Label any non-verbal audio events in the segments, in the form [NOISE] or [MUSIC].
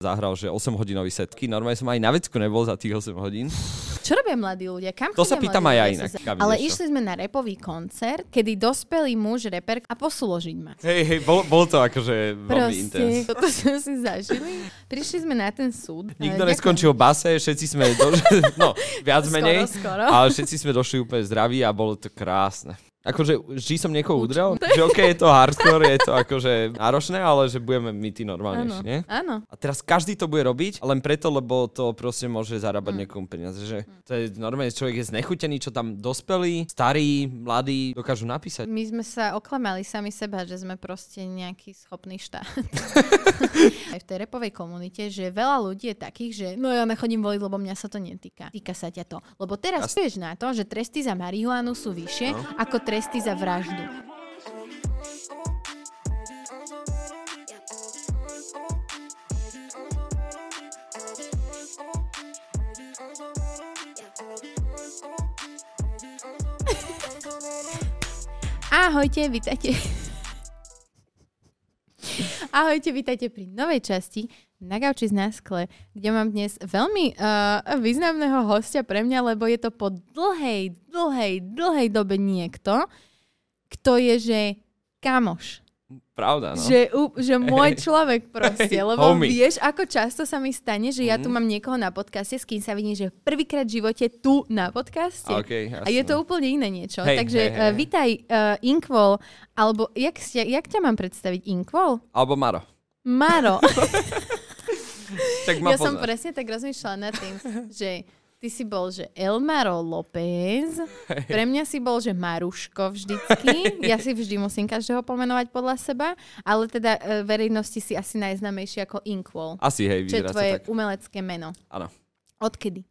zahral, že 8 hodinový setky. Normálne som aj na vecku nebol za tých 8 hodín. Čo robia mladí ľudia? Kam To sa pýtam aj ja inak. sa- Ale išli sme na repový koncert, kedy dospelý muž, reper a posúložiť ma. Hej, hej, bolo, bolo to akože veľmi intens. Proste, toto sme si zažili. Prišli sme na ten súd. Nikto Eh, neskončil base, všetci sme došli, [LAUGHS] no, viac Skoro, menej, skoro. ale všetci sme došli úplne zdraví a bolo to krásne. Akože vždy som niekoho udrel, [LAUGHS] že OK, je to hardcore, je to akože náročné, ale že budeme my tí normálnejší, nie? áno. A teraz každý to bude robiť, len preto, lebo to proste môže Mm. zarábať niekomu peniaze. Že to je normálne, človek je znechutený, čo tam dospelí, starí, mladí dokážu napísať. My sme sa oklamali sami seba, že sme proste nejaký schopný štát. [LAUGHS] Aj v tej repovej komunite, že veľa ľudí je takých, že no ja nechodím voliť, lebo mňa sa to netýka. Týka sa ťa to. Lebo teraz Jasne. vieš na to, že tresty za marihuanu sú vyššie No. ako tresty za vraždu. Ahojte, vítajte. Ahojte, vítajte pri novej časti na gauči z náskle, kde mám dnes veľmi uh, významného hostia pre mňa, lebo je to po dlhej, dlhej, dlhej dobe niekto, kto je, že kamoš. Pravda, no. Že, u, že môj človek proste, Hej, lebo homie. vieš, ako často sa mi stane, že ja tu Mhm. mám niekoho na podcaste, s kým sa vidím, že prvýkrát v živote tu na podcaste. Okay, A je to úplne iné niečo. Hej, Takže hej, hej, uh, hej. vítaj uh, Inkvol, alebo jak, jak ťa mám predstaviť? Inkvol? Alebo Maro. Maro. [LAUGHS] [LAUGHS] Tak ma ja som poznáš. presne tak rozmýšľala nad tým, že ty si bol, že Elmaro López, [LAUGHS] pre mňa si bol, že Maruško vždycky, ja si vždy musím každého pomenovať podľa seba, ale teda e, verejnosti si asi najznamejší ako Inkwall, Asi, hej, čo je tvoje tak. umelecké meno. Áno. Odkedy?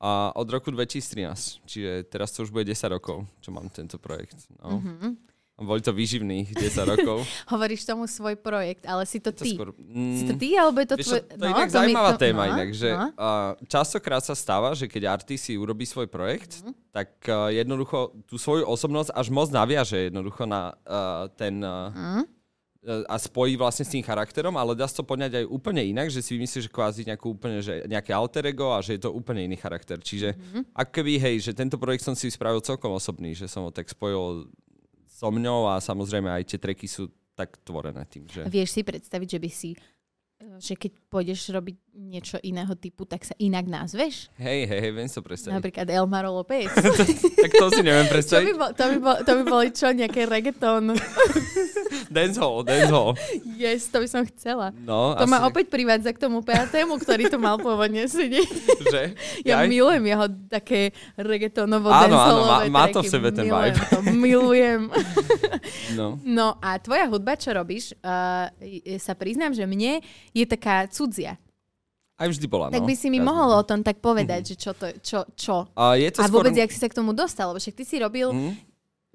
A od roku 2013, čiže teraz to už bude 10 rokov, čo mám tento projekt. No. Mhm. Boli to výživných 10 rokov. [LAUGHS] Hovoríš tomu svoj projekt, ale si to To ty. skôr, Si to mm, ty, alebo je to tvoj... čo, to je inak zaujímavá to- téma no, inak, že no. uh, častokrát sa stáva, že keď artist si urobí svoj projekt, tak uh, jednoducho tú svoju osobnosť až moc naviaže jednoducho na uh, ten... Uh, Mm. a spojí vlastne s tým charakterom, ale dá sa to poňať aj úplne inak, že si myslíš, že kvázi nejakú úplne, že nejaké alter ego a že je to úplne iný charakter. Čiže Mhm. ak keby, hej, že tento projekt som si spravil celkom osobný, že som ho tak spojil so mňou a samozrejme aj tie treky sú tak tvorené tým, že... Vieš si predstaviť, že by si že keď pôjdeš robiť niečo iného typu, tak sa inak nazveš? Hej, hej, hej, viem sa predstaviť. Napríklad Elmaro López. [LAUGHS] tak to si neviem To by, predstaviť. bol, to, by bol, to by boli čo, nejaké reggaeton? [LAUGHS] Dancehall, dancehall. Yes, to by som chcela. No, To asi, ma opäť privádza k tomu piatému, ktorý tu mal pôvodne sedieť. [LAUGHS] že? Ja Jaj? milujem jeho také reggaetonovo Áno, áno, má- má to v sebe ten milujem vibe. To, milujem. No. No a tvoja hudba, čo robíš, uh, sa priznám, že mne je taká cudzia. Aj vždy bola, Tak no. by si mi Viac mohol o tom tak povedať, že čo to čo, čo. A je to A skôr... vôbec, jak si sa k tomu dostal, lebo však ty si robil, Hm?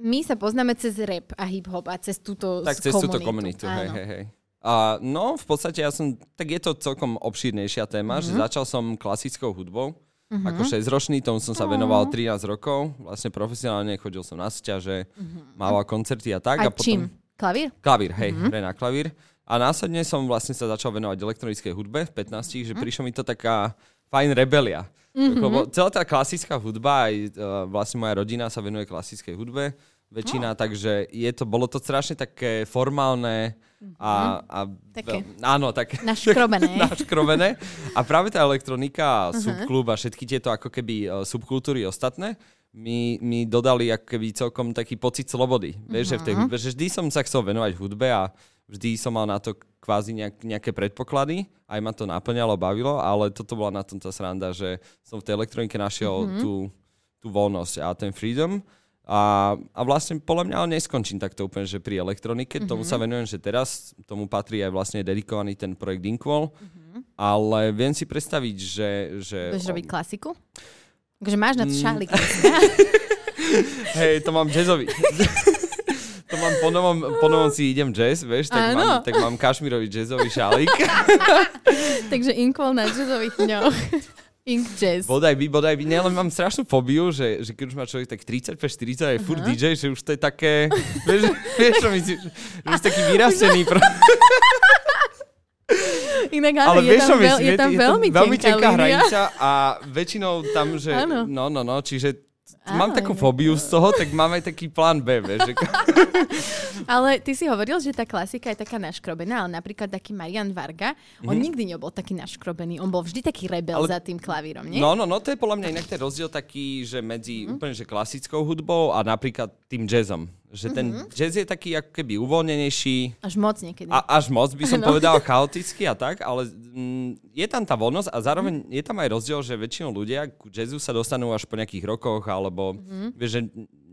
my sa poznáme cez rap a hip-hop a cez túto Tak cez túto komunitu. komunitu, hej, hej, hej. A, no, v podstate ja som, tak je to celkom obšírnejšia téma, mm-hmm. že Mhm. začal som klasickou hudbou, Mhm. ako 6-ročný, tomu som sa venoval 13 rokov, vlastne profesionálne, chodil som na sťaže, mával koncerty a tak. A, A, potom, čím? Klavír? Klavír, hej, mm-hmm. hre na klavír. A následne som vlastne sa začal venovať elektronickej hudbe v 15, že Mhm. prišlo mi to taká fajn rebelia. Mm-hmm. Lebo celá tá klasická hudba, aj uh, vlastne moja rodina sa venuje klasickej hudbe, väčšina, takže je to, bolo to strašne také formálne a, a Také. veľ- áno, tak Naškrobené. [LAUGHS] naškrobené. A práve tá elektronika, uh-huh. subklub a všetky tieto ako keby uh, subkultúry ostatné mi, mi dodali ako keby celkom taký pocit slobody. Vieš, že v tej hudbe, že vždy som sa chcel venovať hudbe a vždy som mal na to kvázi nejak, nejaké predpoklady, aj ma to naplňalo, bavilo, ale toto bola na tom tá sranda, že som v tej elektronike našiel mm-hmm. tú, tú voľnosť a ten freedom. A, a vlastne podľa mňa ale neskončím takto úplne, že pri elektronike, mm-hmm. tomu sa venujem, že teraz, tomu patrí aj vlastne dedikovaný ten projekt Inkwall, mm-hmm. ale viem si predstaviť, že... že Budeš robiť klasiku? Takže máš na to Mm. šálik. [LAUGHS] Hej, to mám jazzový. [LAUGHS] to mám po novom, po novom si idem jazz, vieš, tak Áno. mám, tak mám kašmirový jazzový šálik. [LAUGHS] Takže inkvol na jazzových dňoch. [LAUGHS] Ink jazz. bodaj by, bodaj by, nie, len mám strašnú fóbiu, že, že keď už má človek tak 30, 40 je furt DJ, že už to je také, [LAUGHS] vieš, vieš čo myslíš, že už taký vyrastený. Pro... Inak áno, je, tam, veľ, je tam veľmi, veľmi tenká, tenká hranica a väčšinou tam, že... Áno. No, no, no, čiže mám takú fóbiu z toho, tak mám aj taký plán B, vieš, [LAUGHS] Ale ty si hovoril, že tá klasika je taká naškrobená, ale napríklad taký Marian Varga, mm-hmm. on nikdy nebol taký naškrobený, on bol vždy taký rebel Ale- za tým klavírom, nie? No, no, no, to je podľa mňa inak ten rozdiel taký, že medzi mm. úplne že klasickou hudbou a napríklad tým jazzom. Že ten mm-hmm. jazz je taký ako keby uvoľnenejší, Až moc niekedy. a, až moc by som [LAUGHS] No. povedal chaotický a tak, ale mm, je tam tá voľnosť a zároveň je tam aj rozdiel, že väčšinou ľudia ku jazzu sa dostanú až po nejakých rokoch, alebo mm-hmm. vieš, že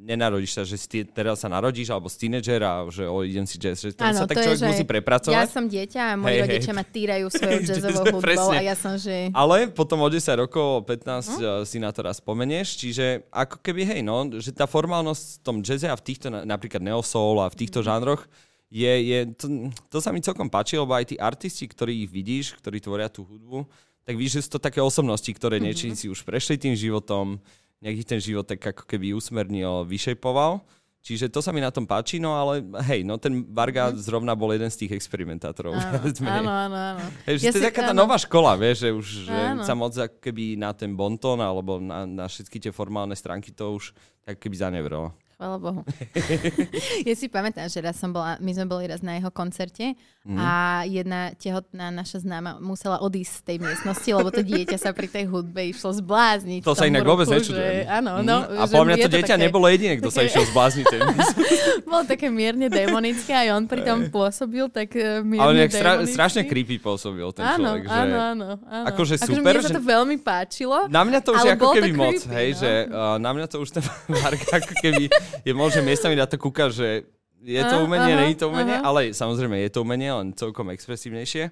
nenarodíš sa, že si teraz sa narodíš, alebo z tínedžera, že o, idem si jazz, že tam Áno, sa tak je, človek že musí prepracovať. Ja som dieťa a moji hej. rodičia ma týrajú svojou [LAUGHS] jazzovou hudbou Presne. a ja som, že... Ale potom o 10 rokov, o 15 Hm? uh si na to raz spomenieš, čiže ako keby, hej, no, že tá formálnosť v tom jazze a v týchto, na- napríklad neosoul a v týchto Hm. žánroch, je, je to, to sa mi celkom páči, lebo aj tí artisti, ktorí ich vidíš, ktorí tvoria tú hudbu, tak víš, že sú to také osobnosti, ktoré Mhm. niečím si už prešli tým životom, nejaký ten život tak ako keby usmernil, vyšejpoval. Čiže to sa mi na tom páči, no ale hej, no ten Varga zrovna bol jeden z tých experimentátorov. Áno, áno, áno. Hej, že Ja to je taká tá áno. nová škola, vieš, že už že Áno. sa moc keby na ten bonton alebo na, na všetky tie formálne stránky to už tak keby zanevrelo. Chvála Bohu. [LAUGHS] ja si pamätám, že raz som bola, my sme boli raz na jeho koncerte Mhm. a jedna tehotná naša známa musela odísť z tej miestnosti, lebo to dieťa sa pri tej hudbe išlo zblázniť. To sa inak vôbec nečudujem. Že, áno, Mhm. no, A podľa mňa to dieťa také, nebolo jediné, kto sa išiel zblázniť. [LAUGHS] Bolo také mierne demonické a on pri tom pôsobil tak eh, mierne Ale nejak stra- strašne creepy pôsobil ten áno, človek. Že... áno, áno, áno. Akože akože super, mne sa to veľmi páčilo. Na mňa to už ako keby moc, hej, no. že uh, na mňa to už ten [LAUGHS] Varga ako keby [LAUGHS] je možno miestami na to kúka, že je to umenie, aha, není to umenie, aha. ale samozrejme je to umenie, len celkom expresívnejšie.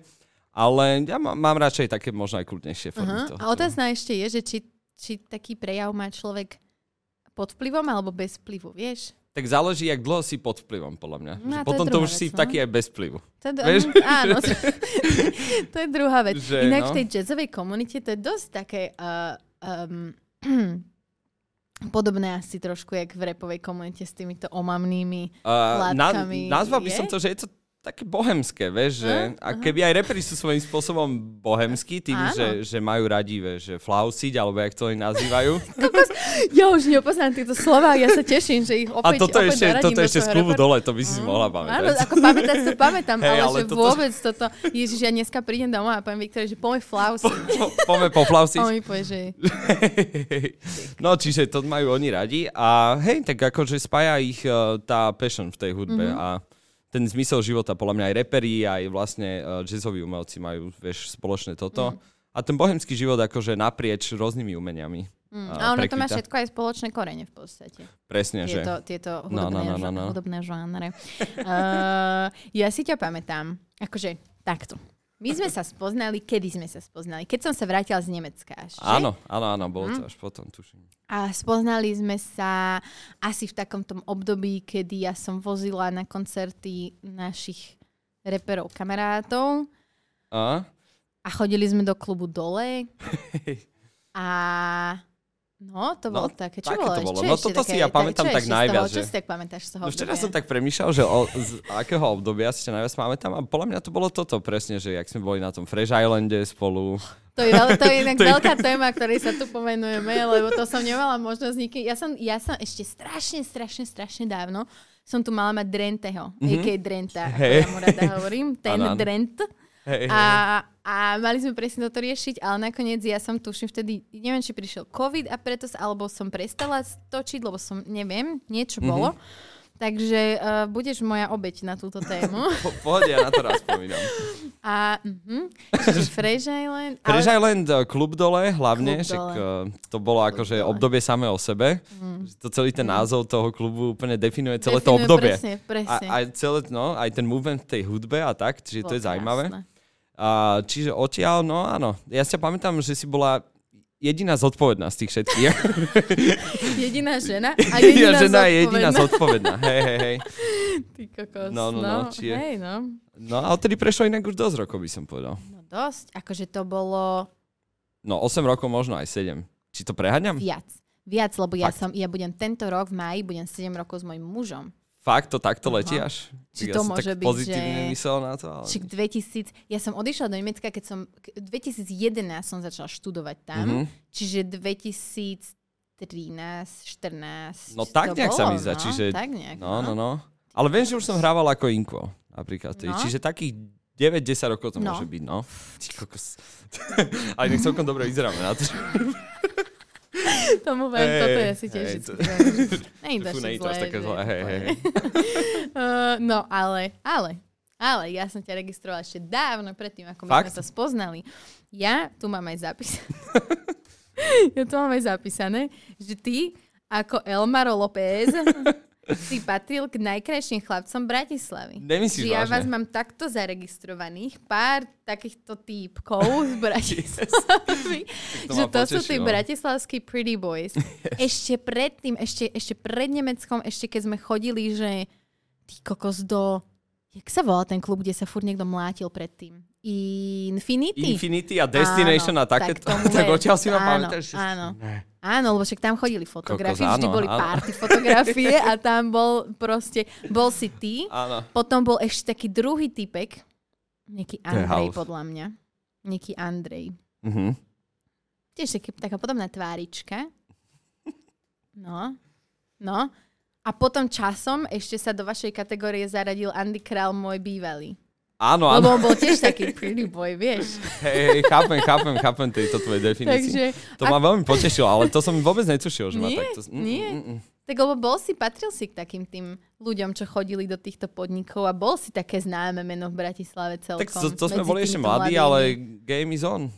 Ale ja má, mám radšej také možno aj kľudnejšie formy Aha. toho. A otázna ešte je, že či, či taký prejav má človek pod vplyvom alebo bez vplyvu, vieš? Tak záleží, jak dlho si pod vplyvom, podľa mňa. No to potom to už si vec, no. taký aj bez vplyvu. To je, Vieš? [LAUGHS] áno, [LAUGHS] to je druhá vec. Že, Inak no. v tej jazzovej komunite to je dosť také uh, um, [CLEARS THROAT] podobné asi trošku, jak v repovej komunite s týmito omamnými. Uh, na, látkami nazval by je? som to, že je to také bohemské, vieš, že a Aha, keby aj reperi sú svojím spôsobom bohemskí, tým, Áno. že, že majú radi, vieš, že flausiť, alebo jak to oni nazývajú. [LAUGHS] Ja už nepoznám tieto slova, ja sa teším, že ich A opäť, toto opäť ešte, toto ešte z klubu dole, to by si si mohla Áno, pamätať. ako pamätať to pamätám, Hej, ale, ale že toto- vôbec toto... Ježiš, ja dneska prídem domov a poviem Viktorii, že poďme flausiť. Po- Poďme po flausiť. A on mi povie, že... [LAUGHS] No, čiže to majú oni radi a hej, tak akože spája ich uh, tá passion v tej hudbe Mhm. mm-hmm. a ten zmysel života, podľa mňa aj reperi, aj vlastne uh, jazzoví umelci majú, vieš, spoločné toto. Mhm. A ten bohemský život akože naprieč rôznymi umeniami. Mm, a ono to má všetko aj spoločné korene v podstate. Presne, že... Tieto, tieto No, no, hudobné, no, no, no. hudobné žánre. uh, [LAUGHS] ja si ťa pamätám, akože takto. My sme sa spoznali, kedy sme sa spoznali? Keď som sa vrátila z Nemecka až, že? Áno, áno, áno, bolo to až potom, tuším. A spoznali sme sa asi v takom tom období, kedy ja som vozila na koncerty našich reperov kamarátov A? a chodili sme do klubu dole [LAUGHS] a no, to No, bolo také. Čo také bolo? to bolo. No toto si ja pamätám tak najviac, Toho, čo si tak pamätáš z toho No včera obdobia? som tak premýšľal, že o, z akého obdobia si ťa najviac pamätám a podľa mňa to bolo toto presne, že jak sme boli na tom Fresh Islande spolu. To je, veľ- to je inak [LAUGHS] To je- veľká téma, ktorej sa tu pomenujeme, lebo to som nemala možnosť nikým. Ja som, ja som ešte strašne, strašne, strašne dávno som tu mala mať Drenteho, mm-hmm. a.k.a. Drenta, ako Hej. ja mu rada hovorím. Ten. Drent. Hej, A, a mali sme presne toto riešiť, ale nakoniec ja som tuším vtedy, neviem, či prišiel COVID a preto, sa- alebo som prestala točiť, lebo som, neviem, niečo Mhm. bolo. Takže uh, budeš moja obeť na túto tému. [LAUGHS] Po, pohode, ja na to raz spomínam. [LAUGHS] A uh-huh, Fresh Island. Fresh ale- Island, eh, klub dole hlavne, Klub však dole. eh, to bolo akože dole. obdobie samé o sebe. Mm. To celý ten názov toho klubu úplne definuje celé to Definuje obdobie. Presne, A, presne. aj, celé, no, aj ten movement v tej hudbe a tak, čiže to je Bolo zaujímavé. Čiže odtiaľ, no áno. Ja si pamätám, že si bola jediná zodpovedná z tých všetkých. [LAUGHS] Jediná žena a jediná, žena je jediná zodpovedná. Hej, hej, hej. [LAUGHS] Ty kokos. No, no, no, či je- Hej, no. No a odtedy prešlo inak už dosť rokov, by som povedal. no dosť. Akože to bolo No 8 rokov, možno aj 7. Či to preháňam? viac. Viac, lebo ja, som, ja budem tento rok v máji, budem 7 rokov s mojim mužom. Fakt to takto letí až? Či Tak to môže tak byť, pozitívne že- myslel na to, ale... Čiže 2000, ja som odišla do Nemecka, keď som, k- 2011 som začala študovať tam, Mhm. čiže 2013, 14. No tak nejak sa mi bolo, zdá, no, čiže- Tak nejak, No, no, no. Ale viem, že už som hrával ako Inko, napríklad. No. Čiže takých 9-10 rokov to No. môže byť, no. Ty kokos. [LAUGHS] Ale nech celkom dobre vyzeráme na to. [LAUGHS] [LAUGHS] Tomu viem, Hej, toto ja si tiež vždy to- [LAUGHS] Není to zlé, také zlé, hej, hej, hej. [LAUGHS] Uh, no ale, ale, ale ja som ťa registrovala ešte dávno predtým, ako my Fakt? sme sa spoznali. Ja tu mám aj zapísané. ja tu mám aj zapísané, že ty ako Elmaro López si patril k najkrajším chlapcom Bratislavy. Nemyslíš že ja vás vážne? mám takto zaregistrovaných, pár takýchto týpkov z [LAUGHS] Bratislavy, to že to sú tí potešilo. bratislavskí pretty boys. [LAUGHS] Ešte predtým, ešte, ešte pred Nemeckom, ešte keď sme chodili, že ty kokos do... Jak sa volá ten klub, kde sa furt niekto mlátil predtým? Infinity? Infinity a Destination Áno, a také. tak [LAUGHS] Tak odtiaľ si ma Áno, pamätáš? áno. Ne. Áno, lebo však tam chodili fotografie, Kokos, vždy áno, boli áno. party fotografie a tam bol proste, bol si ty, Áno. potom bol ešte taký druhý typek, nejaký Andrej podľa mňa. Nejaký Andrej. Mhm. Tiež taký, taká podobná tvárička. No. No. A potom časom ešte sa do vašej kategórie zaradil Andy Král, môj bývalý. Áno, Lebo áno. on bol tiež taký pretty boy, vieš. Hej, chápem, chápem, chápem tejto tvojej definícii. Takže, To ma veľmi potešilo, ale to som vôbec netušil, že ma Nie, takto... Mm, nie. mm, mm. tak lebo bol si, patril si k takým tým ľuďom, čo chodili do týchto podnikov a bol si také známe meno v Bratislave celkom. Tak to, to sme boli ešte mladí, mladými. ale game is on.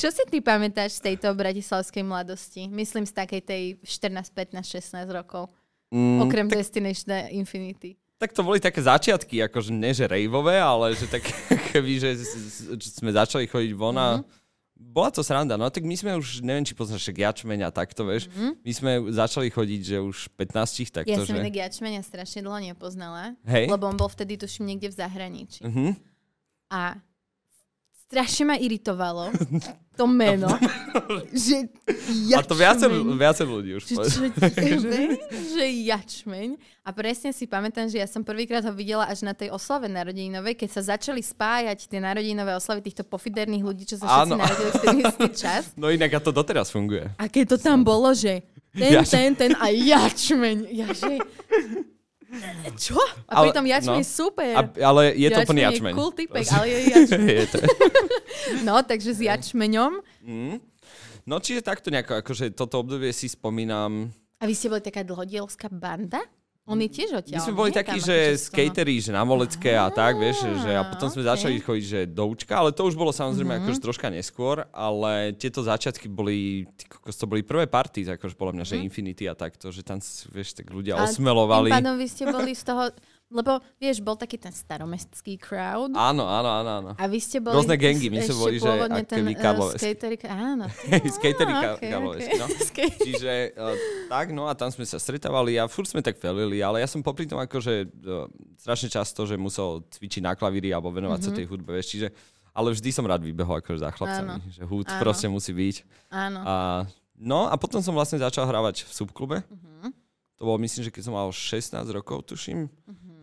Čo si ty pamätáš z tejto bratislavskej mladosti? Myslím z takej tej 14, 15, 16 rokov. Mm, Okrem tak, Destination Infinity. Tak to boli také začiatky, akože nie že rejvové, ale že tak [LAUGHS] keby, že, sme začali chodiť von a Mhm. bola to sranda. No tak my sme už, neviem, či poznáš však jačmeň a takto, vieš. My sme začali chodiť, že už 15 takto. Ja som že... Jačmeňa strašne dlho nepoznala, Hej. lebo on bol vtedy tuším niekde v zahraničí. Mhm. A strašne ma iritovalo [LAUGHS] to meno, že A to viacej, Jačmeň. viacej ľudí už [LAUGHS] Že, že jačmeň. A presne si pamätám, že ja som prvýkrát ho videla až na tej oslave narodeninovej, keď sa začali spájať tie narodeninové oslavy týchto pofiderných ľudí, čo sa všetci Áno. narodili v ten istý [LAUGHS] čas. No inak a to doteraz funguje. A keď to tam bolo, že ten, ten, ten a jačmeň. Ja, že... Čo? A Ale- pritom jačmeň no. je super. A, ale je to plný je jačmeň. cool typek, ale je [LAUGHS] jačmeň. je to. No, takže s jačmeňom. Mm. No čiže takto nejako, akože toto obdobie si spomínam. A vy ste boli taká dlhodielská banda? On je tiež odtiaľ. My sme boli takí, že akože skatery, že na Molecké a tak, vieš, že a potom sme ok. začali chodiť, že do Učka, ale to už bolo samozrejme Mhm. akože troška neskôr, ale tieto začiatky boli, to boli prvé party, akože podľa mňa, že Infinity a takto, že tam, vieš, tak ľudia Mhm. A osmelovali. Pádom vy ste boli z toho, lebo vieš, bol taký ten staromestský crowd. Áno, áno, áno, áno. A vy ste boli... Rôzne gangy, my sme boli, že ten uh, Karlovesky. skatery... Áno. [LAUGHS] Skatery Á, ka- ok, Karlovesky, ok. no. [LAUGHS] Čiže uh, tak, no a tam sme sa stretávali a furt sme tak felili, ale ja som popri tom akože uh, strašne často, že musel cvičiť na klavíri alebo venovať Mhm. sa tej hudbe, vieš, čiže ale vždy som rád vybehol akože za chlapcami, Áno. že hud Áno. proste musí byť. Áno. A, no a potom som vlastne začal hrávať v subklube. Mhm. To bolo myslím, že keď som mal 16 rokov, tuším.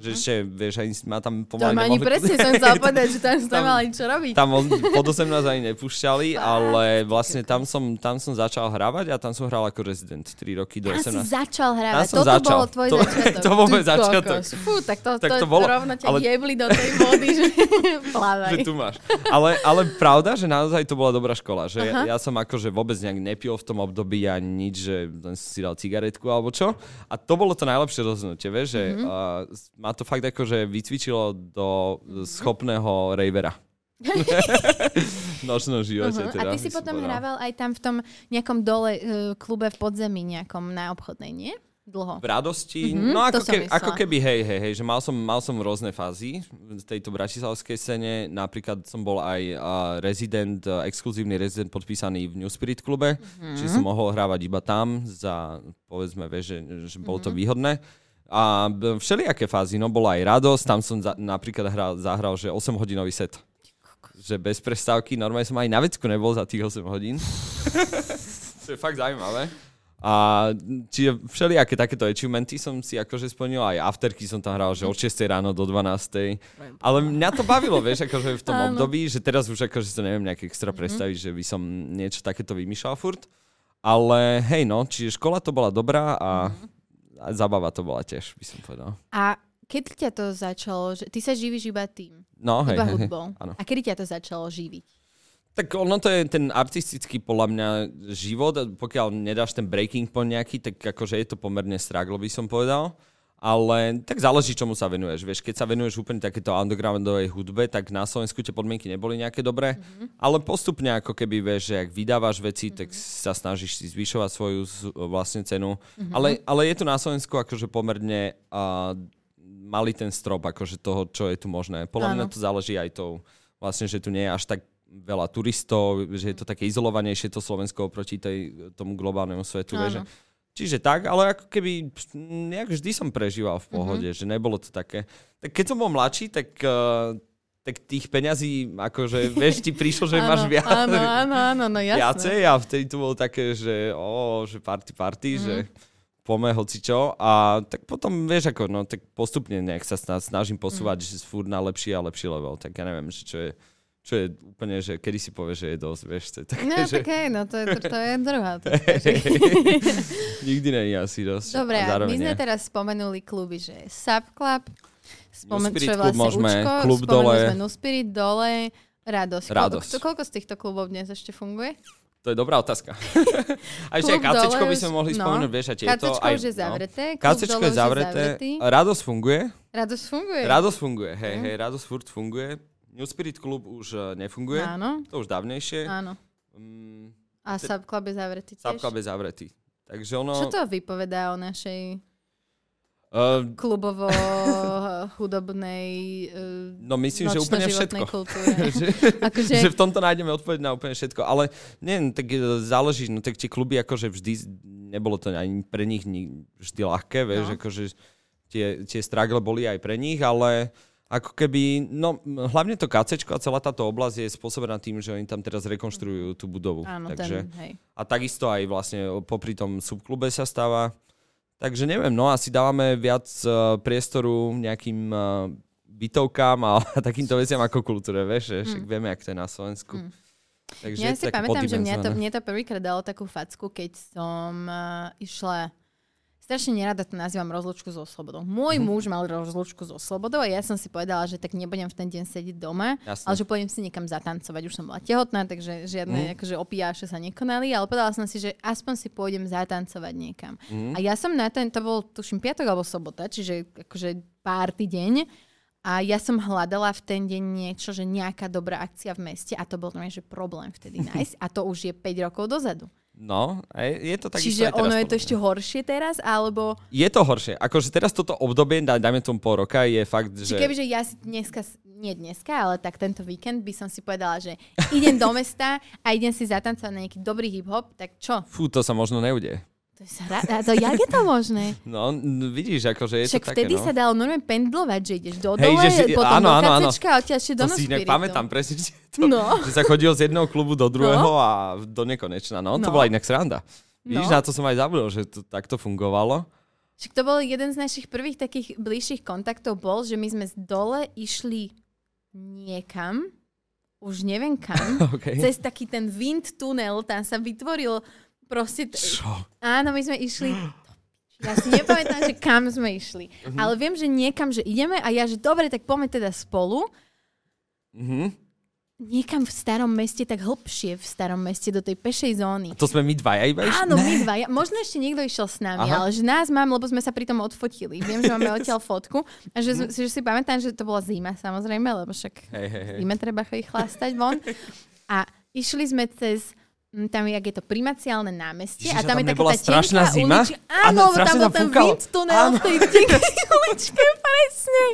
Že ešte, vieš, ani ma tam pomaly ma ani nemohli- presne som chcela [LAUGHS] povedať, že tam Tam- mali čo robiť. tam on, pod 18 ani nepúšťali, ale vlastne tam som, tam som začal hrávať a tam som hral ako rezident 3 roky do Tam si 18. začal hrávať. Tam som Toto začal. bolo tvoj To- začiatok. to bol môj začiatok. Fú, tak to, Tak to, to bolo, rovno ťa ale- jebli do tej vody, že [LAUGHS] plavaj. že tu máš. Ale, ale pravda, že naozaj to bola dobrá škola. Že ja, ja som akože vôbec nejak nepil v tom období ani nič, že len si dal cigaretku alebo čo. A to bolo to najlepšie rozhodnutie, vieš, že Mhm. uh, ma to fakt akože vycvičilo do Mhm. schopného ravera. [LAUGHS] nočnom živote. Uh-huh. Teda, A ty si by som potom povedal. hrával aj tam v tom nejakom dole uh, klube v podzemí nejakom na obchodnej, nie? Dlho. V radosti, Mhm, no ako, myslela. ako keby, hej, hej, hej, že mal som, mal som rôzne fázy v tejto bratislavskej scéne. Napríklad som bol aj uh, rezident, uh, exkluzívny rezident podpísaný v New Spirit klube, Mhm. čiže som mohol hrávať iba tam za, povedzme, vieš, že, že bolo Mhm. to výhodné. A všelijaké fázy, no bola aj radosť, tam som za, napríklad hral, zahral, že 8 hodinový set. Že bez prestávky, normálne som aj na vecku nebol za tých 8 hodín. [LAUGHS] to je fakt zaujímavé. A čiže všelijaké takéto achievementy som si akože splnil, aj afterky som tam hral, že od 6 ráno do 12. Ale mňa to bavilo, vieš, akože v tom Áno. období, že teraz už akože to neviem nejak extra predstaviť, že by som niečo takéto vymýšľal furt. Ale hej no, čiže škola to bola dobrá a, a zabava to bola tiež, by som povedal. A keď ťa to začalo, že ty sa živíš iba tým, No, hej, iba hej, hej. A kedy ťa to začalo živiť? Tak ono to je ten artistický podľa mňa život, pokiaľ nedáš ten breaking point nejaký, tak akože je to pomerne struggle, by som povedal. Ale tak záleží, čomu sa venuješ. Vieš, keď sa venuješ úplne takéto undergroundovej hudbe, tak na Slovensku tie podmienky neboli nejaké dobré. Mm-hmm. Ale postupne ako keby vieš, že ak vydávaš veci, mm-hmm. tak sa snažíš si zvyšovať svoju vlastne cenu. Mm-hmm. Ale, ale je tu na Slovensku akože pomerne uh, malý ten strop akože toho, čo je tu možné. Podľa mňa to záleží aj tou, vlastne, že tu nie je až tak veľa turistov, že je to také izolovanejšie to Slovensko oproti tej, tomu globálnemu svetu. Vieš, že. Čiže tak, ale ako keby nejak vždy som prežíval v pohode, mm-hmm. že nebolo to také. Tak keď som bol mladší, tak, uh, tak tých peňazí, akože, [LAUGHS] vieš, ti prišlo, že máš viac. Áno, áno, áno, no jasné. viacej a vtedy to bolo také, že o, že party party, Mhm. mm. že pome hocičo a tak potom vieš ako, no tak postupne nejak sa sna- snažím posúvať, Mhm. mm. že furt na lepší a lepší level, tak ja neviem, že čo je, čo je úplne, že kedy si povieš, že je dosť, vieš, to je také, No, že tak hej, no to je, to, to je druhá. [LAUGHS] otázka, že- [LAUGHS] nikdy není asi dosť. Dobre, a my sme teraz spomenuli kluby, že Sub Club, spomen, Spirit čo je vlastne môžeme, Učko, Klub dole. sme New Spirit dole, Radosť. Radosť. Koľko, koľko z týchto klubov dnes ešte funguje? To je dobrá otázka. [LAUGHS] a ešte aj kacečko by sme mohli no. spomenúť, vieš, a tieto. Kacečko aj, už je zavreté, klub Kacečko je je zavreté, zavretý. radosť funguje, Radosť funguje? radosť funguje, hej, Mhm. hej, radosť furt funguje. New Spirit Club už eh, nefunguje, Áno, to už dávnejšie. áno. Mm, A Sub Club je zavretý tiež? Sápka bez zavretý. Takže ono... Čo to vypovedá o našej Uh, klubovo-hudobnej [LAUGHS] uh, no myslím, že úplne všetko. [LAUGHS] že, akože, že v tomto nájdeme odpoveď na úplne všetko. Ale nie, tak e, záleží, no tak tie kluby akože vždy, nebolo to ani pre nich ni- vždy ľahké, vieš, No. akože tie, tie struggle boli aj pre nich, ale ako keby, no hlavne to kacečko a celá táto oblasť je spôsobená tým, že oni tam teraz rekonštruujú tú budovu. áno, takže, ten, hej. A takisto aj vlastne popri tom subklube sa stáva. Takže neviem, no asi dávame viac uh, priestoru nejakým uh, bytovkám a [LAUGHS] takýmto veciam ako kultúre, vieš, že však vieme, ak to je na Slovensku. Mm. Takže Ja si pamätám, že mňa to, poddimenzované. mne to prvýkrát dalo takú facku, keď som uh, išla strašne nerada to nazývam rozlučku so slobodou. Môj Mhm. muž mal rozlučku so slobodou a ja som si povedala, že tak nebudem v ten deň sedieť doma, Jasné. ale že pôjdem si niekam zatancovať. Už som bola tehotná, takže žiadne Mhm. akože opijáše sa nekonali, ale povedala som si, že aspoň si pôjdem zatancovať niekam. Mhm. A ja som na ten, to bol tuším piatok alebo sobota, čiže akože párty deň. A ja som hľadala v ten deň niečo, že nejaká dobrá akcia v meste a to bol že problém vtedy [LAUGHS] nájsť. A to už je 5 rokov dozadu. No, je to takisto Čiže ono je to ešte horšie teraz, alebo... Je to horšie. Akože teraz toto obdobie, daj- dajme tomu pol roka, je fakt, že... kebyže ja si dneska, nie dneska, ale tak tento víkend by som si povedala, že idem do mesta a idem si zatancovať na nejaký dobrý hip-hop, tak čo? Fú, to sa možno neudeje. To je sa, a to jak je to možné? [LAUGHS] No, vidíš, akože je Však to také, vtedy no. sa dalo normálne pendlovať, že ideš do dole, že si- potom áno, do kacečka a odtiaľ ešte do To si inak pamätám presne, že, to, No. že sa chodil z jedného klubu do druhého a do nekonečna. No, to No. bola inak sranda. Vidíš, No. na to som aj zabudol, že to takto fungovalo. Však to bol jeden z našich prvých takých bližších kontaktov bol, že my sme z dole išli niekam, už neviem kam, [LAUGHS] Okay. cez taký ten wind tunel, tam sa vytvoril proste... T- Čo? áno, my sme išli... [GASPS] Ja si nepamätám, že kam sme išli. Mhm. Ale viem, že niekam, že ideme a ja, že dobre, tak poďme teda spolu. Mhm. Niekam v starom meste, tak hlbšie v starom meste, do tej pešej zóny. To sme my dvaja iba išli? Áno, my dva. Ja, možno ešte niekto išiel s nami, Aha. ale že nás mám, lebo sme sa pri tom odfotili. Viem, že máme [LAUGHS] odtiaľ fotku. A že, mm. že si pamätám, že to bola zima, samozrejme, lebo však Hej, hej, hej. zime treba ich chlastať von. A išli sme cez mm, tam, jak je to primaciálne námestie Ježiš, a a tam, tam je taká tá strašná zima? ulička. Áno, lebo tam strašne bol tam ten wind tunel v tej tenkej [LAUGHS] uličke, presne. [LAUGHS]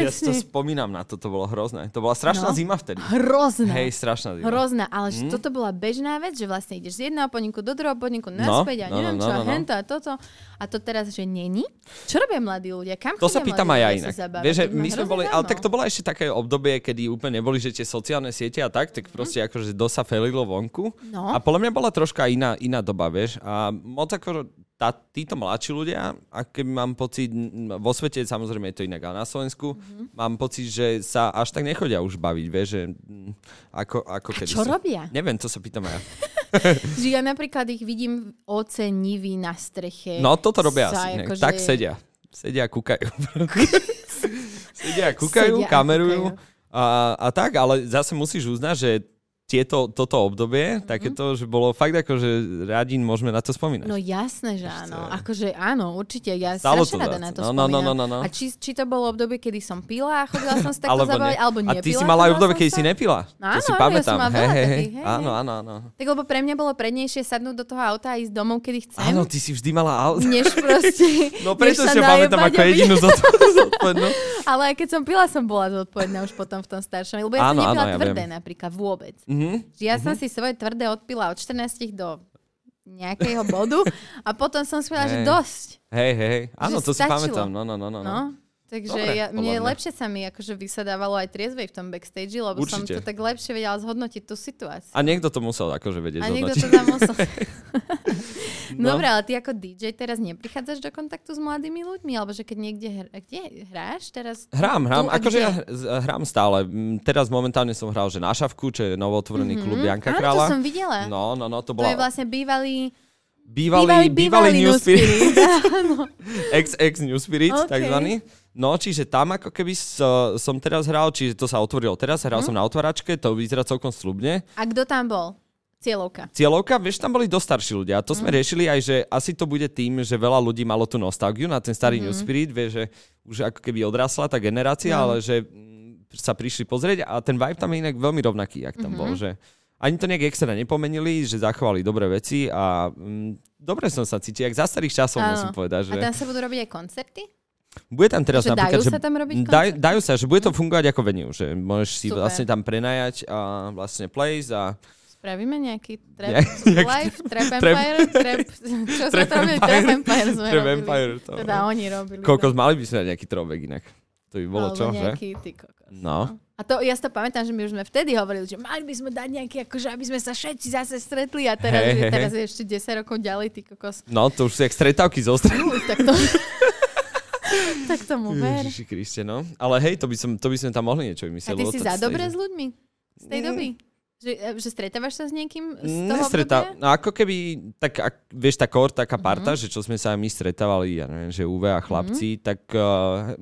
Ja si to Presne. spomínam na to, to bolo hrozné. To bola strašná No. zima vtedy. Hrozná. Hej, strašná zima. Hrozná, ale že Mm. toto bola bežná vec, že vlastne ideš z jedného podniku do druhého podniku No, naspäť a no, neviem no, čo, no, a no. hento a toto. A to teraz, že není? Čo robia mladí ľudia? Kam To sa pýtam aj ja inak. Vieš, že my sme boli, ale tak to bolo ešte také obdobie, kedy úplne neboli, že tie sociálne siete a tak, tak proste akože dosť sa felilo vonku. No. A podľa mňa bola troška iná, iná doba, vieš. A moc ako tá, títo mladší ľudia, a keby mám pocit, vo svete samozrejme je to inak, ale na Slovensku mm-hmm. mám pocit, že sa až tak nechodia už baviť, vieš, že ako, ako kedy čo robia? Neviem, to sa pýtam ja. [LAUGHS] Že ja napríklad ich vidím ocenivý na streche. No toto robia sa asi. Akože- Tak sedia. Sedia a kúkajú. [LAUGHS] sedia a kúkajú, Sedia kamerujú. A, a tak, ale zase musíš uznať, že tieto, toto obdobie, mm-hmm. takéto, že bolo fakt ako, že radín môžeme na to spomínať. No jasné, že áno. Akože áno, určite. Ja Stalo strašne rada na to no, no, no, no, no, no. A či, či to bolo obdobie, kedy som pila a chodila som sa takto alebo zabávať, alebo A nepila. ty si mala aj obdobie, sa. si nepila. No to si áno, ja pamätám. som hej, veľa hej, takých, hej. hej, Áno, áno, áno. Tak lebo pre mňa bolo prednejšie sadnúť do toho auta a ísť domov, kedy chcem. Áno, ty si vždy mala auto. než proste... [LAUGHS] No preto si ho pamätám ako a jedinú zod- zodpovednú. Ale aj keď som pila, som bola zodpovedná už potom v tom staršom. Lebo ja Áno, som nepila áno, tvrdé napríklad vôbec. Mhm. Že ja som si svoje tvrdé odpila od 14 do nejakého bodu a potom som si povedala, že Hej. dosť. Hej, hej, hej. Áno, Že to si stačilo. pamätám. No, no, no, no. no. No. Takže Dobre, ja, mne lepšie sa mi akože vysadávalo aj triezvej v tom backstage, lebo som Určite. to tak lepšie vedela zhodnotiť tú situáciu. A niekto to musel akože vedieť A niekto zhodnotiť. to tam musel. [LAUGHS] No. Dobre, ale ty ako DJ teraz neprichádzaš do kontaktu s mladými ľuďmi? Alebo že keď niekde hr- kde hráš teraz? Hrám, hrám, Tu akože ja hrám stále. Mm, Teraz momentálne som hral, že na Šavku, čo je novotvorený mm-hmm. klub Janka. Áno, Krála. to som videla. No, no, no, To to je bola vlastne bývalý... bývalý, bývalý, New Spirit, [LAUGHS] Áno. ex-ex New Spirit, OK. takzvaný. No, čiže tam ako keby so, som teraz hral, čiže to sa otvorilo teraz, hral Mhm. som na otváračke, to vyzerá celkom slubne. A kto tam bol? Cieľovka. Cieľovka, vieš, tam boli dosť starší ľudia. A to Mhm. sme riešili aj, že asi to bude tým, že veľa ľudí malo tú nostalgiu na ten starý New Spirit, vieš, že už ako keby odrasla tá generácia, No. ale že mm, sa prišli pozrieť a ten vibe tam je inak veľmi rovnaký, jak tam bol, že ani to nejak extra nepomenili, že zachovali dobré veci a mm, dobre som sa cítil, jak za starých časov Áno. musím povedať, že A tam sa budú robiť aj koncerty? Bude tam teraz Že napríklad, dajú že sa tam robiť daj, dajú sa, že bude to fungovať ako venue, že môžeš si Super. vlastne tam prenajať a vlastne place a Spravíme nejaký trap nejaký- live, trap empire, [LAUGHS] trap, [LAUGHS] čo sa Trap to robili? Empire. Trap empire sme Trap robili. Empire, to- Teda oni robili. koľko to. mali by sme nejaký throwback inak. To by bolo Alebo čo, že? nejaký, ty kokos. No. A to, ja si to pamätám, že my už sme vtedy hovorili, že mali by sme dať nejaký, akože aby sme sa všetci zase stretli a teraz, Hej, je, teraz je ešte 10 rokov ďalej, ty kokos. No, to už sú jak stretávky zo strany. Uj, tak to... [LAUGHS] [LAUGHS] tak tomu ver. Ježiši Kriste, no. Ale hej, to by, som, to by sme tam mohli niečo A vymyslieť. ty lebo si za dobre s ľuďmi? Z tej Mm. doby? Že, e, že stretávaš sa s niekým z toho Nestretá, no ako keby, tak ak, vieš, tá kor, taká Mhm. parta, že čo sme sa my stretávali, ja neviem, že UV a chlapci, Mhm. tak uh,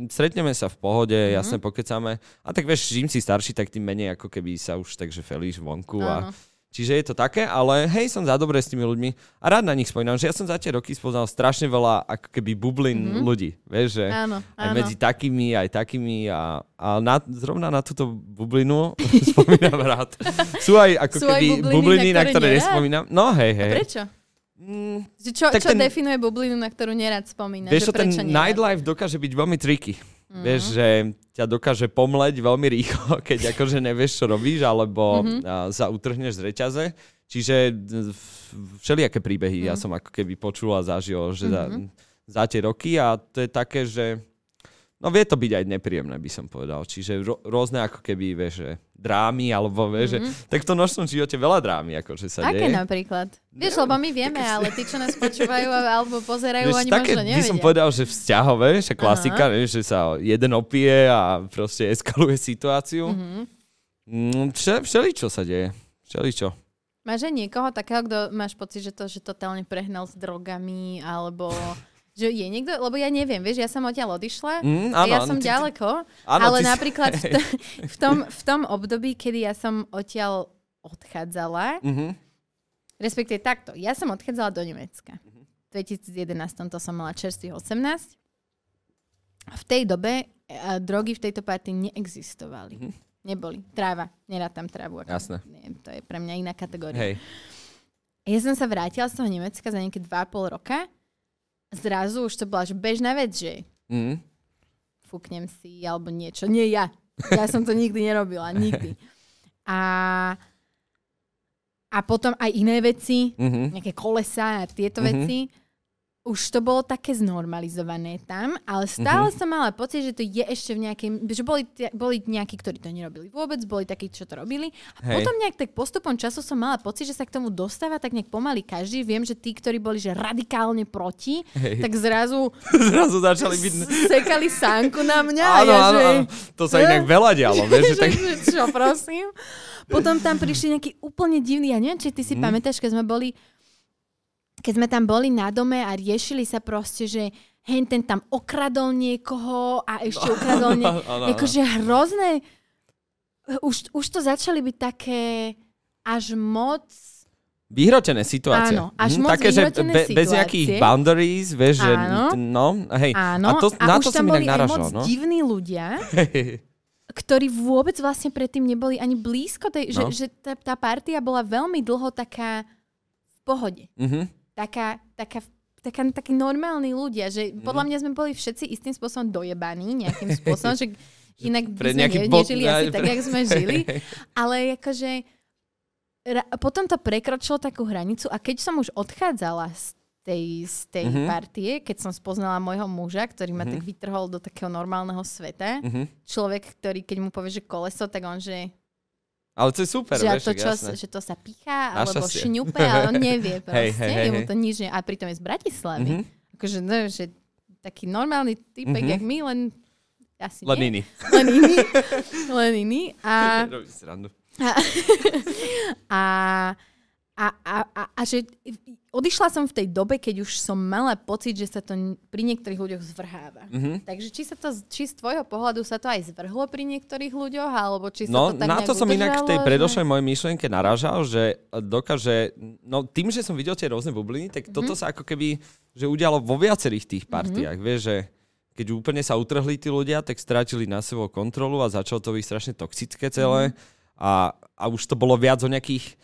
stretneme sa v pohode, jasne pokecáme. A tak vieš, čím si starší, tak tým menej ako keby sa už takže felíš vonku. Áno. A, čiže je to také, ale hej, som za dobre s tými ľuďmi a rád na nich spomínam, že ja som za tie roky spoznal strašne veľa ako keby bublin ľudí. Vieš, že. Áno, aj áno. medzi takými, aj takými a, a na, zrovna na túto bublinu [LAUGHS] spomínam rád. Sú aj ako Sú aj keby bubliny, bubliny, na na ktoré ktoré nerád? nespomínam. No hej, A hej. prečo? Mm, čo, Tak čo ten- definuje bublinu, na ktorú nerad spomínaš? vieš že ten nerad? nightlife dokáže byť veľmi triky. Mhm. Vieš, že ťa dokáže pomleť veľmi rýchlo, [LAUGHS] keď akože nevieš, čo robíš, alebo Mhm. a, sa utrhneš z reťaze. Čiže všelijaké príbehy ja Mhm. som ako keby počul a zažil, že za, za tie roky a to je také, že no vie to byť aj nepríjemné, by som povedal. Čiže ro- rôzne ako keby, vieš, že drámy, alebo vieš, že, tak v tom nočnom živote veľa drámy, akože sa Aké deje. napríklad? Vieš, lebo my vieme, ale tí, čo nás počúvajú alebo pozerajú, Vieš, oni také možno by nevedia. som povedal, že vzťahové, že klasika, vieš, že sa jeden opije a proste eskaluje situáciu. Mhm. Mm, vše, všeličo sa deje. Všeličo. Máš aj niekoho takého, kto máš pocit, že to že totálne prehnal s drogami, alebo že je niekto, lebo ja neviem, vieš, ja som odtiaľ odišla Mm, áno, ja som ty- ďaleko, áno, ale ty napríklad v, t- [LAUGHS] v, tom, v tom období, kedy ja som odtiaľ odchádzala, Mhm. respektíve takto, ja som odchádzala do Nemecka. V 2011 to som mala čerstvých 18. V tej dobe a drogy v tejto party neexistovali. Mhm. Neboli. Tráva. Nerad tam trávu. Ako, Jasné. Neviem, to je pre mňa iná kategória. Hej. Ja som sa vrátila z toho Nemecka za nejaké 2,5 roka. Zrazu už to bola že bežná vec, že Mm. fúknem si alebo niečo. Nie ja. Ja som to nikdy nerobila. Nikdy. A, a potom aj iné veci, Mhm. nejaké kolesa a tieto Mhm. veci. Už to bolo také znormalizované tam, ale stále mm-hmm. som mala pocit, že to je ešte v nejakej, že boli, boli nejakí, ktorí to nerobili vôbec, boli takí, čo to robili. A Hej. potom nejak tak postupom času som mala pocit, že sa k tomu dostáva tak nejak pomaly každý. Viem, že tí, ktorí boli že radikálne proti, Hej. tak zrazu... [LAUGHS] zrazu začali byť... Sekali sánku na mňa. Áno, ja, áno, že... áno. To sa inak [LAUGHS] veľa dialo. Vieš, [LAUGHS] že tak... čo, prosím? Potom tam prišli nejaký úplne divný, ja neviem, či ty si mm. pamätáš, keď sme boli keď sme tam boli na dome a riešili sa proste, že hen ten tam okradol niekoho a ešte no. ukradol nie... Akože hrozné. Už, už to začali byť také až moc... Vyhrotené situácie. Áno, až hm, moc Také, že be, bez nejakých boundaries, vieš, že... No, hej. Áno, a, to, a na už to tam boli aj moc no? divní ľudia, [LAUGHS] ktorí vôbec vlastne predtým neboli ani blízko tej, no. že, že tá, tá partia bola veľmi dlho taká v pohode. Mm-hmm taká, taká taká, takí normálni ľudia, že mhm. podľa mňa sme boli všetci istým spôsobom dojebaní nejakým spôsobom, že [LAUGHS] inak by sme ne, nežili bo... asi tak, jak sme [LAUGHS] žili, ale akože ra- potom to prekročilo takú hranicu a keď som už odchádzala z tej, z tej mm-hmm. partie, keď som spoznala môjho muža, ktorý ma mm-hmm. tak vytrhol do takého normálneho sveta, mm-hmm. človek, ktorý keď mu povie, že koleso, tak on, že ale to je super, že, vieš, to, čo, že to sa pichá, alebo šňupe, [LAUGHS] ale on nevie proste. Hej, hej, hej. to nič, a pritom je z Bratislavy. Mm-hmm. Akože, no, že taký normálny typek, mm-hmm. jak my, len asi len iný. [LAUGHS] Len iný. len iný. A, [LAUGHS] a, a, a, a, a, a že odišla som v tej dobe, keď už som mala pocit, že sa to pri niektorých ľuďoch zvrháva. Mm-hmm. Takže či, sa to, či z tvojho pohľadu sa to aj zvrhlo pri niektorých ľuďoch, alebo či sa no, to tak na to som udržalo, inak v tej predošlej že... mojej myšlienke naražal, že dokáže, no tým, že som videl tie rôzne bubliny, tak mm-hmm. toto sa ako keby, že udialo vo viacerých tých mhm. partiách, mm-hmm. vieš, že keď úplne sa utrhli tí ľudia, tak strátili na sebou kontrolu a začalo to byť strašne toxické celé mm-hmm. a, a už to bolo viac o nejakých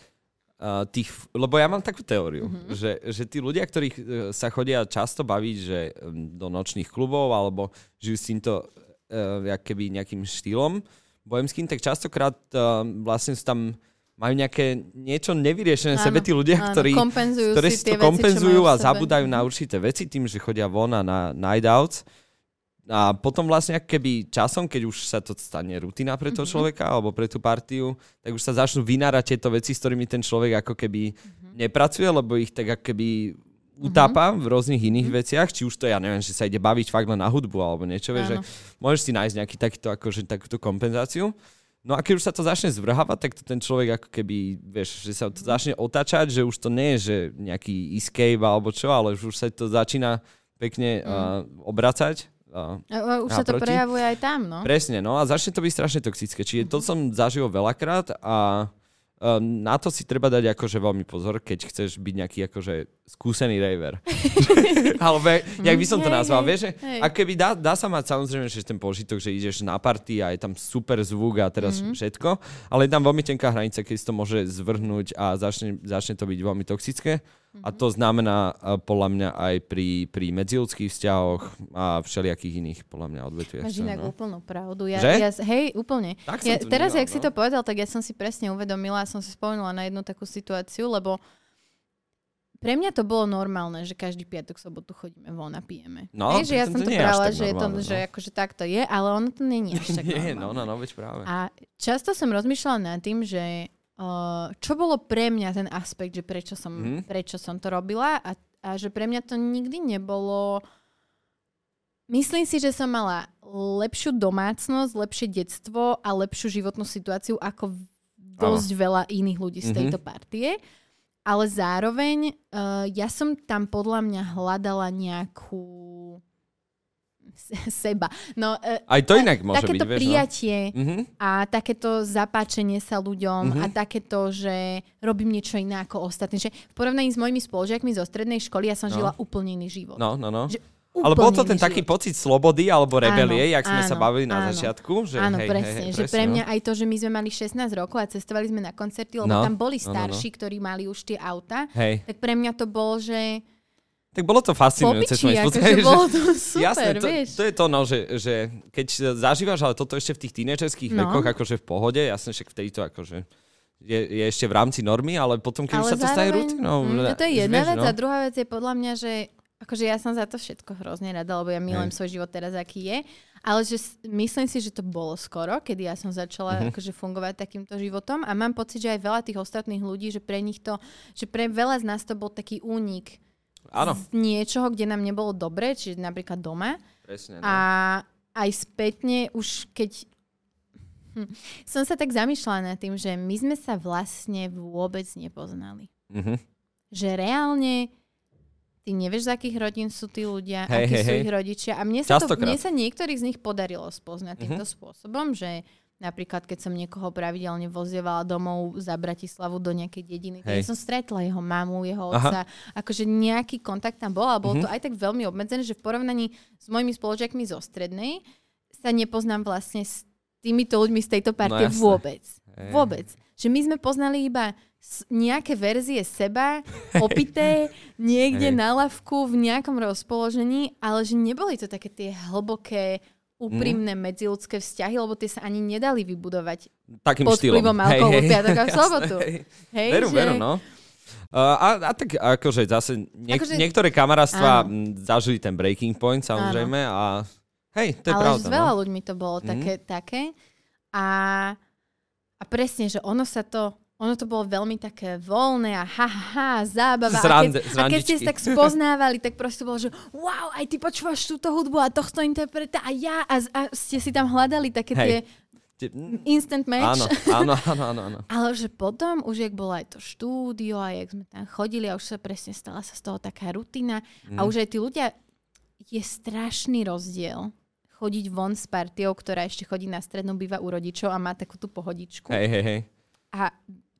Uh, tých, lebo ja mám takú teóriu, mm-hmm. že, že tí ľudia, ktorí uh, sa chodia často baviť že um, do nočných klubov alebo žijú s týmto uh, keby nejakým štýlom bohemským, tak častokrát uh, vlastne sú tam majú nejaké niečo nevyriešené áno, sebe tí ľudia, áno, ktorí, ktorí si to kompenzujú veci, a zabúdajú na určité veci tým, že chodia von a na night outs a potom vlastne keby časom, keď už sa to stane rutina pre toho mm-hmm. človeka alebo pre tú partiu, tak už sa začnú vynárať tieto veci, s ktorými ten človek ako keby mm-hmm. nepracuje, lebo ich tak ako keby utápa mm-hmm. v rôznych iných mm-hmm. veciach, či už to ja neviem, že sa ide baviť fakt len na hudbu alebo niečo, vieš, že môžeš si nájsť nejaký takýto, akože, takúto kompenzáciu. No a keď už sa to začne zvrhávať, tak to ten človek ako keby, vieš, že sa to začne otáčať, že už to nie je že nejaký escape alebo čo, ale už sa to začína pekne uh, obracať Uh, a, už sa to proti. prejavuje aj tam, no. Presne, no a začne to byť strašne toxické. Čiže to som zažil veľakrát a uh, na to si treba dať akože veľmi pozor, keď chceš byť nejaký akože skúsený raver. [LAUGHS] Alebo jak by som to nazval, vieš, že a keby dá, dá sa mať samozrejme že ten požitok, že ideš na party a je tam super zvuk a teraz mm-hmm. všetko, ale je tam veľmi tenká hranica, keď si to môže zvrhnúť a začne, začne to byť veľmi toxické. A to znamená podľa mňa aj pri, pri medziludských vzťahoch a všelijakých iných podľa mňa odvetviach. Máš inak no. úplnú pravdu. Ja, že? ja, hej, úplne. Tak ja, teraz, vnímal, jak no. si to povedal, tak ja som si presne uvedomila a som si spomenula na jednu takú situáciu, lebo pre mňa to bolo normálne, že každý piatok, sobotu chodíme von a pijeme. No, Hej, že ja som to, to brala, že, je to, no. že akože tak to je, ale ono to není až tak [LAUGHS] Nie, no, no, no, veď práve. A často som rozmýšľala nad tým, že Uh, čo bolo pre mňa ten aspekt, že prečo som, mm. prečo som to robila a, a že pre mňa to nikdy nebolo... Myslím si, že som mala lepšiu domácnosť, lepšie detstvo a lepšiu životnú situáciu ako dosť ano. veľa iných ľudí z mm-hmm. tejto partie. Ale zároveň uh, ja som tam podľa mňa hľadala nejakú [LAUGHS] seba. No, uh, Aj to inak môže takéto byť, vieš, prijatie no? Mhm. a takéto zapáčenie sa ľuďom mm-hmm. a takéto, že robím niečo iné ako ostatní. Že v porovnaní s mojimi spolužiakmi zo strednej školy ja som no. žila úplne iný život. No, no, no. Že ale bol to ten taký život. pocit slobody alebo rebelie, áno, jak sme áno, sa bavili na áno. začiatku. Že áno, hej, presne. Hej, hej, že presne, pre mňa no. aj to, že my sme mali 16 rokov a cestovali sme na koncerty, lebo no, tam boli starší, no, no, no. ktorí mali už tie auta, hej. tak pre mňa to bolo, že tak bolo to fascinujúce. Popiči, akože [LAUGHS] bolo to super, Jasné, to, vieš. to je to, no, že, že keď zažívaš, ale toto ešte v tých tínečerských no. vekoch, akože v pohode, jasne, však vtedy to akože je, je ešte v rámci normy, ale potom, keď ale už sa to stane rutinou. Mm, to je jedna vec no? a druhá vec je podľa mňa, že akože ja som za to všetko hrozne rada, lebo ja milujem svoj život teraz, aký je. Ale že myslím si, že to bolo skoro, kedy ja som začala uh-huh. akože fungovať takýmto životom a mám pocit, že aj veľa tých ostatných ľudí, že pre nich to, že pre veľa z nás to bol taký únik Áno. z niečoho, kde nám nebolo dobre, čiže napríklad doma. Presne, no. A aj spätne už keď hm, som sa tak zamýšľala nad tým, že my sme sa vlastne vôbec nepoznali. Uh-huh. Že reálne ty nevieš, z akých rodín sú tí ľudia, Hej, akí hej, sú hej. ich rodičia. A mne sa, to, mne sa niektorých z nich podarilo spoznať Mhm. týmto spôsobom, že napríklad keď som niekoho pravidelne vozievala domov za Bratislavu do nejakej dediny, Hej. keď som stretla jeho mamu, jeho Aha. otca, akože nejaký kontakt tam bol, ale bolo Mhm. to aj tak veľmi obmedzené, že v porovnaní s mojimi spoločiakmi zo strednej sa nepoznám vlastne s týmito ľuďmi z tejto partie jasné. vôbec. Hej. Vôbec. Že my sme poznali iba nejaké verzie seba, opité, niekde Hej. na lavku, v nejakom rozpoložení, ale že neboli to také tie hlboké, úprimné medziludské vzťahy, lebo tie sa ani nedali vybudovať Takým pod štýlom. vplyvom alkoholu a v [LAUGHS] Jasné, sobotu. hej. Hej, Veru, že... veru, no. Uh, a, a tak akože zase niek- Akože- niektoré kamarátstva Áno. zažili ten breaking point samozrejme a hej, to je ale pravda. s veľa no. ľuďmi to bolo Mhm. také, také. A, a presne, že ono sa to, ono to bolo veľmi také voľné a ha, ha, ha zábava. Zrande- a, keď, a keď ste tak spoznávali, tak proste bolo, že wow, aj ty počúvaš túto hudbu a tohto interpreta a ja a, a ste si tam hľadali také Hej. tie mm, instant match. Áno, áno, áno, áno, áno. Ale že potom, už jak bolo aj to štúdio a jak sme tam chodili a už sa presne stala sa z toho taká rutina Mhm. a už aj tí ľudia, je strašný rozdiel chodiť von s partiou, ktorá ešte chodí na strednú, býva u rodičov a má takú tú pohodičku Hej, hej, hej. a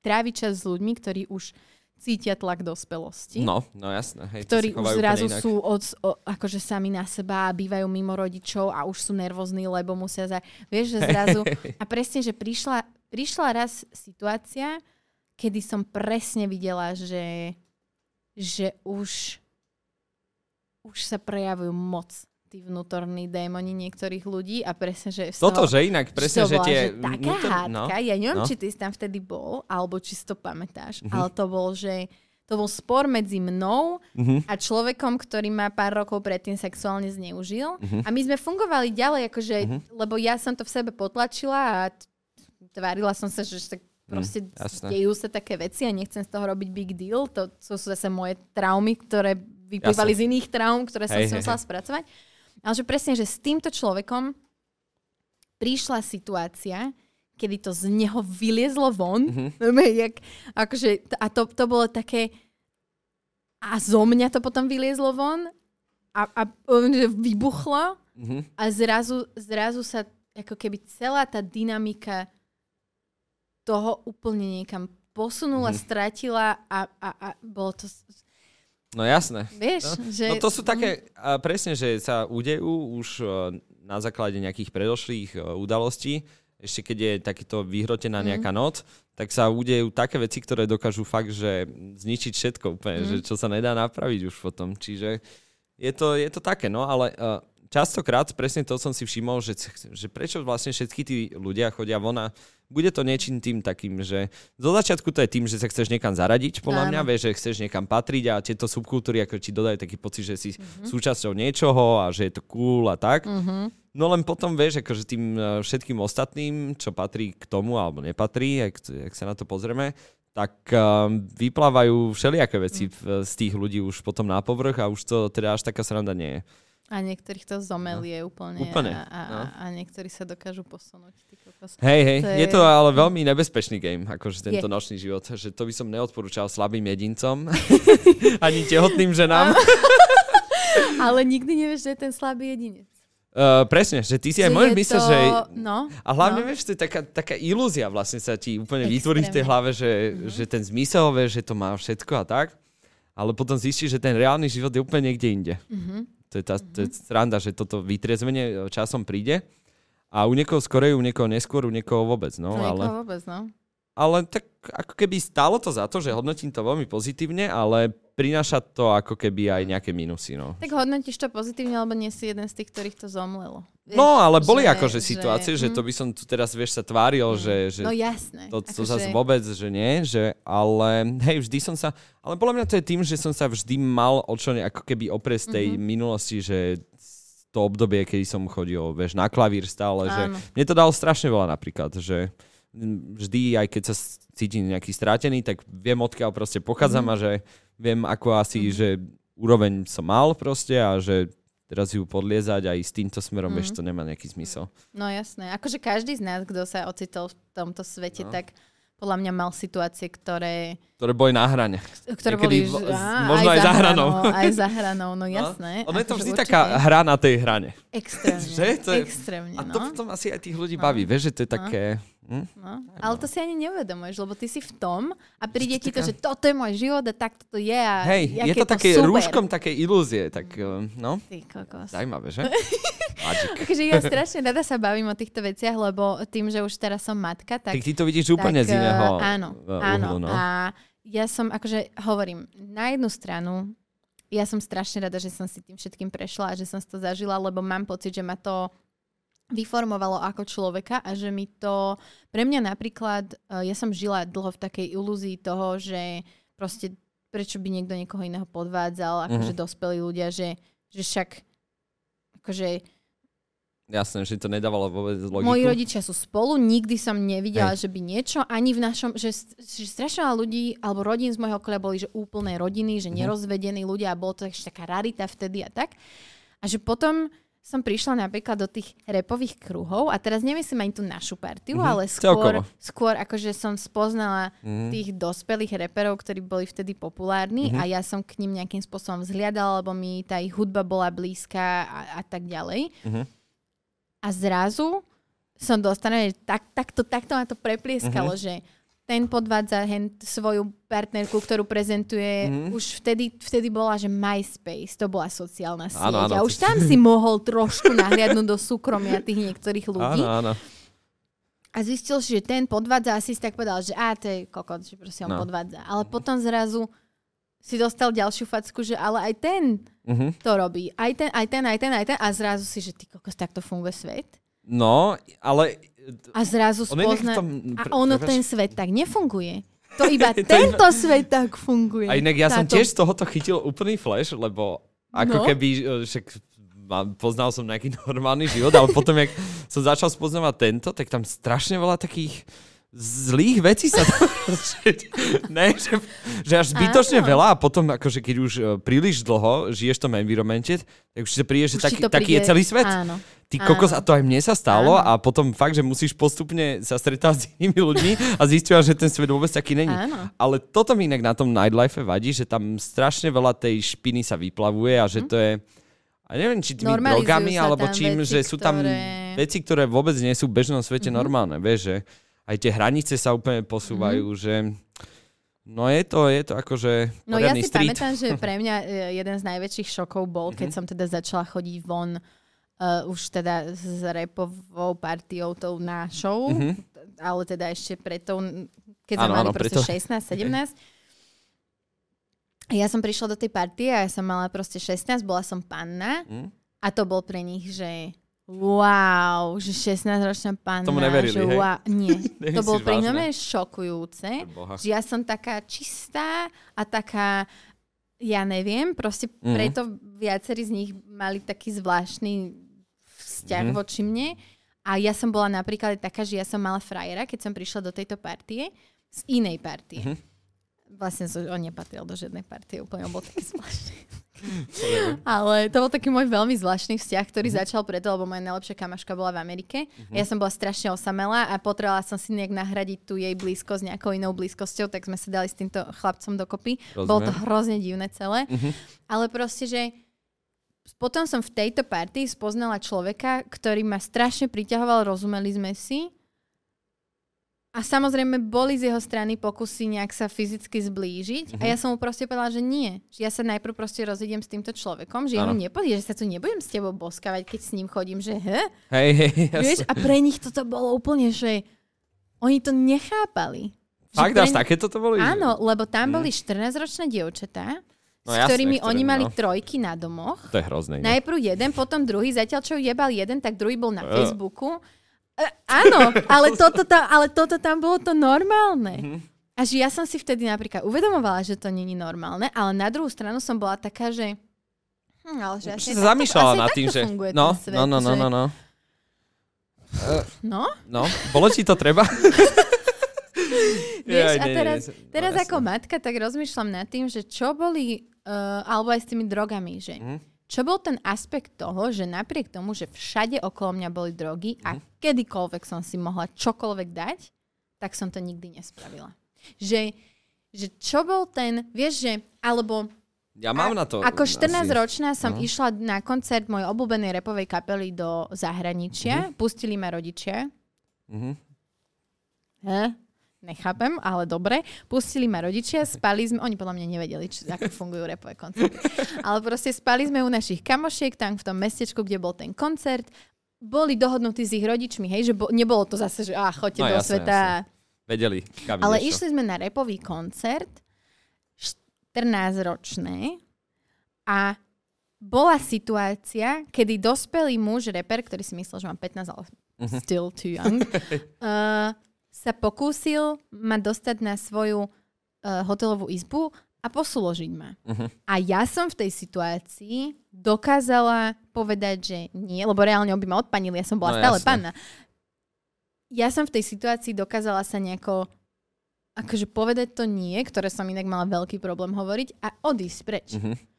tráviť čas s ľuďmi, ktorí už cítia tlak dospelosti. No, no jasné. Hej, to ktorí už zrazu inak. sú od, o, akože sami na seba a bývajú mimo rodičov a už sú nervózni, lebo musia za... Vieš, že zrazu... [LAUGHS] A presne, že prišla, prišla raz situácia, kedy som presne videla, že, že už, už sa prejavujú moc tí vnútorní démoni niektorých ľudí a presne, že... z Toto, že inak, presne, že bola, tie... taká vnútor- hádka, ja neviem, no. či ty si tam vtedy bol, alebo či si to pamätáš, Mhm. ale to bol, že to bol spor medzi mnou Mhm. a človekom, ktorý ma pár rokov predtým sexuálne zneužil. Mhm. A my sme fungovali ďalej, akože, Mhm. lebo ja som to v sebe potlačila a tvárila som sa, že tak proste jasné. dejú sa také veci a nechcem z toho robiť big deal. To, to sú zase moje traumy, ktoré vyplývali Jasné. z iných traum, ktoré som Hej, si musela hej. spracovať. Ale že presne, že s týmto človekom prišla situácia, kedy to z neho vyliezlo von. Mhm. Mm-hmm. Jak, akože, a to, to bolo také... A zo mňa to potom vyliezlo von a, a vybuchlo Mhm. a zrazu, zrazu sa ako keby celá tá dynamika toho úplne niekam posunula, Mhm. mm-hmm. stratila a, a, a bolo to... No jasné. Vieš, No, že... no to sú také, a presne, že sa udejú už e, na základe nejakých predošlých e, udalostí, ešte keď je takýto vyhrotená Mhm. nejaká noc, tak sa udejú také veci, ktoré dokážu fakt, že zničiť všetko úplne, Mhm. že čo sa nedá napraviť už potom. Čiže je to, je to také, no ale uh, častokrát presne to som si všimol, že, že prečo vlastne všetky tí ľudia chodia von a bude to niečím tým takým, že zo začiatku to je tým, že sa chceš niekam zaradiť, podľa Áno. mňa, vieš, že chceš niekam patriť a tieto subkultúry ako ti dodajú taký pocit, že si Mhm. súčasťou niečoho a že je to cool a tak. Mm-hmm. No len potom vieš, akože tým eh, všetkým ostatným, čo patrí k tomu alebo nepatrí, ak, ak sa na to pozrieme, tak um, vyplávajú všelijaké veci v, z tých ľudí už potom na povrch a už to teda až taká sranda nie je. A niektorých to zomelie no. úplne. Úplne, A, a, no. a niektorí sa dokážu posunúť. Hej, hej, To je... je- to ale veľmi nebezpečný game, akože tento Je. nočný život, že to by som neodporúčal slabým jedincom, [LAUGHS] ani tehotným ženám. [LAUGHS] Ale nikdy nevieš, že je ten slabý jedinec. Uh, presne, že ty si aj Že môžeš je mysleť, to- že... No, A hlavne, no. vieš, to je taká, taká ilúzia vlastne sa ti úplne vytvorí v tej hlave, že, mm-hmm. že ten zmysel, vieš, že to má všetko a tak. Ale potom zistíš, že ten reálny život je úplne niekde inde. Mm-hmm. To je, tá, to je sranda, že toto vytriezvenie časom príde. A u niekoho skorej, u niekoho neskôr, u niekoho vôbec. No, No, ale, vôbec, no. ale tak ako keby stálo to za to, že hodnotím to veľmi pozitívne, ale prináša to ako keby aj nejaké minusy. No. Tak hodnotíš to pozitívne, lebo nie si jeden z tých, ktorých to zomlelo. Vieš, no, ale boli že, akože situácie, že, že to hm. by som tu teraz, vieš, sa tváril, mm, že, že no jasné. to, to zase že... vôbec, že nie, že, ale hej, vždy som sa, ale podľa mňa to je tým, že som sa vždy mal o čo ako keby oprieť tej mm-hmm. minulosti, že to obdobie, kedy som chodil, vieš, na klavír stále, Áno. že mne to dalo strašne veľa napríklad, že vždy, aj keď sa cítim nejaký strátený, tak viem, odkiaľ proste pochádzam mm-hmm. a že viem, ako asi, mm-hmm. že úroveň som mal proste a že teraz ju podliezať aj s týmto smerom, mm. vieš, to nemá nejaký zmysel. No jasné, akože každý z nás, kto sa ocitol v tomto svete, no. tak podľa mňa mal situácie, ktoré... Ktoré boli na hrane. Ktoré Niekedy boli, á, možno aj, aj za hranou. Aj za hranou, no, no jasné. No, ono je to vždy určite... taká hra na tej hrane. Extrémne. [LAUGHS] že? To je... Extrémne, A to no. potom asi aj tých ľudí no. baví, vieš, že to je no. také... Hm? No, ale to si ani neuvedomuješ, lebo ty si v tom a príde ti to, že toto je môj život a tak to je. A Hej, je to, to také super. rúškom také ilúzie, tak eh, no. Ty kokos. Zajímavé, že? [LAUGHS] Takže [LAUGHS] ja strašne rada sa bavím o týchto veciach, lebo tým, že už teraz som matka, tak... Tak ty to vidíš úplne tak, z iného eh, Áno, áno. no. A ja som, akože hovorím, na jednu stranu ja som strašne rada, že som si tým všetkým prešla a že som si to zažila, lebo mám pocit, že ma to vyformovalo ako človeka a že mi to, pre mňa napríklad, eh, ja som žila dlho v takej ilúzii toho, že proste prečo by niekto niekoho iného podvádzal, akože mm-hmm. dospelí ľudia, že, že však akože Jasné, že to nedávalo vôbec logiku. Moji rodičia sú spolu, nikdy som nevidela, Hej. že by niečo, ani v našom, že, že strašne ľudí, alebo rodín z môjho okolia boli, že úplné rodiny, že mm-hmm. nerozvedení ľudia a bolo to ešte taká rarita vtedy a tak. A že potom som prišla napríklad do tých repových kruhov a teraz nemyslím ani tú našu partiu, mm-hmm. ale skôr, skôr akože som spoznala mm-hmm. tých dospelých reperov, ktorí boli vtedy populárni mm-hmm. a ja som k ním nejakým spôsobom vzhliadala, lebo mi tá ich hudba bola blízka a, a tak ďalej. Mm-hmm. A zrazu som dostala, že tak, takto, takto ma to preplieskalo, mm-hmm. že ten podvádza hen svoju partnerku, ktorú prezentuje. Mm. Už vtedy, vtedy bola, že MySpace, to bola sociálna sieť. Áno, áno. A už tam si mohol trošku nahliadnúť do súkromia tých niektorých ľudí. Áno, áno. A zistil že ten podvádza a si tak povedal, že á, to je kokot, že proste on no. podvádza. Ale potom zrazu si dostal ďalšiu facku, že ale aj ten mm-hmm. to robí. Aj ten, aj ten, aj ten, aj ten. A zrazu si, že ty kokos, takto funguje svet. No, ale a zrazu spozna... Tom... A ono, ten svet tak nefunguje. [LAUGHS] To iba tento svet tak funguje. A inak ja Táto... som tiež z tohoto chytil úplný flash, lebo ako no. keby, e, však poznal som nejaký [LAUGHS] normálny život, ale potom, jak som začal spoznávať tento, tak tam strašne veľa takých zlých vecí sa tam... [LAUGHS] ne, že, že až zbytočne Áno. veľa a potom akože keď už uh, príliš dlho žiješ v tom environmente, tak už si príde, že taký, taký je celý svet. Áno. Ty kokos, a to aj mne sa stalo Áno. a potom fakt, že musíš postupne sa stretávať [LAUGHS] s inými ľuďmi a zistia, že ten svet vôbec taký není. Áno. Ale toto mi inak na tom nightlife vadí, že tam strašne veľa tej špiny sa vyplavuje a že hm. to je a neviem, či tými drogami, alebo čím, že sú tam ktoré... veci, ktoré vôbec nie sú v bežnom svete mm-hmm. normálne, vieš, že aj tie hranice sa úplne posúvajú, mm. že no je to, je to akože No ja si street. pamätám, že [LAUGHS] pre mňa e, jeden z najväčších šokov bol, keď mm-hmm. som teda začala chodiť von uh, už teda s repovou partiou tou našou, mm-hmm. ale teda ešte pred tou, keď sme mali proste preto... 16, 17. Okay. Ja som prišla do tej partie a ja som mala proste 16, bola som panna mm. a to bol pre nich, že Wow, že 16-ročná panna. Tomu neverili, že hej? Wow, nie, [LAUGHS] to bolo pre mňa šokujúce, že ja som taká čistá a taká, ja neviem, proste mm. preto viacerí z nich mali taký zvláštny vzťah mm. voči mne. A ja som bola napríklad taká, že ja som mala frajera, keď som prišla do tejto partie, z inej partie. Mm-hmm. Vlastne on nepatril do žiadnej partie, úplne bol taký [LAUGHS] zvláštny. Ale to bol taký môj veľmi zvláštny vzťah, ktorý mm-hmm. začal preto, lebo moja najlepšia kamaška bola v Amerike. Mm-hmm. Ja som bola strašne osamelá a potrebovala som si nejak nahradiť tú jej blízkosť nejakou inou blízkosťou, tak sme sa dali s týmto chlapcom dokopy. Rozumiem. Bolo to hrozne divné celé. Mm-hmm. Ale proste, že potom som v tejto partii spoznala človeka, ktorý ma strašne priťahoval, rozumeli sme si a samozrejme boli z jeho strany pokusy nejak sa fyzicky zblížiť uh-huh. a ja mhm. som mu proste povedala, že nie. Že ja sa najprv proste rozidem s týmto človekom, že ja mu nepodie, že sa tu nebudem s tebou boskavať, keď s ním chodím, že he? Hej, hej, Vieš, a pre nich toto bolo úplne, že oni to nechápali. Fakt, až takéto to boli? Áno, lebo tam mm. boli 14-ročné dievčatá No s jasné, ktorými ktoré, oni mali no. trojky na domoch. To je hrozné. ne? Najprv jeden, potom druhý, zatiaľ čo jebal jeden, tak druhý bol na Eh. Facebooku. E, áno, ale toto, tam, ale toto tam bolo to normálne. Mhm. A že ja som si vtedy napríklad uvedomovala, že to není normálne, ale na druhú stranu som bola taká, že... Hm, ale že asi sa zamýšľala nad tým, že... No, svet, no, no, no, no, no. No, No, bolo ti to treba? [LAUGHS] Vieš, a teraz. No, teraz jasné. ako matka, tak rozmýšľam nad tým, že čo boli, uh, alebo aj s tými drogami, že Mhm. Čo bol ten aspekt toho, že napriek tomu, že všade okolo mňa boli drogy a Mhm. kedykoľvek som si mohla čokoľvek dať, tak som to nikdy nespravila. Že, že čo bol ten, vieš, že, alebo Ja mám na to... ako asi- 14-ročná som no. išla na koncert mojej obľúbenej repovej kapely do zahraničia, pustili ma rodičia. He? Nechápem, ale dobre. Pustili ma rodičia, spali sme, oni podľa mňa nevedeli, či, ako fungujú repové koncerty. Ale proste spali sme u našich kamošiek tam v tom mestečku, kde bol ten koncert. Boli dohodnutí s ich rodičmi, hej, že bo, nebolo to zase, že á, choďte No, do jasné, sveta. Vedeli, kam Ale ideš, išli sme na repový koncert, 14-ročné a bola situácia, kedy dospelý muž, reper, ktorý si myslel, že mám 15, ale Mhm. still too young, uh, [LAUGHS] sa pokúsil ma dostať na svoju uh, hotelovú izbu a posúložiť ma. Mhm. A ja som v tej situácii dokázala povedať, že nie, lebo reálne on by ma odpanili, ja som bola No, stále panna. Ja som v tej situácii dokázala sa nejako akože povedať to nie, ktoré som inak mala veľký problém hovoriť a odísť preč. Mhm.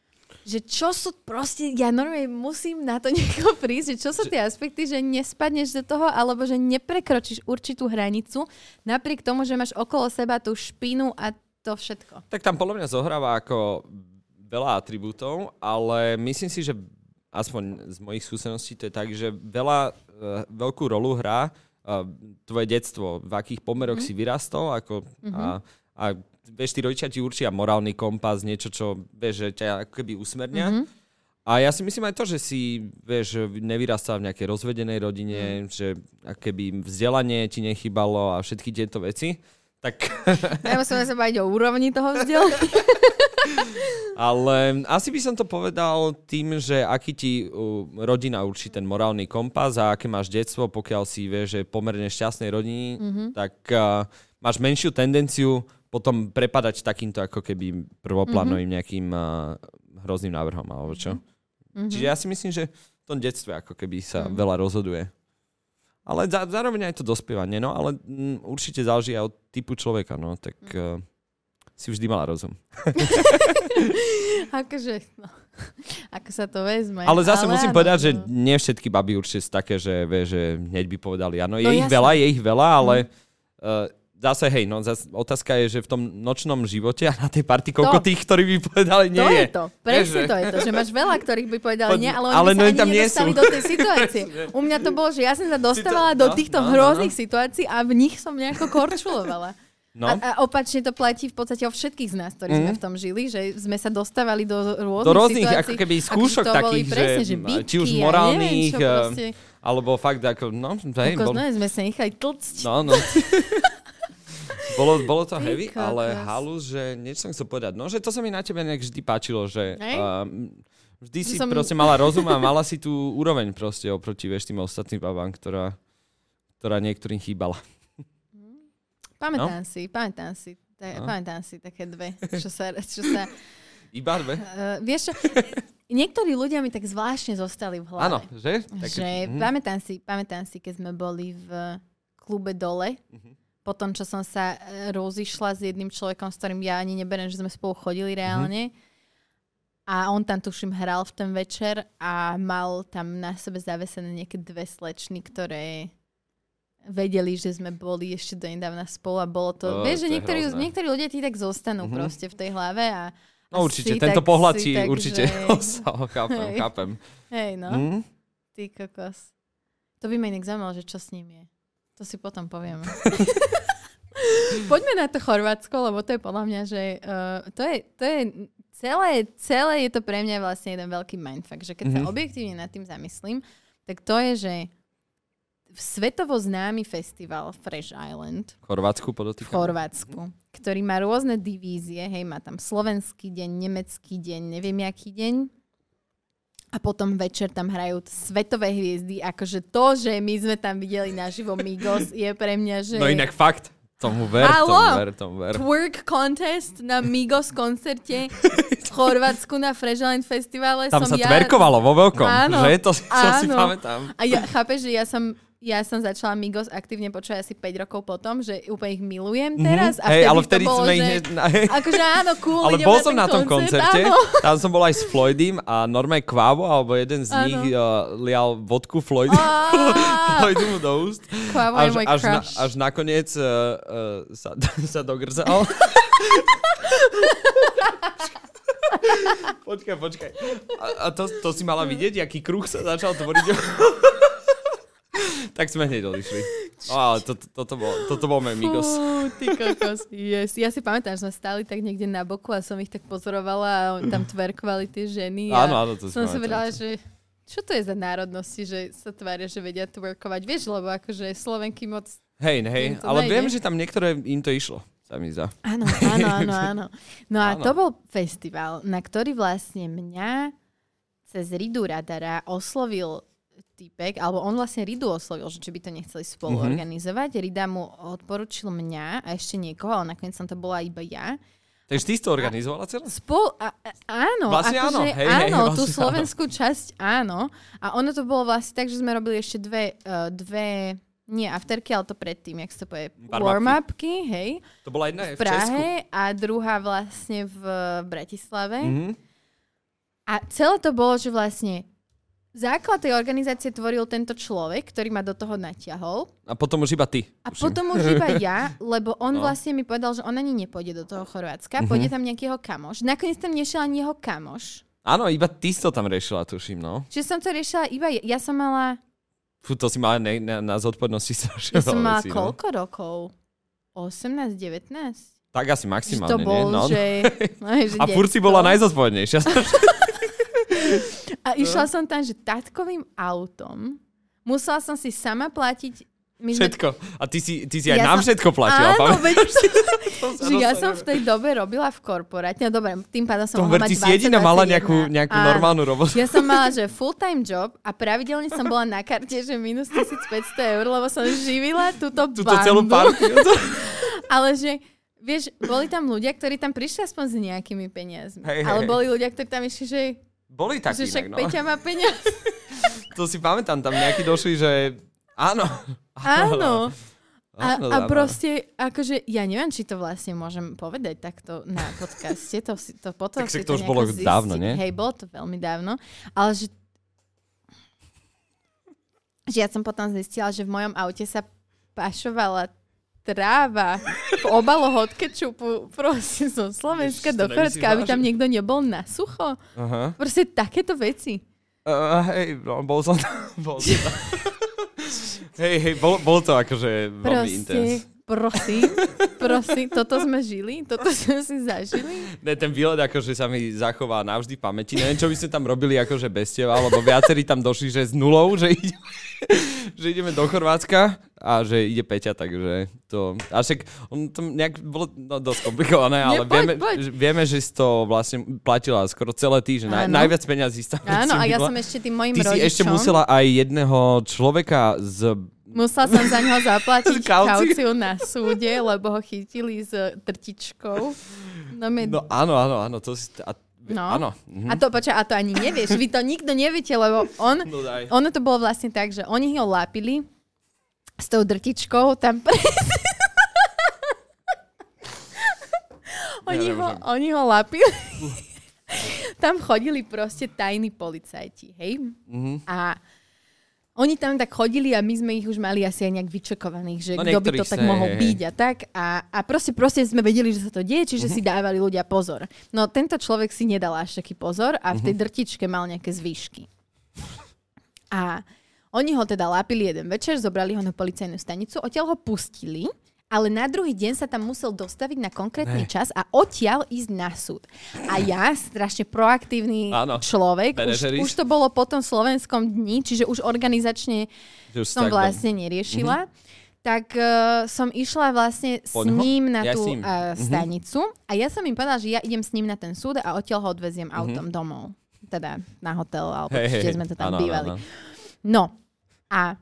Že čo sú proste, ja normálne musím na to [LAUGHS] nejako prísť, že čo sú tie aspekty, že nespadneš do toho, alebo že neprekročíš určitú hranicu, napriek tomu, že máš okolo seba tú špinu a to všetko. Tak tam podľa mňa zohráva ako veľa atribútov, ale myslím si, že aspoň z mojich skúseností to je tak, že veľa, uh, veľkú rolu hrá uh, tvoje detstvo, v akých pomeroch mm. si vyrastol ako, a, a vieš, tí rodičia ti určia morálny kompas, niečo, čo vieš, že ťa ako keby usmernia. Mhm. A ja si myslím aj to, že si, vieš, nevyrastal v nejakej rozvedenej rodine, Mhm. že keby vzdelanie ti nechybalo a všetky tieto veci, tak Nemusíme sa baviť o úrovni toho vzdelania. [LAUGHS] Ale asi by som to povedal tým, že aký ti rodina určí ten morálny kompas a aké máš detstvo, pokiaľ si vieš, že pomerne šťastnej rodiny, mm-hmm. tak uh, máš menšiu tendenciu potom prepadať takýmto ako keby prvoplánovým nejakým uh, hrozným návrhom alebo čo. Mm-hmm. Čiže ja si myslím, že v tom detstve ako keby sa mm-hmm. veľa rozhoduje. Ale za, zároveň aj to dospievanie, no ale mm, určite záleží aj od typu človeka, no tak uh, si vždy mala rozum. [LAUGHS] akože, no, ako sa to vezme. Ale zase musím áno, povedať, že no. nie všetky baby určite sú také, že, vie, že hneď by povedali áno. Je No ich jasné. veľa, je ich veľa, ale uh, zase hej, no zase otázka je, že v tom nočnom živote a na tej party, koľko To. tých, ktorí by povedali nie to je. to, presne to je to, že máš veľa, ktorých by povedali Pod- nie, ale oni ale by no sa oni ani tam nie nedostali sú. do tej situácie. [LAUGHS] U mňa to bolo, že ja som sa dostávala to- do no, týchto no, no, hrozných no. situácií a v nich som nejako korčulovala. No, A, a opačne to platí v podstate o všetkých z nás, ktorí sme v tom žili, že sme sa dostávali do rôznych, do rôznych situácií. ako keby skúšok boli takých, presne, že, že bitky či už a neviem morálnych, čo eh, proste. alebo fakt ako, no, hej, bol, no, sme sa nechali tlcť. no, no. [LAUGHS] bolo, bolo to Ty heavy, ale halus, že niečo som chcel povedať. No, že to sa mi na tebe nejak vždy páčilo, že Hej? um, vždy Že si som- proste mala rozum a mala si tú úroveň proste oproti vieš, tým ostatným babám, ktorá, ktorá niektorým chýbala. Pamätám si, pamätám si. Ta, No. Pamätám si také dve, čo sa, čo sa Iba dve? uh, vieš čo, niektorí ľudia mi tak zvláštne zostali v hlave. Áno, že? že mhm. pamätám si, pamätám si, keď sme boli v klube dole, Mhm. potom čo som sa e, rozišla s jedným človekom, s ktorým ja ani neberiem, že sme spolu chodili reálne. A on tam tuším hral v ten večer a mal tam na sebe zavesené nejaké dve slečny, ktoré vedeli, že sme boli ešte donedávna spolu a bolo to... Ó, vieš, že niektorí, niektorí ľudia ti tak zostanú Mhm. proste v tej hlave a No určite, tento tak- pohľad ti tak, určite že- [LAUGHS] chápem, Hej. chápem. hej no, Hm? ty kokos. To by ma inak zaujímalo, že čo s ním je. To si potom povieme. [LAUGHS] Poďme na to Chorvátsko, lebo to je podľa mňa, že uh, to je, to je celé, celé je to pre mňa vlastne jeden veľký mindfuck, že keď mm-hmm. sa Mhm. objektívne nad tým zamyslím, tak to je, že svetovo známy festival Fresh Island V Chorvátsku v podotýkam. Chorvátsku, ktorý má rôzne divízie, hej, má tam slovenský deň, nemecký deň, neviem aký deň. A potom večer tam hrajú svetové hviezdy, akože to, že my sme tam videli naživo Migos, je pre mňa, že... No inak fakt. Tomu ver, Halo? tomu ver, tomu ver. Twerk contest na Migos koncerte [LAUGHS] v Chorvátsku na Fresh Island festivale Tam som sa ja... tverkovalo vo veľkom, Áno, že? To, si- to si áno. pamätám. A ja chápeš, že ja som, ja som začala Migos aktívne počúvať asi 5 rokov potom, že úplne ich milujem teraz. A Mhm. Hej, ale to vtedy bolo, sme ich... že... hej. [LAUGHS] Akože áno, cool, Ale bol som na tom koncert, koncerte, Áno. [LAUGHS] tam som bol aj s Floydym a normálne Kvavo, alebo jeden z Áno. nich uh, lial vodku Floyd, Á, [LAUGHS] Floydu mu do úst. Kvavo je Až, môj až, na, až nakoniec uh, uh, sa, sa dogrzal. počkaj, počkaj. A, a to, to si mala vidieť, aký kruh sa začal tvoriť? Tak sme hneď odišli. [LAUGHS] No, ale to, to, toto, bol, toto bol môj Migos. Fú, ty kokos. Yes. Ja si pamätám, že sme stáli tak niekde na boku a som ich tak pozorovala a tam tverkovali tie ženy. A Áno, áno, to som si vedela, že čo to je za národnosti, že sa tvária, že vedia twerkovať. Vieš, lebo akože Slovenky moc... Hej, hej, ale nejde. viem, že tam niektoré im to išlo, sa mi zdá. Áno, áno, áno, [LAUGHS] áno. No a Áno. to bol festival, na ktorý vlastne mňa cez Ridu Radara oslovil typek, alebo on vlastne Ridu oslovil, že či by to nechceli spolu Mhm. mm-hmm. organizovať. Rida mu odporučil mňa a ešte niekoho, ale nakoniec som to bola iba ja. Takže ty si to organizovala celé? Spol, a, a, áno, Vlastne áno, akože, hej, hej, áno, vlastne tú áno. slovenskú časť áno. A ono to bolo vlastne tak, že sme robili ešte dve, uh, dve nie afterky, ale to predtým, jak sa to povie, Warm-upky. hej, To bola jedna v v. Prahe a druhá vlastne v Bratislave. Mhm. A celé to bolo, že vlastne základ tej organizácie tvoril tento človek, ktorý ma do toho natiahol. A potom už iba ty. A tuším. potom už iba ja, [LAUGHS] lebo on No. no. vlastne mi povedal, že on ani nepôjde do toho Chorvátska, Mhm. pôjde tam nejaký jeho kamoš. Nakoniec tam nešiel ani jeho kamoš. Áno, iba ty si to tam riešila, tuším, no. Čiže som to riešila iba, ja, ja som mala, Fú, to si mala na, na, na zodpovednosti strašne ja som mala vecí, no. koľko rokov? 18, 19? Tak asi Že maximálne, to bol, nie? No. že... [LAUGHS] no, že A furt si bola najzodpovednejšia. [LAUGHS] A išla som tam, že tatkovým autom. Musela som si sama platiť. My sme- Všetko. A ty si, ty si aj Ja nám som- všetko platila. Áno, veď, [LAUGHS] že ja som v tej dobe robila v korporáte. No dobre, tým pádom som mať ty si jediná 20, mala 21. nejakú, nejakú Áno. normálnu robotu. Ja som mala, že full-time job a pravidelne som bola na karte, že minus 1500 eur, lebo som živila túto Túto bandu. celú partiu. [LAUGHS] Ale že, vieš, boli tam ľudia, ktorí tam prišli aspoň s nejakými peniazmi. Hej, hej, Ale hej. boli ľudia, ktorí tam išli, že, Boli že takí však inak, no. Peťa má peniaze. [LAUGHS] To si pamätám, tam nejakí došli, že áno. [LAUGHS] Áno. A, a proste, akože, ja neviem, či to vlastne môžem povedať takto na podcaste, to, si, to potom Tak si však to už bolo zistiť. dávno, nie? Hej, bolo to veľmi dávno, ale že, že ja som potom zistila, že v mojom aute sa pašovala tráva v obaloch od kečupu proste zo Slovenska Ježiš, do Chorvátska, aby tam niekto nebol na sucho. Aha. Proste takéto veci. Uh, hej, no, bol som tam. [LAUGHS] Bol som tam. hej, hej, bol, bol to akože veľmi intens. Prosím, prosím, toto sme žili, toto sme si zažili. Ne, ten výlet akože sa mi zachová navždy v pamäti. Neviem, čo by sme tam robili akože bez teba, lebo viacerí tam došli, že s nulou, že, ide, [LAUGHS] že ideme do Chorvátska a že ide Peťa, takže to... A však on to nejak bolo no, dosť komplikované, ale Nie, poď, vieme, poď. že- vieme, že si to vlastne platila skoro celé týždeň. Naj, najviac peňazí si tam Áno, a ja som ešte tým mojim Ty si rodičom... ešte musela aj jedného človeka z... Musela som za neho zaplatiť [LAUGHS] Kauciu. na súde, lebo ho chytili s trtičkou. No, my... No áno, áno, áno, to si... A, No. Áno. Mhm. A to, počkaj, a to ani nevieš, vy to nikto neviete, lebo on, No daj. ono to bolo vlastne tak, že oni ho lápili s tou drtičkou tam pre... [LAUGHS] oni, Ja ho, oni ho lápili. [LAUGHS] tam chodili proste tajní policajti, hej? Mhm. A oni tam tak chodili a my sme ich už mali asi aj nejak vyčekovaných, že No kto by to tak sa- mohol byť a tak. A, a proste, proste sme vedeli, že sa to deje, čiže Mhm. si dávali ľudia pozor. No tento človek si nedal až taký pozor a v Mhm. tej drtičke mal nejaké zvýšky. A oni ho teda lápili jeden večer, zobrali ho na policajnú stanicu, odtiaľ ho pustili ale na druhý deň sa tam musel dostaviť na konkrétny ne. čas a odtiaľ ísť na súd. A ja, strašne proaktívny Áno. človek, už, už to bolo po tom slovenskom dni, čiže už organizačne už som vlastne neriešila. Tak uh, som išla vlastne s Po ňoho? ním na Ja tú ním. uh, stanicu a ja som im povedala, že ja idem s ním na ten súd a odtiaľ ho odveziem autom domov. Teda na hotel, alebo kde hej. sme to tam áno, bývali. áno. No a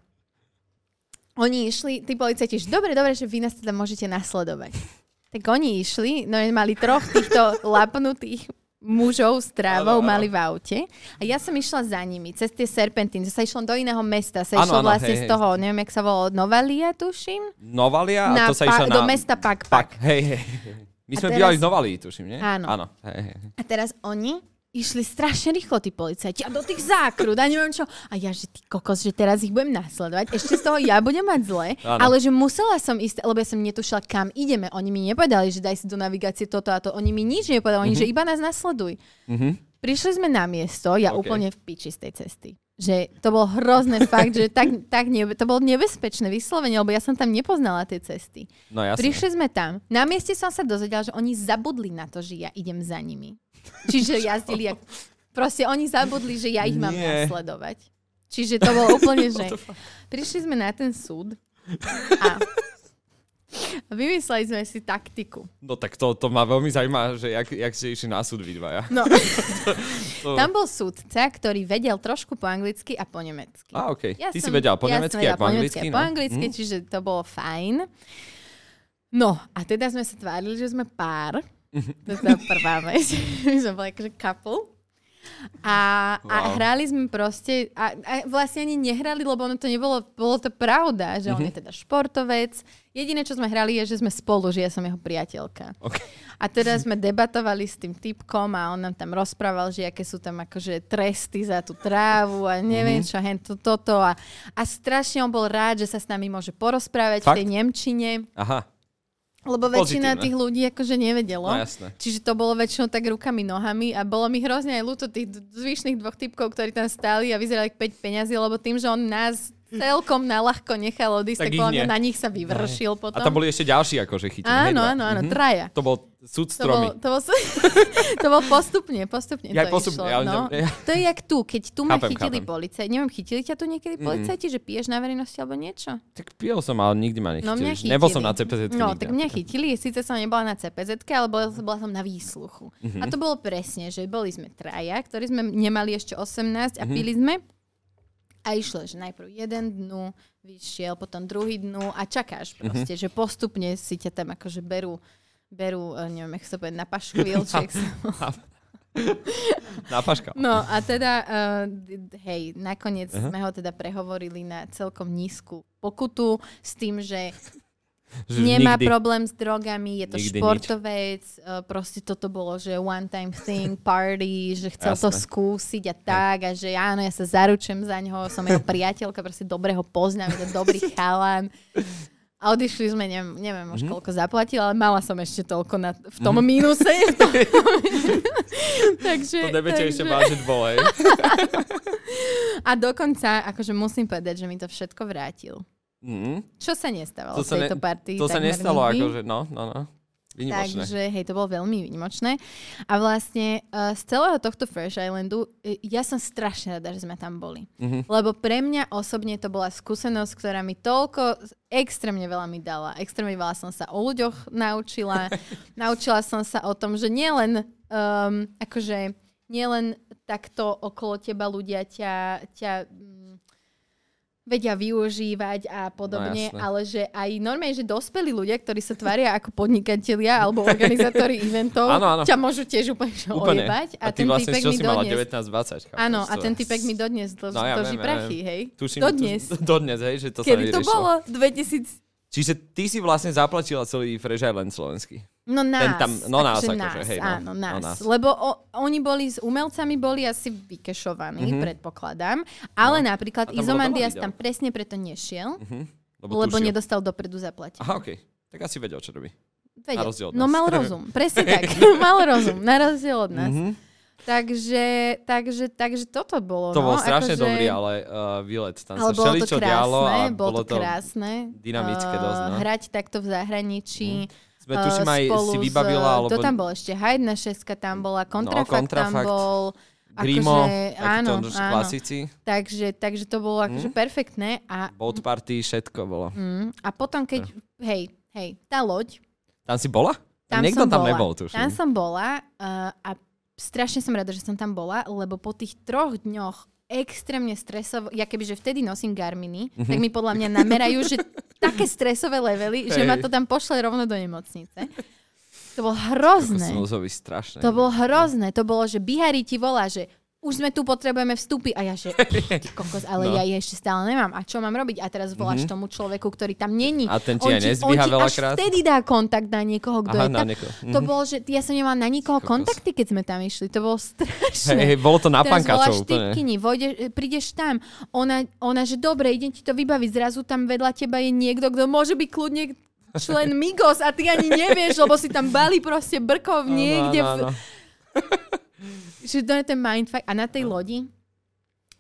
oni išli, tí policajti, že dobre, dobre, že vy nás teda môžete nasledovať. [LAUGHS] Tak oni išli, no mali troch týchto lapnutých mužov s trávou áno. mali v aute. A ja som išla za nimi, cez tie serpentíny. Sa išlo do iného mesta. Sa išlo vlastne hej, z toho, neviem, jak sa volalo, Novalia, tuším? Novalia a Na to sa išlo na... Do mesta Pak Pak, Pak. hej, hej. hej. My A sme teraz- bývali v Novalii, tuším, nie? Áno. Áno. Hej, hej. A teraz oni išli strašne rýchlo, tí policajti, a do tých zákrut, a neviem čo. A ja, že ty kokos, že teraz ich budem nasledovať, ešte z toho ja budem mať zle, Áno. ale že musela som ísť, lebo ja som netušila, kam ideme. Oni mi nepovedali, že daj si do navigácie toto a to. Oni mi nič nepovedali, oni, že iba nás nasleduj. Mhm. Prišli sme na miesto, ja OK. úplne v piči z tej cesty. Že to bol hrozné fakt, že tak, tak nebe, to bolo nebezpečné vyslovene, lebo ja som tam nepoznala tie cesty. No jasne. Prišli sme tam. Na mieste som sa dozvedela, že oni zabudli na to, že ja idem za nimi. Čiže jazdili, jak... proste oni zabudli, že ja ich mám Nie. nasledovať. Čiže to bolo úplne, že... [LAUGHS] Prišli sme na ten súd a vymysleli sme si taktiku. No tak to, to ma veľmi zaujíma, že jak, jak ste išli na súd vy dvaja. No, [LAUGHS] To... tam bol súdca, ktorý vedel trošku po anglicky a po nemecky. Á, okej. Ja Ty si som- vedela po ja nemecky a po anglicky, a no. po anglicky, Hm. čiže to bolo fajn. No, a teda sme sa tvárili, že sme pár. To je tá prvá vec. [LAUGHS] My sme boli akože couple. A, a Wow. hrali sme proste, a, a vlastne ani nehrali, lebo ono to nebolo, bolo to pravda, že Mhm. on je teda športovec. Jediné, čo sme hrali, je, že sme spolu, že ja som jeho priateľka. Ok. A teda sme debatovali s tým typkom a on nám tam rozprával, že aké sú tam akože tresty za tú trávu a neviem Mhm. čo, hen to, toto. A, a strašne on bol rád, že sa s nami môže porozprávať Fakt? v tej Nemčine, Aha, lebo väčšina Pozitívne. tých ľudí akože nevedelo. no jasné. Čiže to bolo väčšinou tak rukami, nohami a bolo mi hrozne aj ľúto tých zvyšných dvoch typkov, ktorí tam stáli a vyzerali ako 5 peňazí, lebo tým, že on nás celkom na ľahko nechal odísť, Tak tak, podľa na nich sa vyvršil potom. A tam boli ešte ďalší akože chytení. Áno, áno, áno, Mhm. traja. To bol súd To bol, stromy. to, bol, [LAUGHS] to bol postupne, postupne Ja, to postupne, išlo. ja- no. ja- To je jak tu, keď tu ma Chápem, chytili policajti. Neviem, chytili ťa tu niekedy policajti, že piješ na verejnosti alebo niečo? Tak pil som, ale nikdy ma nechytili. No mňa chytili. Nebol som na CPZ. No, nikdy, tak mňa chytili, síce som nebola na CPZ, ale bola, bola som na výsluchu. Mhm. A to bolo presne, že boli sme traja, ktorí sme nemali ešte 18 a Mhm. pili sme. A išlo, že najprv jeden dnu vyšiel, potom druhý dnu a čakáš Mhm. proste, že postupne si ťa tam akože berú, berú, eh, neviem, jak sa povie, na paškvil, [LAUGHS] Na paška. No a teda, uh, hej, nakoniec Aha. sme ho teda prehovorili na celkom nízku pokutu s tým, Že nemá nikdy. problém s drogami, je to športovec, uh, proste toto bolo, že one time thing, party, že chcel to Jasné. skúsiť a tak a že áno, ja sa zaručujem za ňoho, som jeho priateľka, proste dobre ho poznám, je to dobrý [LAUGHS] chalan. A odišli sme, neviem, neviem už Mhm. koľko zaplatil, ale mala som ešte toľko na, v tom mínuse. V tom... [LAUGHS] [LAUGHS] takže, To debete ešte takže- vážiť bol. A dokonca, akože musím povedať, že mi to všetko vrátil. Mhm. Čo sa nestávalo To v ne, tejto partii. to sa nestalo, nikdy. akože, no, no, no. Vynimočné. Takže, hej, to bolo veľmi výnimočné. A vlastne uh, z celého tohto Fresh Islandu, e, ja som strašne rada, že sme tam boli. Mhm. Lebo pre mňa osobne to bola skúsenosť, ktorá mi toľko, extrémne veľa mi dala. Extrémne veľa som sa o ľuďoch naučila. [LAUGHS] naučila som sa o tom, že nielen, um, akože, nielen takto okolo teba ľudia ťa, ťa mm, vedia využívať a podobne, No, ale že aj normálne, že dospelí ľudia, ktorí sa tvária ako podnikatelia alebo organizátori [LAUGHS] eventov, Áno, áno. ťa môžu tiež úplne, Úplne. ojebať. A, ty ten vlastne, typek mi si mala dodnes 19-20. chápeš, Áno, a to- ten typek mi dodnes dlží, No, ja viem, ja prachy, hej? Tuším, dodnes. Tu, [LAUGHS] dodnes, hej, že to sa Kedy to nevyriešilo. bolo? 2000... Čiže ty si vlastne zaplatila celý Fresh Island slovenský. No nás. tam- no nás akože akože, hej, no. áno, No nás. nás. Lebo o, oni boli s umelcami boli asi vykešovaní, Mhm. predpokladám. Ale No. napríklad Izomandias tam presne preto nešiel, Mhm. lebo tušil. nedostal dopredu zaplatiť. Aha, okej. Tak asi vedel, čo robí. Vedel. rozdiel od No nás. mal [LAUGHS] rozum, presne tak. [LAUGHS] mal rozum, na rozdiel od nás. Mhm. Takže, takže, takže toto bolo. To no, bol strašne akože... dobrý, ale uh, výlet. Tam ale sa bolo to krásne, dialo a bolo to krásne. dynamické dosť, no. Uh, hrať takto v zahraničí. Mm. Sme tuším aj si s- vybavila, alebo... To tam bol ešte Hajdna šeska, tam bola Kontrafakt, tam Kontrafakt. bol. Grimo, akože, áno, takíto áno. klasici. Takže, takže to bolo akože perfektné. A, Boat party, všetko bolo. mm, a potom keď, hej, hej, tá loď, Tam si bola? tam Niekto tam bola. nebol, tuším. Tam som bola uh, a strašne som rada, že som tam bola, lebo po tých troch dňoch extrémne stresovo, ja kebyže vtedy nosím Garminy, Mhm. tak mi podľa mňa namerajú, že [LAUGHS] také stresové levely, že Hej. ma to tam pošle rovno do nemocnice. To bolo To hrozné. byť strašné. To bolo hrozné. To bolo, že Bihari ti volá, že už sme tu, potrebujeme vstupy. A ja, že [LAUGHS] kokos, ale No. ja ich ešte stále nemám. A čo mám robiť? A teraz voláš tomu človeku, ktorý tam není. A ten ti on aj až veľakrát? vtedy dá kontakt na niekoho, kto Aha, je tam. niekoho. To Mhm. bolo, že ja som nemala na nikoho Kokos. kontakty, keď sme tam išli. To bolo strašné. hej, bolo to na Teraz úplne. typkyni, vojde, prídeš tam. Ona, ona, že dobre, idem ti to vybaviť. Zrazu tam vedľa teba je niekto, kto môže byť kľudne člen [LAUGHS] Migos a ty ani nevieš, lebo si tam bali proste brkov niekde. Áno, áno, áno. [LAUGHS] Že to je ten mindfuck. A na tej lodi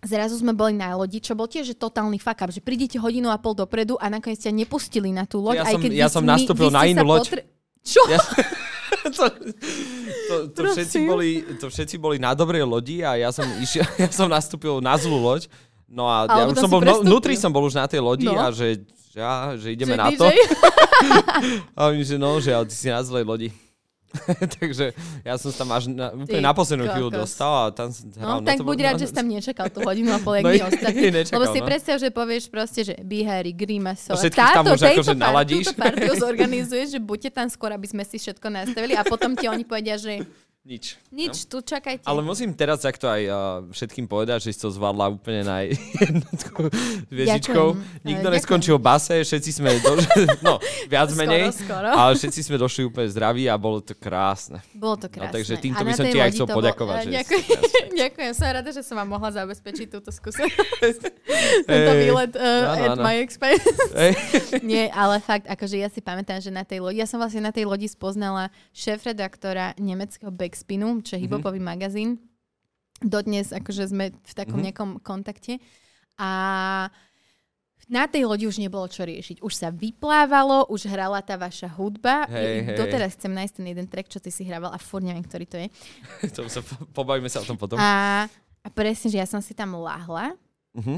Zrazu sme boli na lodi, čo bol tiež že totálny fuck up, že prídete hodinu a pol dopredu a nakoniec ťa nepustili na tú loď. Ja aj som- keď ja som nastúpil na inú loď. Čo? Ja, [LAUGHS] to, to, to, všetci boli, to všetci boli na dobrej lodi a ja som, išiel, [LAUGHS] ja som nastúpil na zlú loď. No a ja už som bol, no, vnútri som bol už na tej lodi No. a že, že, ja, že ideme Že na DJ? to. [LAUGHS] A oni, že no, že ty si na zlej lodi. [LAUGHS] Takže ja som tam až na, úplne na poslednú chvíľu dostal a tam som hral. No, tak to buď rád, že si tam nečakal tú hodinu a pol, [LAUGHS] jak No, ostatní. nečakal, Lebo si no. predstav, že povieš proste, že Bihari, Grimaso. A všetkých tam už akože naladíš. Túto partiu [LAUGHS] zorganizuješ, že buďte tam skôr, aby sme si všetko nastavili a potom ti oni povedia, že Nič. nič, tu čakajte. Ale musím teraz takto aj uh, všetkým povedať, že si to zvládla úplne na [LAUGHS] jednotku. Ďakujem. Nikto Ďakujem. neskončil base, všetci sme došli, [LAUGHS] no viac Skoro, menej, skoro. ale všetci sme došli úplne zdraví a bolo to krásne. Bolo to No, krásne. takže A týmto by na som ti aj chcel bol- poďakovať, A že Ďakujem, [LAUGHS] ďakujem, som rada, že som vám mohla zabezpečiť túto skúsenosť. Tento Hej. výlet uh, Áno, at áno. my expense. Nie, ale fakt, akože ja si pamätám, že na tej lodi, ja som vlastne na tej lodi spoznala šéf-redaktora nemeckého Backspinu, čo je hiphopový magazín. Dodnes akože sme v takom Mhm. nejakom kontakte. A na tej lodi už nebolo čo riešiť. Už sa vyplávalo, už hrala tá vaša hudba. Hej, hej. Doteraz chcem nájsť ten jeden track, čo ty si hrával a furt neviem, ktorý to je. [LAUGHS] To sa, po- pobavíme sa o tom potom. A, a presne, že ja som si tam lahla Uh-huh.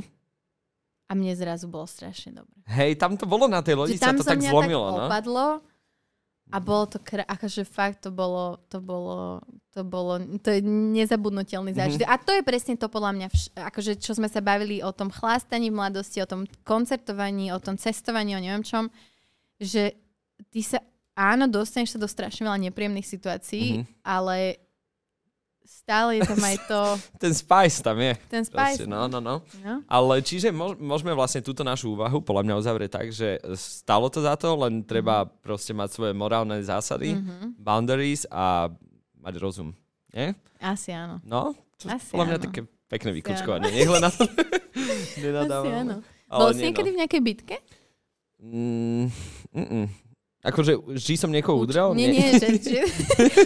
a mne zrazu bolo strašne dobre. Hej, tam to bolo na tej lodi, že sa to tak zlomilo, tak no. opadlo a bolo to, kra- akože fakt to bolo, to bolo, to bolo, to je nezabudnutelný Mhm. zážitok. A to je presne to podľa mňa, vš- akože čo sme sa bavili o tom chlástaní v mladosti, o tom koncertovaní, o tom cestovaní, o neviem čom, že ty sa, áno, dostaneš sa do strašne veľa nepríjemných situácií, Mhm. ale stále je tam aj to, [LAUGHS] Ten spice tam je. ten spice. Proste, no, no, no. No? Ale čiže môž- môžeme vlastne túto našu úvahu podľa mňa uzavrieť tak, že stalo to za to, len treba proste mať svoje morálne zásady, Mhm. boundaries a mať rozum. Nie? Asi áno. No, to Asi podľa mňa áno. také pekné Asi vykučkovanie. Nech len na to [LAUGHS] Asi nenadávam. áno. Ale Bol si niekedy v nejakej bitke? Mm, mm-mm. Akože vždy som niekoho udrel? Nie, nie, že, [LAUGHS] že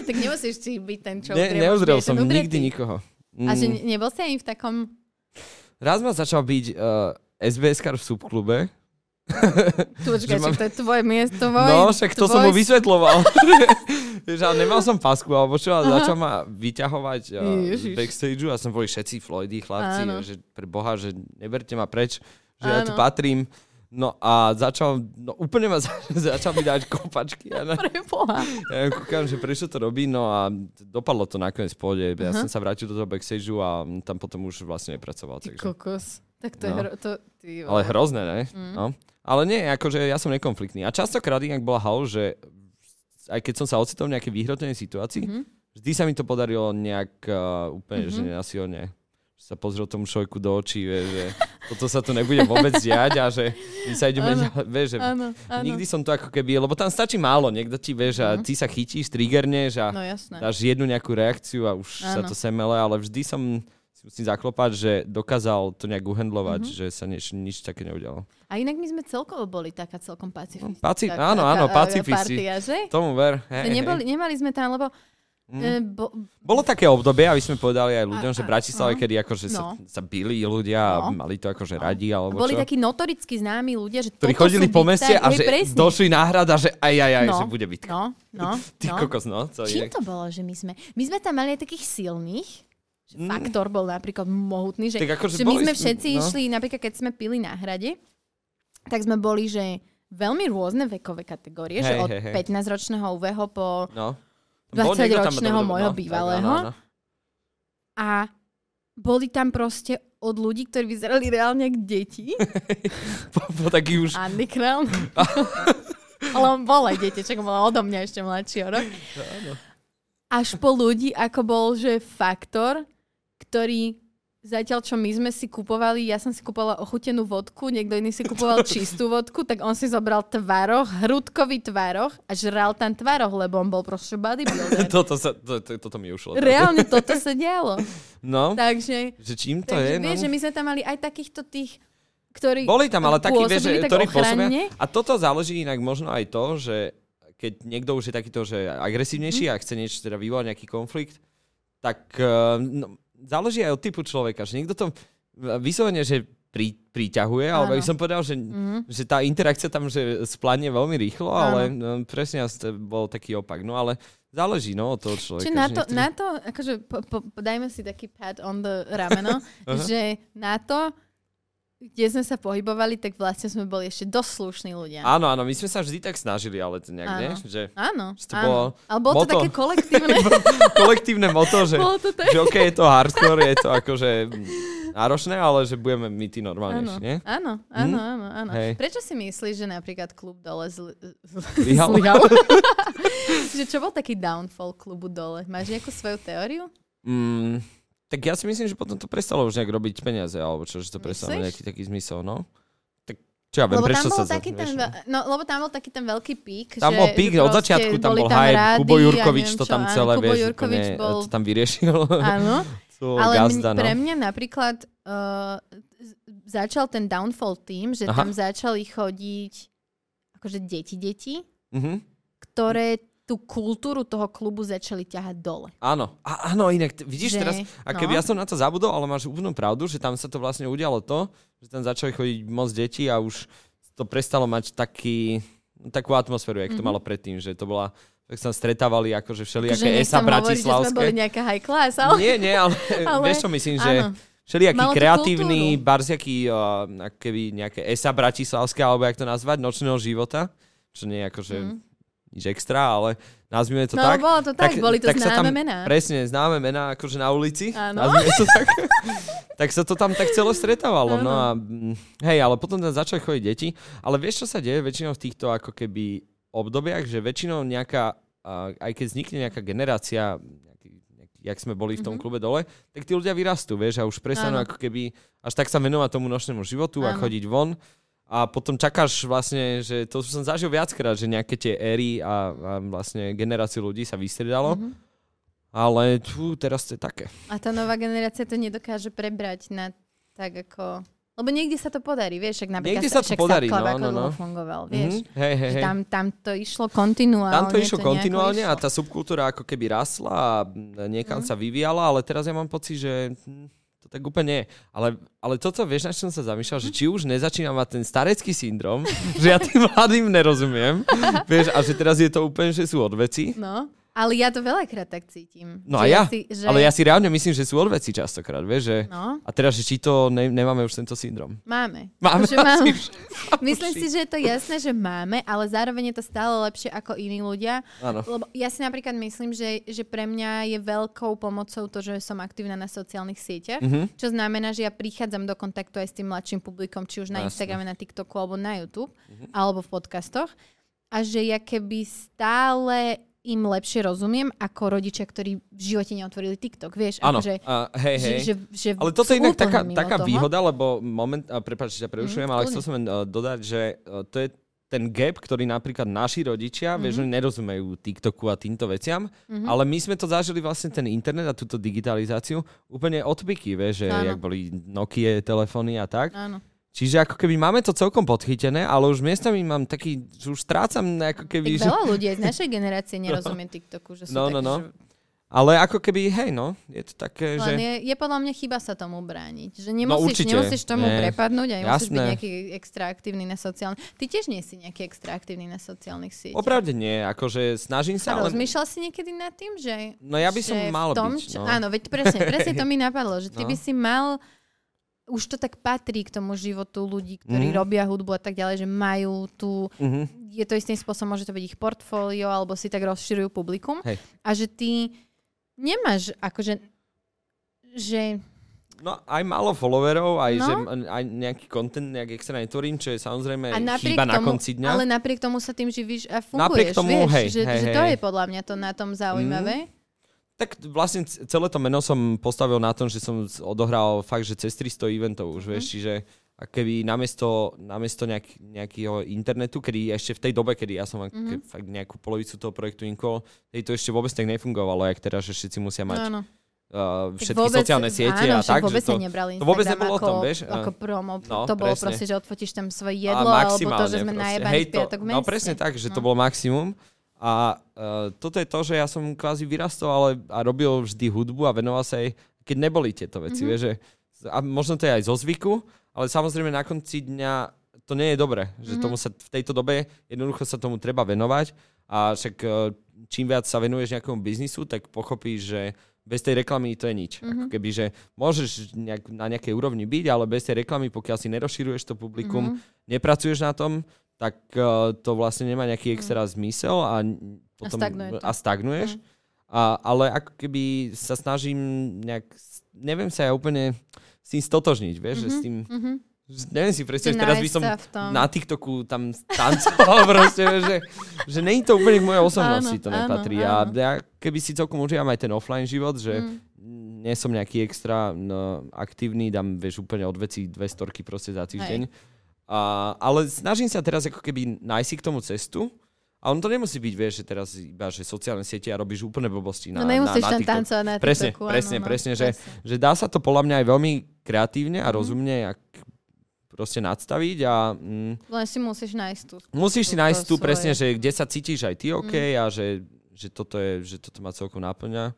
tak nemusíš si byť ten, čo ne, neudrel som nikdy nikoho. A že Mm. ne- nebol si ani v takom... Raz ma začal byť uh, SBS-kar v subklube. [LAUGHS] Tu, počkaj, mám- či to je tvoje miesto, tvoj, No, však to som mu tvoj- vysvetloval. [LAUGHS] že nemal som pasku, alebo čo, a začal ma vyťahovať uh, backstageu a som boli všetci Floydy, chlapci, Áno. že pre Boha, že neberte ma preč, že ja tu Áno. patrím. No a začal, no úplne ma [LAUGHS] za, začal mi dať kopačky. A na, [LAUGHS] ja kúkam, že prečo to robí, no a dopadlo to nakoniec v pohode. Ja Aha. som sa vrátil do toho backstageu a tam potom už vlastne nepracoval. Ty Takže. kokos. Tak to je... No. Hro, to, ty, Ale hrozné, ne? Mm. No. Ale nie, akože ja som nekonfliktný. A častokrát inak bola hal, že aj keď som sa ocitol v nejakej výhrotenej situácii, Mhm. vždy sa mi to podarilo nejak uh, úplne, Mhm. že nenasilne. Že sa pozrel tomu človeku do očí, vie, že toto sa tu nebude vôbec diať a že my sa ideme ďalej, vieš, že Áno, áno. nikdy som to ako keby, lebo tam stačí málo, niekto ti vieš a Mhm. ty sa chytíš, triggerneš a No jasné. dáš jednu nejakú reakciu a už sa Áno. to semele, ale vždy som si musím zaklopať, že dokázal to nejak uhendlovať, Mhm. že sa nič, nič také neudialo. A inak my sme celkovo boli taká celkom pacifistická. Paci- taká- áno, áno, e, pacifisti. Partia, že? Tomu ver. Hej, hej. Neboli, nemali sme tam, lebo E, bo, Bolo také obdobie, aby sme povedali aj ľuďom, A- že a- v Bratislave, kedy akože sa, No. sa bili ľudia a No. mali to akože radi, alebo boli čo. takí notoricky známi ľudia, že ktorí chodili po meste a že presne. došli náhrada, že aj, aj, aj, no, že bude bitka. No, no, [LAUGHS] Ty no. kokos, no. To Čím je... to bolo, že my sme... My sme tam mali aj takých silných, že Mm. Faktor bol napríklad mohutný, že, Tak akože že my boli sme všetci no. išli, napríklad keď sme pili na hrade, tak sme boli, že veľmi rôzne vekové kategórie, že Hej, od hej, hej. 15-ročného UVho po No. Bol niekto tam 20-ročného dobre, môjho no, tak bývalého. áno, áno. a boli tam proste od ľudí, ktorí vyzerali reálne ako deti. [LAUGHS] Po, po taký už... Andy Crown. [LAUGHS] Ale on bol aj čak bola odo mňa ešte mladší rok. Až po ľudí, ako bol, že faktor, ktorý zatiaľ, čo my sme si kupovali, ja som si kupovala ochutenú vodku, niekto iný si kupoval [LAUGHS] čistú vodku, tak on si zobral tvaroch, hrudkový tvaroch a žral tam tvaroch, lebo on bol proste bodybuilder. [LAUGHS] toto, sa, to, to, toto mi ušlo. Reálne toto sa dialo. [LAUGHS] No, Takže, že čím to takže je? vieš, no? že my sme tam mali aj takýchto tých, ktorí Boli tam ale takí, vieš, tak ktorí ochranne. pôsobia. A toto záleží inak možno aj to, že keď niekto už je takýto, že agresívnejší Mhm. a chce niečo teda vyvolať nejaký konflikt, tak uh, no, záleží aj od typu človeka, že niekto to vyslovene, že pri, priťahuje, alebo Áno. by som povedal, že, Mhm. že tá interakcia tam že splanie veľmi rýchlo, Áno. ale no, presne bol taký opak. No ale záleží no, od toho človeka. Čiže na to, niektorí- na to akože po, po, dajme si taký pat on the rameno, [LAUGHS] že na to, kde sme sa pohybovali, tak vlastne sme boli ešte dosť slušní ľudia. Áno, áno, my sme sa vždy tak snažili, ale to nejak, Áno. nie? Že Áno, Že to áno. bolo Ale bolo to moto. také kolektívne. [LAUGHS] kolektívne moto, že, bolo to tak. že OK, je to hardcore, je to akože náročné, ale že budeme my tí normálnejší, Áno, nie? áno, áno, áno, áno. Hej. Prečo si myslíš, že napríklad klub dole zl- zlyhal? [LAUGHS] že čo bol taký downfall klubu dole? Máš nejakú svoju teóriu? Mm, tak ja si myslím, že potom to prestalo už nejak robiť peniaze, alebo čo, že to prestalo Myslíš? nejaký taký zmysel, no. Tak čo ja viem, lebo prečo tam bol sa... za- taký ten, vieš, no. no, lebo tam bol taký ten veľký pík. Tam že, bol pík, od začiatku tam bol hype, Kubo Jurkovič neviem to tam Áno, celé, Kubo vieš, Jurkovič úplne, bol... to tam vyriešil. Áno, [LAUGHS] ale gazda, no. pre mňa napríklad uh, začal ten downfall tým, že Aha. tam začali chodiť akože deti, deti, Mhm. ktoré tú kultúru toho klubu začali ťahať dole. Áno, a, áno, inak, vidíš Že- teraz, a keby no. ja som na to zabudol, ale máš úplnú pravdu, že tam sa to vlastne udialo to, že tam začali chodiť moc detí a už to prestalo mať taký, takú atmosféru, jak to Mhm. malo predtým, že to bola, tak sa stretávali akože všelijaké Že ESA nechcem hovoriť, že sme bratislavské. boli nejaká high class, ale... Nie, nie, ale, [LAUGHS] [LAUGHS] Ale- vieš čo myslím, že Áno. kreatívni, kultúru. barziakí, uh, keby nejaké ESA bratislavské, alebo jak to nazvať, nočného života, čo nie je akože Mm. Nič extra, ale nazvime to No, tak. bolo to tak, boli to tak známe tam, mená. Presne, známe mená akože na ulici. Áno. Nazvime to tak. [LAUGHS] tak sa to tam tak celo stretávalo. No Áno. a mm, hej, ale potom tam začali chodiť deti. Ale vieš, čo sa deje väčšinou v týchto ako keby obdobiach, že väčšinou nejaká, a, aj keď vznikne nejaká generácia, jak sme boli v tom Mhm. klube dole, tak tí ľudia vyrastú, vieš, a už prestanú ako keby až tak sa venovať tomu nočnému životu a Áno. chodiť von. A potom čakáš vlastne, že to som zažil viackrát, že nejaké tie éry a, a vlastne generáciu ľudí sa vystriedalo. Mhm. Ale tu teraz to je také. A tá nová generácia to nedokáže prebrať na tak ako... Lebo niekde sa to podarí, vieš, však napríklad Niekde sa to podarí, no, ako no, no. dlho fungoval, vieš. Mhm, hej, hej, hej. Tam, tam to išlo kontinuálne. Tam to išlo nejako kontinuálne a tá subkultúra ako keby rasla a niekam Mhm. sa vyvíjala, ale teraz ja mám pocit, že hm, tak úplne nie. Ale, ale toto, vieš, na čo som sa zamýšľal, že či už nezačína mať ten starecký syndrom, [LAUGHS] že ja tým mladým nerozumiem, vieš, a že teraz je to úplne, že sú odveci. No, ale ja to veľakrát tak cítim. No Že a ja, Si, že... ale ja si reálne myslím, že sú odveci častokrát, vieš, že... No, A teraz, že či to ne, nemáme už tento syndrom. máme. Máme Akože máme. [LAUGHS] [LAUGHS] Myslím si, že je to jasné, že máme, ale zároveň je to stále lepšie ako iní ľudia. Áno. Lebo ja si napríklad myslím, že, že pre mňa je veľkou pomocou to, že som aktívna na sociálnych sieťach. Mhm. Čo znamená, že ja prichádzam do kontaktu aj s tým mladším publikom, či už na Jasné. Instagrame, na TikToku alebo na YouTube, Mhm. alebo v podcastoch. A že ja keby stále im lepšie rozumiem ako rodičia, ktorí v živote neotvorili TikTok, vieš? Áno, Akože, a hej, že, hej. že, že Ale toto je inak taká, taká toho. výhoda, lebo moment, a prepáč, že ťa prerušujem, Mhm, ale chcel som len uh, dodať, že uh, to je ten gap, ktorý napríklad naši rodičia, mm-hmm. vieš, oni nerozumejú TikToku a týmto veciam, Mhm. mm-hmm. ale my sme to zažili vlastne ten internet a túto digitalizáciu úplne od piky, vieš, že Áno. jak boli Nokia telefóny a tak. Áno. Čiže ako keby máme to celkom podchytené, ale už miestami mám taký, že už strácam ako Tak keby, že... veľa ľudí aj z našej generácie nerozumie TikToku, že sú No, no, no. že... Ale ako keby, hej, no, je to také, Len že... je, je podľa mňa chyba sa tomu brániť. Že No, nemusíš, určite. nemusíš tomu Nie. prepadnúť a nemusíš byť Jasné. nejaký extra aktívny na sociálnych... Ty tiež nie si nejaký extra aktívny na sociálnych sieťach. Opravde nie, akože snažím A sa, ale... rozmýšľal si niekedy nad tým, že... No ja by som mal tom, byť, no. Áno, veď presne, presne to mi [LAUGHS] napadlo, že ty No. by si mal už to tak patrí k tomu životu ľudí, ktorí Mhm. robia hudbu a tak ďalej, že majú tu, Mhm. je to istým spôsobom, môže to byť ich portfólio, alebo si tak rozširujú publikum. Hej. A že ty nemáš, akože, že No aj málo followerov, aj, No. že aj nejaký content nejak extra netvorím, čo je samozrejme a chyba na tomu, konci dňa. ale napriek tomu sa tým živíš a funguješ, Napriek tomu, vieš, hej, že, hej, že to hej. je podľa mňa to na tom zaujímavé. Tak vlastne celé to meno som postavil na tom, že som odohral fakt, že cez 300 eventov už, Mhm. vieš, čiže a keby namiesto, namiesto nejak, nejakého internetu, kedy ešte v tej dobe, kedy ja som Mhm. mm-hmm. fakt nejakú polovicu toho projektu inkol, tej to ešte vôbec tak nefungovalo, jak teraz, že všetci musia mať Áno. uh, Tak všetky sociálne siete áno, a tak, vôbec že to... nebrali to vôbec nebolo o ako, tom, vieš, Ako promo. no, to bolo presne. proste, že odfotíš tam svoje jedlo, alebo to, že sme najebali Hej, v piatok v No presne tak, že to No. bolo maximum. A uh, toto je to, že ja som kvázi vyrastol ale, a robil vždy hudbu a venoval sa jej, keď neboli tieto veci. Mhm. Mm-hmm. Vieš, že, a možno to je aj zo zvyku, ale samozrejme na konci dňa to nie je dobré. Že Mhm. tomu sa v tejto dobe jednoducho sa tomu treba venovať a však uh, čím viac sa venuješ nejakému biznisu, tak pochopíš, že bez tej reklamy to je nič. Mhm. Ako keby, že môžeš nejak, na nejakej úrovni byť, ale bez tej reklamy, pokiaľ si nerozširuješ to publikum, Mhm. nepracuješ na tom, tak uh, to vlastne nemá nejaký extra zmysel a potom stagnuje to. a stagnuješ. Mm. A, ale ako keby sa snažím nejak, neviem sa ja úplne s tým stotožniť, vieš, že s tým, Mhm. že neviem si predstaviť, teraz by som na TikToku tam tancoval [LAUGHS] proste, že, že není to úplne k mojej osobnosti, Áno, to áno, nepatrí. áno. A ja keby si celkom užívam aj ten offline život, že Mm. nie som nejaký extra no, aktívny, dám, vieš, úplne od veci dve storky proste za týždeň. A, ale snažím sa teraz ako keby nájsť si k tomu cestu. A on to nemusí byť, vieš, že teraz iba, že sociálne siete a robíš úplne blbosti na, No nemusíš na, na tam TikTok. tancovať na Presne, TikToku. presne, áno, no, presne, že, presne. že dá sa to podľa mňa aj veľmi kreatívne Mhm. a rozumne jak proste nadstaviť a mm, Len si musíš nájsť tú. musíš si nájsť svoje. presne, že kde sa cítiš aj ty OK Mm. a že, že, toto je, že toto ma celkom náplňa.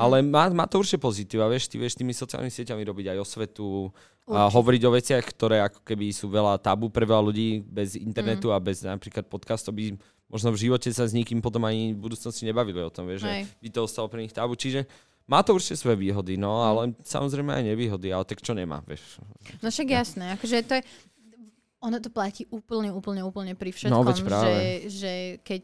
Ale má, má to určite pozitíva, vieš, ty vieš tými sociálnymi sieťami robiť aj osvetu a Určite. hovoriť o veciach, ktoré ako keby sú veľa tabu pre veľa ľudí bez Mm. internetu a bez napríklad podcastov by možno v živote sa s nikým potom ani v budúcnosti nebavili o tom, vieš, že Hej. by to ostalo pre nich tabu. Čiže má to určite svoje výhody, Mm. no, ale samozrejme aj nevýhody, ale tak čo nemá, vieš. No však jasné, akože to je, ono to platí úplne, úplne, úplne pri všetkom, No, veď práve. že, že keď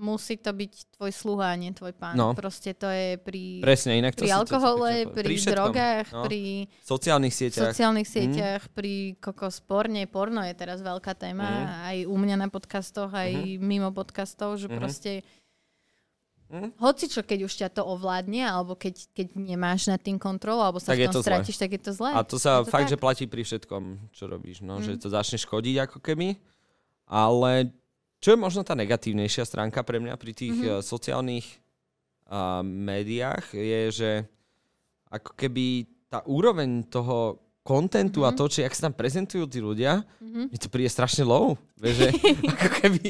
musí to byť tvoj sluha, a nie tvoj pán. No. Proste to je pri, Presne, inak pri to- alkohole, to- pri, všetkom, drogách, no. pri sociálnych sieťach. sociálnych sieťach, pri kokos porne. Porno je teraz veľká téma, Mhm. aj u mňa na podcastoch, aj mimo podcastov, že Mhm. proste Mhm. hoci čo, keď už ťa to ovládne, alebo keď, keď nemáš nad tým kontrolu, alebo sa Tak v tom to zle. stratíš, tak je to zle. A to sa Je to fakt, tak. že platí pri všetkom, čo robíš, no, Mm. že to začne škodiť ako keby. Ale čo je možno tá negatívnejšia stránka pre mňa pri tých Mhm. mm-hmm. sociálnych uh, médiách je, že ako keby tá úroveň toho kontentu mm-hmm. a Mhm. to, či ak sa tam prezentujú tí ľudia, Mhm. mi to príde strašne low. Vieš, že, [LAUGHS] ako keby,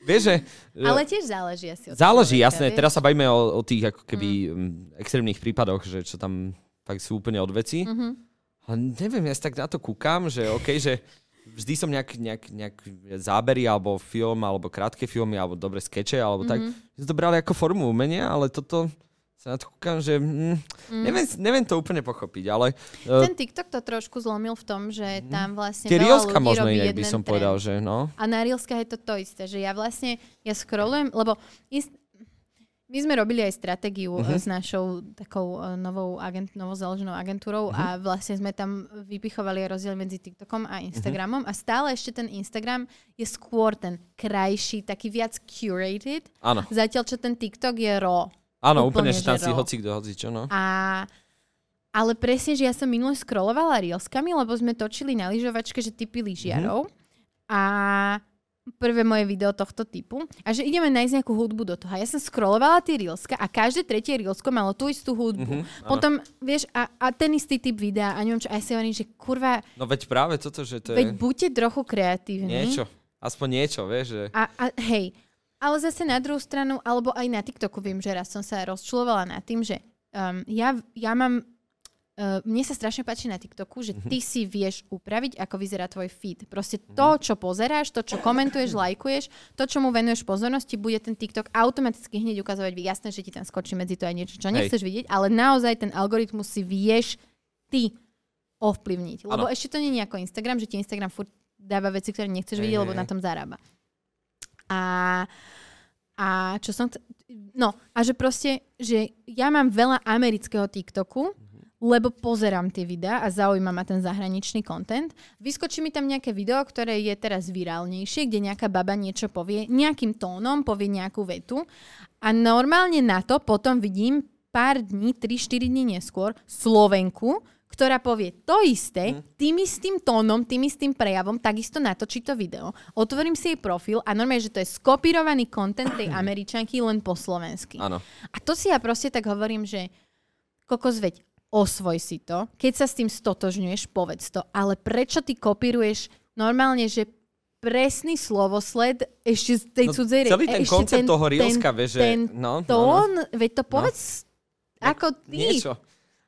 vieš, že, Ale tiež záleží asi od Záleží, človeka, jasné. vieš. Teraz sa bavíme o, o tých ako keby mm. extrémnych prípadoch, že čo tam fakt sú úplne od veci. Mhm. Ale neviem, ja tak na to kúkam, že OK, že vždy som nejak, nejak, nejak zábery, alebo film, alebo krátke filmy, alebo dobre skeče, alebo tak, Mhm. že to brali ako formu umenia, ale toto sa na to kúkam, že mm, Mm. neviem, neviem to úplne pochopiť, ale uh, Ten TikTok to trošku zlomil v tom, že tam vlastne tie veľa ľudí možno robí inak by som trend. povedal, že no. A na Reelska je to to isté, že ja vlastne, ja scrollujem, lebo ist, my sme robili aj stratégiu Mhm. uh-huh. s našou takou uh, novou, agent, novou založenou agentúrou uh-huh. a Mhm. vlastne sme tam vypichovali rozdiel medzi TikTokom a Instagramom uh-huh. a stále ešte ten Instagram je skôr ten krajší, taký viac curated, Áno, zatiaľ čo ten TikTok je raw. áno, Úplne, úplne, že tam si hoci kto hoci čo, no. A ale presne, že ja som minule scrollovala reelskami, lebo sme točili na lyžovačke, že typy lyžiarov. A prvé moje video tohto typu. A že ideme nájsť nejakú hudbu do toho. A ja som scrollovala tie reelska a každé tretie reelsko malo tú istú hudbu. Mhm, áno. Potom, vieš, a, a ten istý typ videa a neviem čo. A ja si hovorím, že kurva, No veď práve toto, že to veď je buďte trochu kreatívni. niečo. Aspoň niečo, vieš, že... A, a hej, ale zase na druhú stranu, alebo aj na TikToku viem, že raz som sa rozčulovala nad tým, že um, ja, ja mám Uh, mne sa strašne páči na TikToku, že ty si vieš upraviť, ako vyzerá tvoj feed. Proste to, čo pozeráš, to, čo komentuješ, lajkuješ, to, čo mu venuješ pozornosti, bude ten TikTok automaticky hneď ukazovať. Jasné, že ti tam skočí medzi to aj niečo, čo nechceš vidieť, ale naozaj ten algoritmus si vieš ty ovplyvniť. Lebo Áno. ešte to nie je ako Instagram, že ti Instagram furt dáva veci, ktoré nechceš Hej, vidieť, hej, lebo hej. na tom zarába. A, a čo som... Chce... No, a že proste, že ja mám veľa amerického TikToku, lebo pozerám tie videá a zaujíma ma ten zahraničný content. Vyskočí mi tam nejaké video, ktoré je teraz virálnejšie, kde nejaká baba niečo povie, nejakým tónom povie nejakú vetu a normálne na to potom vidím pár dní, 3-4 dní neskôr Slovenku, ktorá povie to isté, tým istým tónom, tým istým prejavom, takisto natočí to video. Otvorím si jej profil a normálne, že to je skopírovaný content tej [CLEARS THROAT] američanky len po slovensky. Áno. A to si ja proste tak hovorím, že kokos veď, osvoj si to. Keď sa s tým stotožňuješ, povedz to. Ale prečo ty kopíruješ normálne, že presný slovosled ešte z tej No, cudzej reči. celý ten koncept toho Reelska, vieš, že- ten no, no, no. tón, veď to povedz ako ty. Niečo.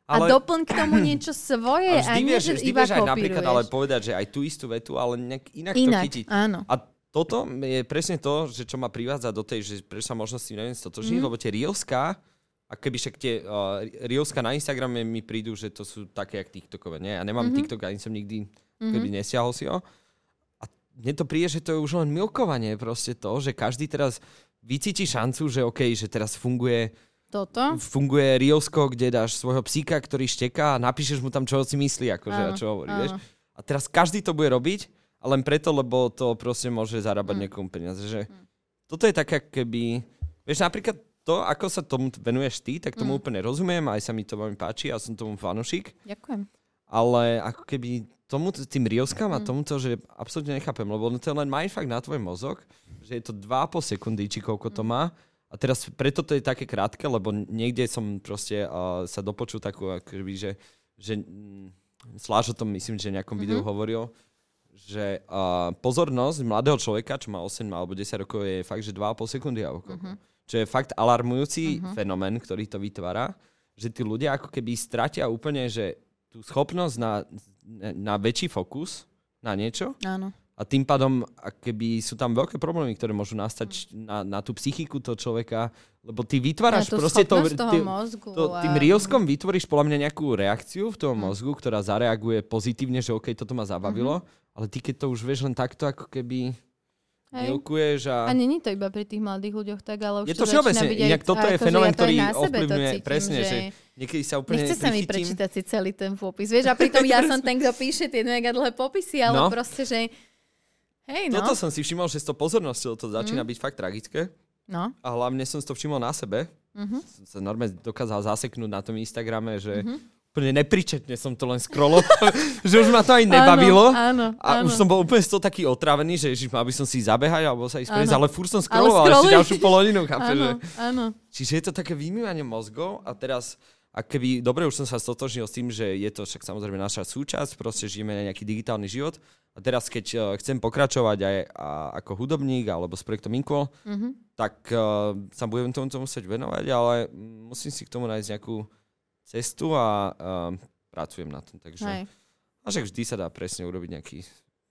A doplň k tomu niečo svoje. a vždy a nie, vieš, že vždy iba vieš aj napríklad kopíruješ. ale povedať, že aj tú istú vetu, ale nejak inak, Inak, to chytiť. áno. A toto je presne to, že čo ma privádza do tej, že prečo sa možno s tým neviem stotožniť, mm. lebo tie Reelská, a keby však tie uh, Reelská na Instagrame mi prídu, že to sú také jak TikTokové, nie? Ja nemám Mhm. mm-hmm. TikTok, ani som nikdy keby nesiahol si ho. A mne to príde, že to je už len milkovanie proste to, že každý teraz vycíti šancu, že OK, že teraz funguje Toto? funguje Reelsko, kde dáš svojho psíka, ktorý šteká a napíšeš mu tam, čo si myslí, akože, a Áno, čo hovorí, áno. vieš. A teraz každý to bude robiť, a len preto, lebo to proste môže zarábať mm. niekomu peniaze. Že toto je také, keby... Vieš, napríklad to, ako sa tomu venuješ ty, tak tomu mm. úplne rozumiem, aj sa mi to veľmi páči, ja som tomu fanušik, Ďakujem. ale ako keby tomu, tým Reelskám a tomuto, že absolútne nechápem, lebo to je len mindfuck na tvoj mozog, že je to 2,5 sekundy, či koľko to má. A teraz preto to je také krátke, lebo niekde som proste uh, sa dopočul takú, akoby, že, že mm, Sláž o tom myslím, že v nejakom videu hovoril, že uh, pozornosť mladého človeka, čo má 8 alebo 10 rokov, je fakt, že 2,5 sekundy. Alebo koľko. Čo je fakt alarmujúci fenomén, ktorý to vytvára, že tí ľudia ako keby stratia úplne, že tú schopnosť na, na väčší fokus na niečo. Áno. a tým pádom keby sú tam veľké problémy, ktoré môžu nastať na, na tú psychiku toho človeka, lebo ty vytváraš Na tú proste to, ty, mozgu to, a- tým Reelskom vytvoríš podľa mňa nejakú reakciu v tom mozgu, ktorá zareaguje pozitívne, že OK, toto ma zabavilo, ale ty keď to už vieš len takto ako keby Hej. milkuješ a... A není to iba pri tých mladých ľuďoch tak, ale už Je to začína všeobecne, byť aj, inak toto je fenomén, ja to aj ktorý to ovplyvňuje cítim, presne, že niekedy sa úplne Nechce sa mi prečítať si celý ten popis, vieš, a pritom ja som ten, kto píše tie mega dlhé popisy, ale No. proste, že hej, no. Toto som si všimol, že s tou pozornosťou to začína byť fakt tragické. no. A hlavne som si to všimol na sebe. Mhm. Som sa normálne dokázal zaseknúť na tom Instagrame, že úplne nepričetne som to len scrolloval, [LAUGHS] že už ma to aj nebavilo. Áno, áno, a áno. už som bol úplne z toho taký otravený, že ježiš, mal by som si zabehať alebo sa ísť prejsť, ale furt som scrolloval ešte ďalšiu pol hodinu, [LAUGHS] chápeš, že? Áno, áno. Čiže je to také vymývanie mozgov a teraz, a keby, dobre, už som sa stotožnil s tým, že je to však samozrejme naša súčasť, proste žijeme nejaký digitálny život a teraz, keď uh, chcem pokračovať aj a, ako hudobník alebo s projektom Inquo, Mhm. tak uh, sa budem tomu, tomu musieť venovať, ale musím si k tomu nájsť nejakú cestu a uh, pracujem na tom. Takže, Hej. a však vždy sa dá presne urobiť nejaký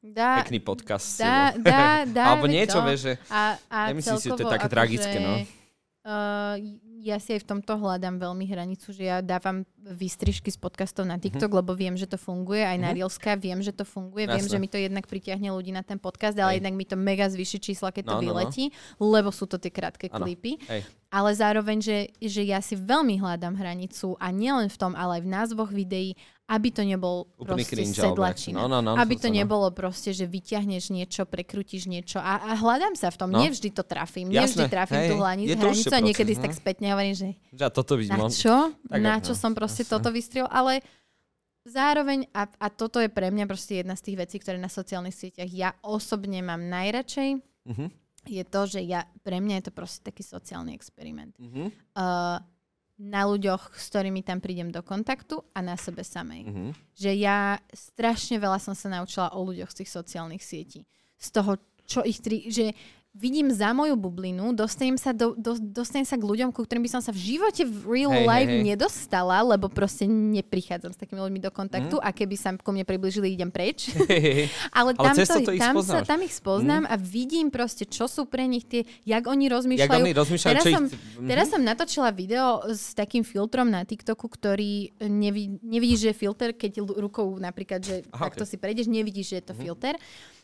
Dá, pekný podcast. dá, dá, dá, Alebo niečo, no. vieš, že A, a Nemyslím si, že to je celkovo také akože, tragické, no. Uh, ja si aj v tomto hľadám veľmi hranicu, že ja dávam výstrižky z podcastov na TikTok, Mhm. lebo viem, že to funguje, aj na Reelska viem, že to funguje, viem, Jasné. že mi to jednak pritiahne ľudí na ten podcast, ale Hej. jednak mi to mega zvýši čísla, keď to No, no, no. vyletí, lebo sú to tie krátke Áno. klipy. Hej. Ale zároveň, že, že ja si veľmi hľadám hranicu a nielen v tom, ale aj v názvoch videí, aby to nebol Úplný proste cringe, sedlačina. no, no, no, aby to no. nebolo proste, že vyťahneš niečo, prekrutíš niečo a, a hľadám sa v tom. No. Nevždy to trafím, nevždy Jasné, trafím hej, tú hlani- je to určite hranicu a niekedy si tak no. spätne hovorím, že že a toto by na čo? Tak, na no, čo som proste jasné. toto vystriel, ale zároveň, a, a toto je pre mňa proste jedna z tých vecí, ktoré na sociálnych sieťach ja osobne mám najradšej, Mhm, je to, že ja, pre mňa je to proste taký sociálny experiment. mhm, Uh, na ľuďoch, s ktorými tam prídem do kontaktu a na sebe samej. mhm. Že ja strašne veľa som sa naučila o ľuďoch z tých sociálnych sietí. Z toho, čo ich tri... Že vidím za moju bublinu, dostanem sa, do, do, dostanem sa k ľuďom, ku ktorým by som sa v živote v real Hej, hej, life hej. nedostala, lebo proste neprichádzam s takými ľuďmi do kontaktu Mhm. a keby sa ku mne približili, idem preč. [LAUGHS] Hej, hej, hej. [LAUGHS] Ale, tam, to, ich tam, sa, spoznáš. Tam ich spoznám a vidím proste, čo sú pre nich tie, jak oni rozmýšľajú. Jak oni rozmýšľajú, teraz, čo som, ich... Mhm. teraz som natočila video s takým filtrom na TikToku, ktorý nevidí, nevidíš, že je filter, keď rukou napríklad, že Aha, takto ok. si prejdeš, nevidíš, že je to filter.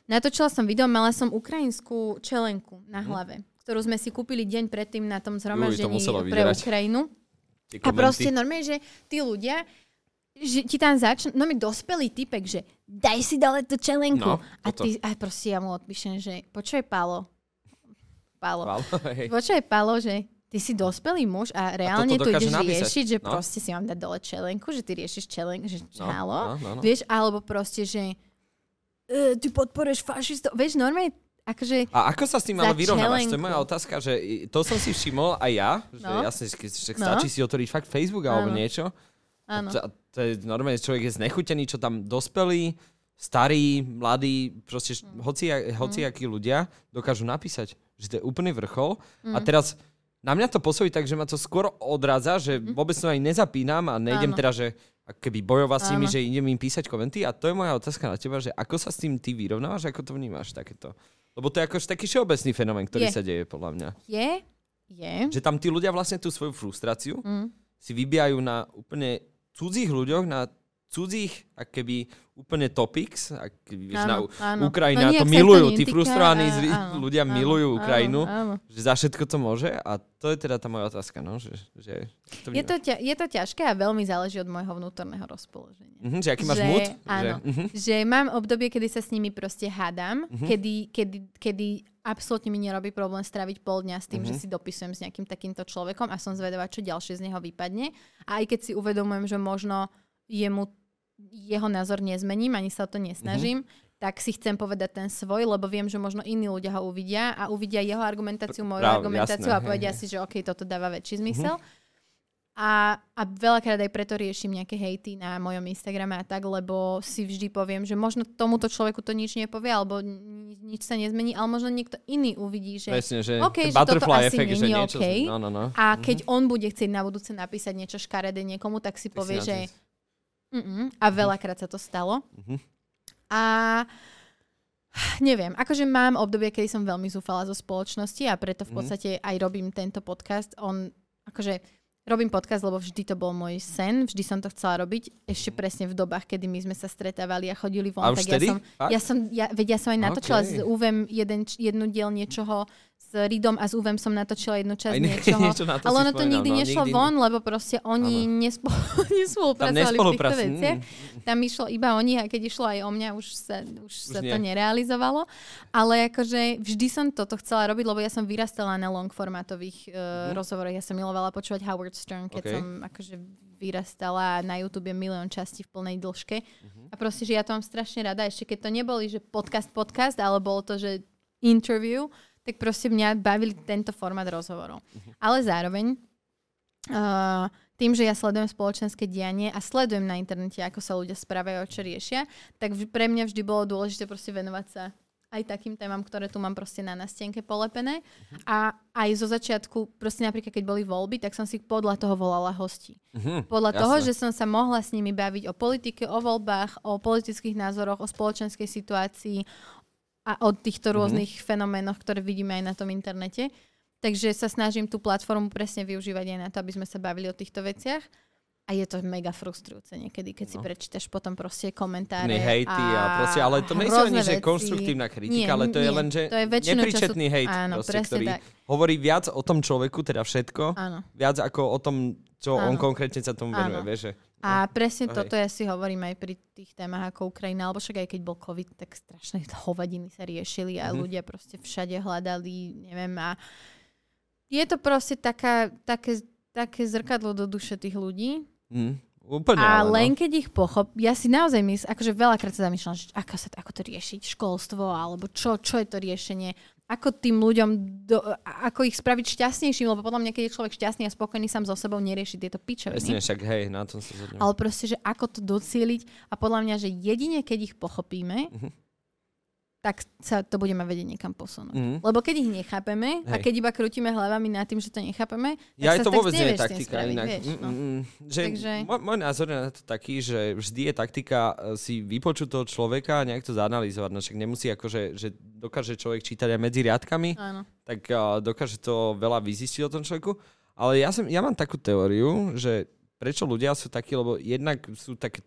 Natočila som video, mala som ukrajinskú čelenku na hlave, ktorú sme si kúpili deň predtým na tom zhromaždení pre. Ukrajinu. A proste normálne, že tí ľudia, že ti tam začnú, no mi dospelý typek, že daj si dole tú čelenku. No, a, ty, a proste ja mu odpíšem, že počuj Val, hej. počuj Pálo, že ty si dospelý muž a reálne toto tu ideš napísať. riešiť, že No. proste si mám dať dole čelenku, že ty riešiš čelenku, že No, halo, no, no, no. vieš, alebo proste, že e, ty podporuješ fašistov, vieš, normálne, akože, A ako sa s tým ale vyrovnávaš? To je moja otázka, že to som si všimol aj ja, že No. jasne, keď No. stačí si otvoriť fakt Facebook alebo Áno. niečo. Áno. To, to je normálne, človek je znechutený, čo tam dospelí, starí, mladí, proste Mm. hoci, hociakí ľudia dokážu napísať, že to je úplný vrchol. Mm. A teraz na mňa to pôsobí tak, že ma to skôr odradza, že vôbec to aj nezapínam a nejdem Mm. Áno. teda, že keby s Áno. že idem im písať komenty. A to je moja otázka na teba, že ako sa s tým ty vyrovnávaš, ako to vnímaš takéto? Lebo to je akož taký všeobecný fenomén, ktorý Je. sa deje podľa mňa. Je, je, Že tam tí ľudia vlastne tú svoju frustráciu mm. si vybijajú na úplne cudzích ľuďoch, na cudzích, ak keby úplne topics, ak keby, vieš, na áno, áno. Ukrajina No to milujú, tí frustrovaní a- áno, ľudia áno, milujú áno, Ukrajinu, Áno, že za všetko to môže a to je teda tá moja otázka, no, že, že to Je, to ťa, je to ťažké a veľmi záleží od môjho vnútorného rozpoloženia. Mhm, že aký máš že- mood? áno. Že, mhm, Že mám obdobie, kedy sa s nimi proste hádam, Mhm. kedy, kedy, kedy absolútne mi nerobí problém stráviť pol dňa s tým, Mhm. že si dopisujem s nejakým takýmto človekom a som zvedavá, čo ďalšie z neho vypadne. A aj keď si uvedomujem, že možno jemu jeho názor nezmením, ani sa o to nesnažím, tak si chcem povedať ten svoj, lebo viem, že možno iní ľudia ho uvidia a uvidia jeho argumentáciu, moju Práve, argumentáciu jasné, a povedia hej, si, že OK, toto dáva väčší zmysel. A, a veľakrát aj preto riešim nejaké hejty na mojom Instagrame a tak, lebo si vždy poviem, že možno tomuto človeku to nič nepovie, alebo ni- nič sa nezmení, ale možno niekto iný uvidí, že... Presne, že OK, ten že toto asi efekt, že není niečo... OK. No, no, no. A keď on bude chcieť na budúce napísať niečo škaredé niekomu, tak si Tak si povie, na že... Mm-mm. A veľakrát sa to stalo. Mhm. A neviem, akože mám obdobie, kedy som veľmi zúfala zo spoločnosti a preto v Mhm. podstate aj robím tento podcast. On, akože robím podcast, lebo vždy to bol môj sen, vždy som to chcela robiť, ešte presne v dobách, kedy my sme sa stretávali a chodili von. Mhm. A tak vtedy? ja som, Fakt? ja som, ja, veď ja som aj natočila Okej. s UVem jeden, jednu diel niečoho, s Ridom a s UVem som natočila jednu časť Aj ne- [LAUGHS] niečoho. niečo na to ale ono to spomínam, nikdy no, nešlo nikdy- von, lebo proste oni nespo, [LAUGHS] nespolupracovali v týchto nespolupracujú. veciach. Mm. Tam išlo iba o nich a keď išlo aj o mňa, už sa, už sa to nerealizovalo. Ale akože vždy som toto chcela robiť, lebo ja som vyrastala na longformátových uh, Mhm. rozhovoroch. Ja som milovala počúvať Howard Stern, keď OK. som akože vyrastala na YouTube milión častí v plnej dĺžke. Mhm. A proste, že ja to mám strašne rada. Ešte keď to neboli, že podcast, podcast, ale bolo to, že interview, tak proste mňa bavili tento formát rozhovorov. Mhm. Ale zároveň uh, tým, že ja sledujem spoločenské dianie a sledujem na internete, ako sa ľudia správajú, čo riešia, tak pre mňa vždy bolo dôležité proste venovať sa aj takým témam, ktoré tu mám proste na nastienke polepené. A aj zo začiatku, proste napríklad keď boli voľby, tak som si podľa toho volala hostí. Mhm, Podľa jasné. toho, že som sa mohla s nimi baviť o politike, o voľbách, o politických názoroch, o spoločenskej situácii a o týchto Mhm. rôznych fenoménoch, ktoré vidíme aj na tom internete. Takže sa snažím tú platformu presne využívať aj na to, aby sme sa bavili o týchto veciach. A je to mega frustrujúce niekedy, keď si No. prečítaš potom proste komentáre. Hejty a proste, ale to nie ani, že veci. konštruktívna kritika, Nie, ale to je nie. len, že To je nepríčetný času- hejt, Áno, proste, ktorý tak. hovorí viac o tom človeku, teda všetko, Áno. viac ako o tom, čo on Áno. konkrétne sa tomu venuje, vieš, že... A presne hej. toto ja si hovorím aj pri tých témach ako Ukrajina, alebo však aj keď bol COVID, tak strašné [LAUGHS] hovadiny sa riešili a Mhm. ľudia proste všade hľadali, neviem, a je to proste taká, také, také zrkadlo do duše tých ľudí. Mm, úplne, a ale, len no. keď ich pochop, ja si naozaj myslím, akože veľakrát sa zamýšľam, že ako, sa, ako to riešiť, školstvo, alebo čo, čo je to riešenie, ako tým ľuďom, do, ako ich spraviť šťastnejším, lebo podľa mňa, keď je človek šťastný a spokojný sám so sebou, nerieši tieto pičoviny. Presne, však hej, na tom sa zhodnem. Ale proste, že ako to docieliť a podľa mňa, že jedine keď ich pochopíme, Mhm. Tak sa to budeme vedieť niekam posunúť. Mhm. Lebo keď ich nechápeme a Hej. keď iba krútime hlavami nad tým, že to nechápeme, tak Ja sa to vôbec nie je taktika spraviť, inak. Vieš, no. Mm, mm, mm. že Takže- môj, môj názor je na to taký, že vždy je taktika eh, si vypočuť toho človeka a nejak to zanalýzovať. No však nemusí akože, že dokáže človek čítať aj medzi riadkami, Áno. tak uh, dokáže to veľa vyzistiť o tom človeku. Ale ja, som, ja mám takú teóriu, že prečo ľudia sú takí, lebo jednak sú také,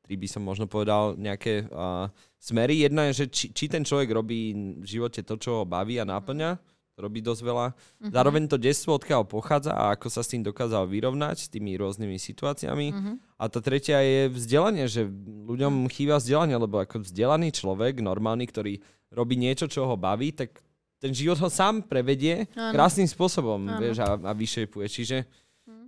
tri by som možno povedal, nejaké uh, smery. Jedna je, že či, či ten človek robí v živote to, čo ho baví a náplňa, robí dosť veľa. Mhm. Zároveň to detstvo, odkiaľ pochádza a ako sa s tým dokázal vyrovnať, s tými rôznymi situáciami. Mhm. A tá tretia je vzdelanie, že ľuďom chýba vzdelanie, lebo ako vzdelaný človek, normálny, ktorý robí niečo, čo ho baví, tak ten život ho sám prevedie Áno. krásnym spôsobom, vieš, a, a vyšepuje. Čiže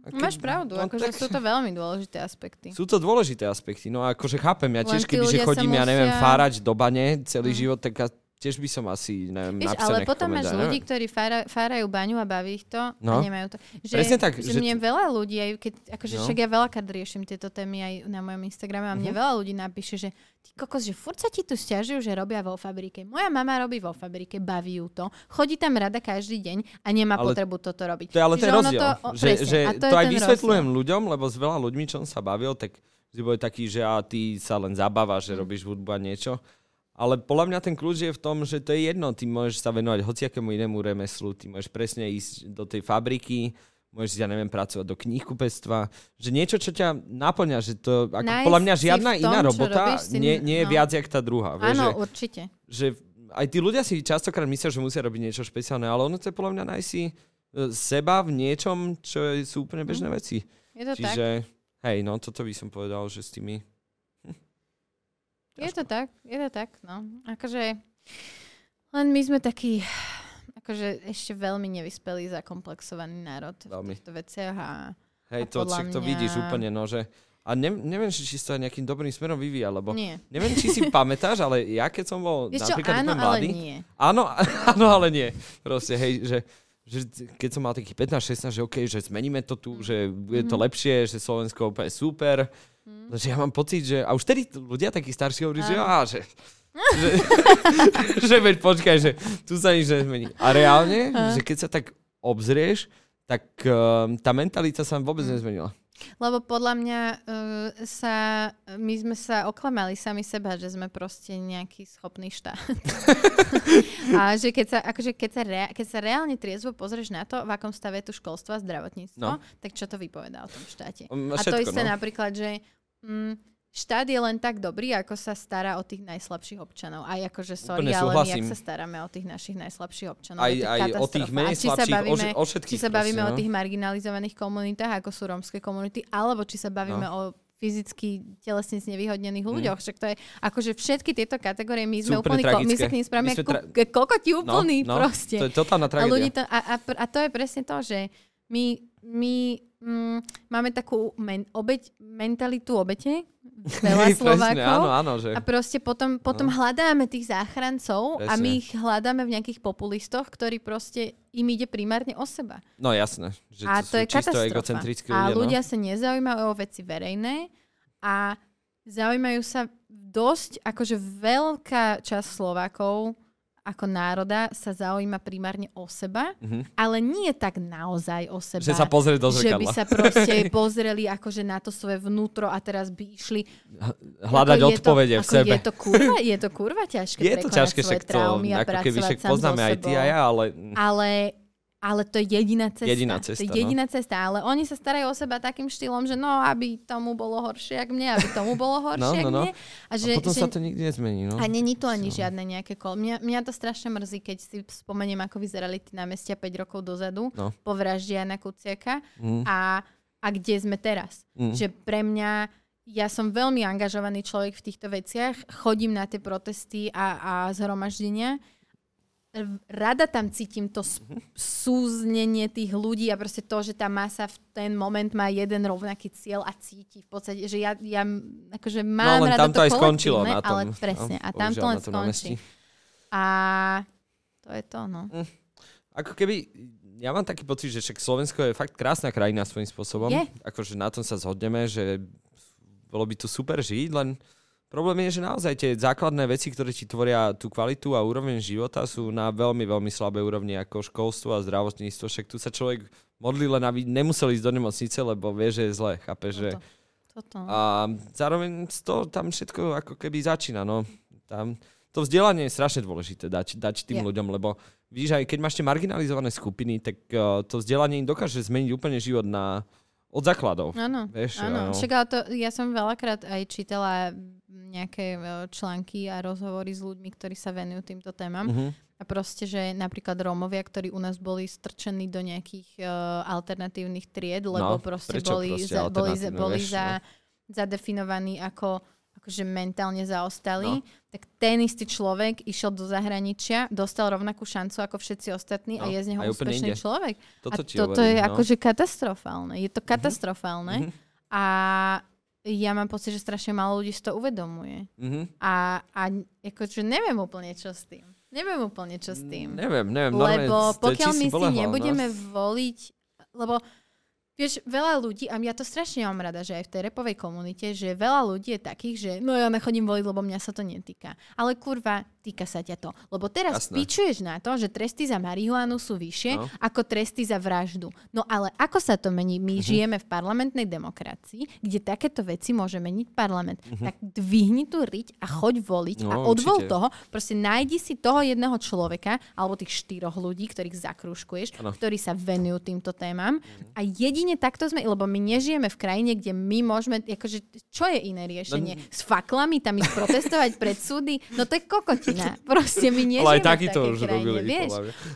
a Máš pravdu, no, akože tak- sú to veľmi dôležité aspekty. sú to dôležité aspekty. No a akože chápem, ja tiež, tí keby že ľudia sa chodím, ja neviem, musia- fárať do bane celý Mm. život, tak tiež by som asi, neviem, napísal ale potom máš komentár, ľudí, ktorí fára, fárajú baňu a baví ich to No. a nemajú to. Že, Presne tak, Že, že- mne veľa ľudí, aj keď, akože No. však ja veľakrát riešim tieto témy aj na mojom Instagrame a mne Mhm. veľa ľudí napíše, že ty kokos, že furt sa ti tu stiažujú, že robia vo fabrike. Moja mama robí vo fabrike, baví ju to, chodí tam rada každý deň a nemá Ale potrebu toto robiť. To je ale Čiže ten rozdiel. To, o, že, presne, že a to, to, aj vysvetľujem rozdiel. ľuďom, lebo s veľa ľuďmi, čo som sa bavil, tak vždy boli takí, že a ty sa len zabávaš, že robíš hudbu a niečo. Ale podľa mňa ten kľúč je v tom, že to je jedno. Ty môžeš sa venovať hociakému inému remeslu, ty môžeš presne ísť do tej fabriky, môžeš, ja neviem, pracovať do knihkupectva, že niečo, čo ťa naplňa, že to, ako Nájsť podľa mňa žiadna tom, iná robota robíš, si- nie, nie je no. viac, jak tá druhá. Vieš, Áno, že, určite. že aj tí ľudia si častokrát myslia, že musia robiť niečo špeciálne, ale ono to je podľa mňa nájsť si e, seba v niečom, čo sú úplne bežné veci. Je to tak. Čiže, hej, no toto by som povedal, že s tými... Je to tak, je to tak, no. Akože, len my sme takí, akože ešte veľmi nevyspelý, zakomplexovaný národ Veľmi. v týchto veciach a Hej, A to, však to mňa- vidíš úplne, no, že... A ne, neviem, či či sa nejakým dobrým smerom vyvíja, lebo nie. neviem, či si [LAUGHS] pamätáš, ale ja keď som bol čo, napríklad áno, úplne ale mladý... nie. Áno, [LAUGHS] áno, ale nie. Proste, hej, že, že keď som mal takých 15-16, že OK, že zmeníme to tu, že bude to Mhm. lepšie, že Slovensko úplne super. Mhm. Že ja mám pocit, že... A už tedy ľudia takí starší hovorí, že, á, že, že, [LAUGHS] že veď počkaj, že tu sa nič nezmení. A reálne, že keď sa tak obzrieš, tak um, tá mentalita sa vôbec Mhm. nezmenila. Lebo podľa mňa uh, sa, my sme sa oklamali sami seba, že sme proste nejaký schopný štát. [LAUGHS] a že keď sa, akože keď sa, rea- keď sa reálne triezvo pozrieš na to, v akom stave je tu školstvo a zdravotníctvo, No. tak čo to vypovedá o tom štáte? Um, a to všetko, isté no. napríklad, že mm, štát je len tak dobrý, ako sa stará o tých najslabších občanov. Aj akože, sorry, Úplne ale my, jak sa staráme o tých našich najslabších občanov, Aj, je to aj o tých menej A či sa slabších, o, bavíme, o všetkých. či sa bavíme proste, o no. tých marginalizovaných komunitách, ako sú rómske komunity, alebo či sa bavíme No. o fyzicky telesne znevýhodnených ľuďoch. Však to je, akože všetky tieto kategórie, my sme úplne ko- my sa k ním správame ako tra- kokoti úplní no, proste. To je totálna A, tragédia. ľudí to, a, a, a to je presne to, že my, my mm, máme takú men, obeť, mentalitu obete, [LAUGHS] veľa Hej, presne, Slovákov. áno, áno, že... A proste potom, potom No. hľadáme tých záchrancov a my Presne. ich hľadáme v nejakých populistoch, ktorí proste im ide primárne o seba. No jasné, že a to, to je katastrofa. egocentrickí a ľudia. ľudia no. sa nezaujímajú o veci verejné a zaujímajú sa dosť, akože veľká časť Slovákov ako národa sa zaujíma primárne o seba, Mhm. ale nie tak naozaj o seba. Že sa pozrie do že by zrkadla. sa proste [LAUGHS] pozreli akože na to svoje vnútro a teraz by išli Hľadať odpovede to, v sebe. Je to kurva, je to kurva ťažké Je to ťažké, svoje však to, ako keby však poznáme aj ty a ja, ale... Ale, ale to je jediná cesta. Jediná to cesta, je no. jediná cesta, ale oni sa starajú o seba takým štýlom, že no, aby tomu bolo horšie, jak mne, aby tomu bolo [LAUGHS] horšie, No, no, no. mne. A, A že, potom že, sa to nikdy nezmení, no. a není tu ani No. žiadne nejaké kolo. Mňa, mňa to strašne mrzí, keď si spomeniem, ako vyzerali tí námestia 5 rokov dozadu No. po vražde Jana Kuciaka Mm, a, a kde sme teraz. mm. Že pre mňa, ja som veľmi angažovaný človek v týchto veciach, chodím na tie protesty a, a zhromaždenia. Rada tam cítim to Mhm. súznenie tých ľudí a proste to, že tá masa v ten moment má jeden rovnaký cieľ a cíti v podstate, že ja, ja akože mám No len rada tam to aj skončilo kolektívne, na tom. Ale presne, no, a tam to len skončí. A to je to, no. Ako keby, ja mám taký pocit, že však Slovensko je fakt krásna krajina svojím spôsobom. Je. Akože na tom sa zhodneme, že bolo by tu super žiť, len Problém je, že naozaj tie základné veci, ktoré ti tvoria tú kvalitu a úroveň života sú na veľmi, veľmi slabej úrovni ako školstvo a zdravotníctvo. Však tu sa človek modlí len, aby nemusel ísť do nemocnice, lebo vie, že je zle. Chápe, že... Toto. A zároveň to tam všetko ako keby začína. No. Tam, to vzdelanie je strašne dôležité dať, dať tým Je. ľuďom, lebo víš, aj keď máš tie marginalizované skupiny, tak uh, to vzdelanie im dokáže zmeniť úplne život na, od základov. Áno, Vieš, áno. Však ale to, ja som veľakrát aj čítala nejaké e, články a rozhovory s ľuďmi, ktorí sa venujú týmto témam. Mhm. A proste, že napríklad Rómovia, ktorí u nás boli strčení do nejakých uh, alternatívnych tried, lebo No, proste boli, proste za, boli, za, boli vieš, za, zadefinovaní ako akože mentálne zaostali, No. tak ten istý človek išiel do zahraničia, dostal rovnakú šancu ako všetci ostatní a No, je z neho úspešný človek. Toto a toto hovorím, je no. akože katastrofálne. Je to katastrofálne. Mhm. A ja mám pocit, že strašne málo ľudí si to uvedomuje. Mhm. A, a akože neviem úplne, čo s tým. Neviem úplne, čo s tým. Neviem, neviem. Lebo pokiaľ my si bolehol, nebudeme No. voliť, lebo vieš, veľa ľudí, a ja to strašne mám rada, že aj v tej repovej komunite, že veľa ľudí je takých, že no ja nechodím voliť, lebo mňa sa to netýka. Ale kurva, týka sa ťa to. Lebo teraz Jasné. pičuješ na to, že tresty za marihuanu sú vyššie No. ako tresty za vraždu. No ale ako sa to mení? My Mhm. žijeme v parlamentnej demokracii, kde takéto veci môže meniť parlament. Mhm. Tak dvihni tú riť a choď voliť a No, odvol určite. toho, proste nájdi si toho jedného človeka, alebo tých štyroch ľudí, ktorých zakrúškuješ, Áno. ktorí sa venujú týmto témam. A jedine takto sme, lebo my nežijeme v krajine, kde my môžeme, akože, čo je iné riešenie? No, S faklami tam ísť protestovať pred súdy? No to je kokotina. Proste my nežijeme Ale aj takýto už krajine, robili.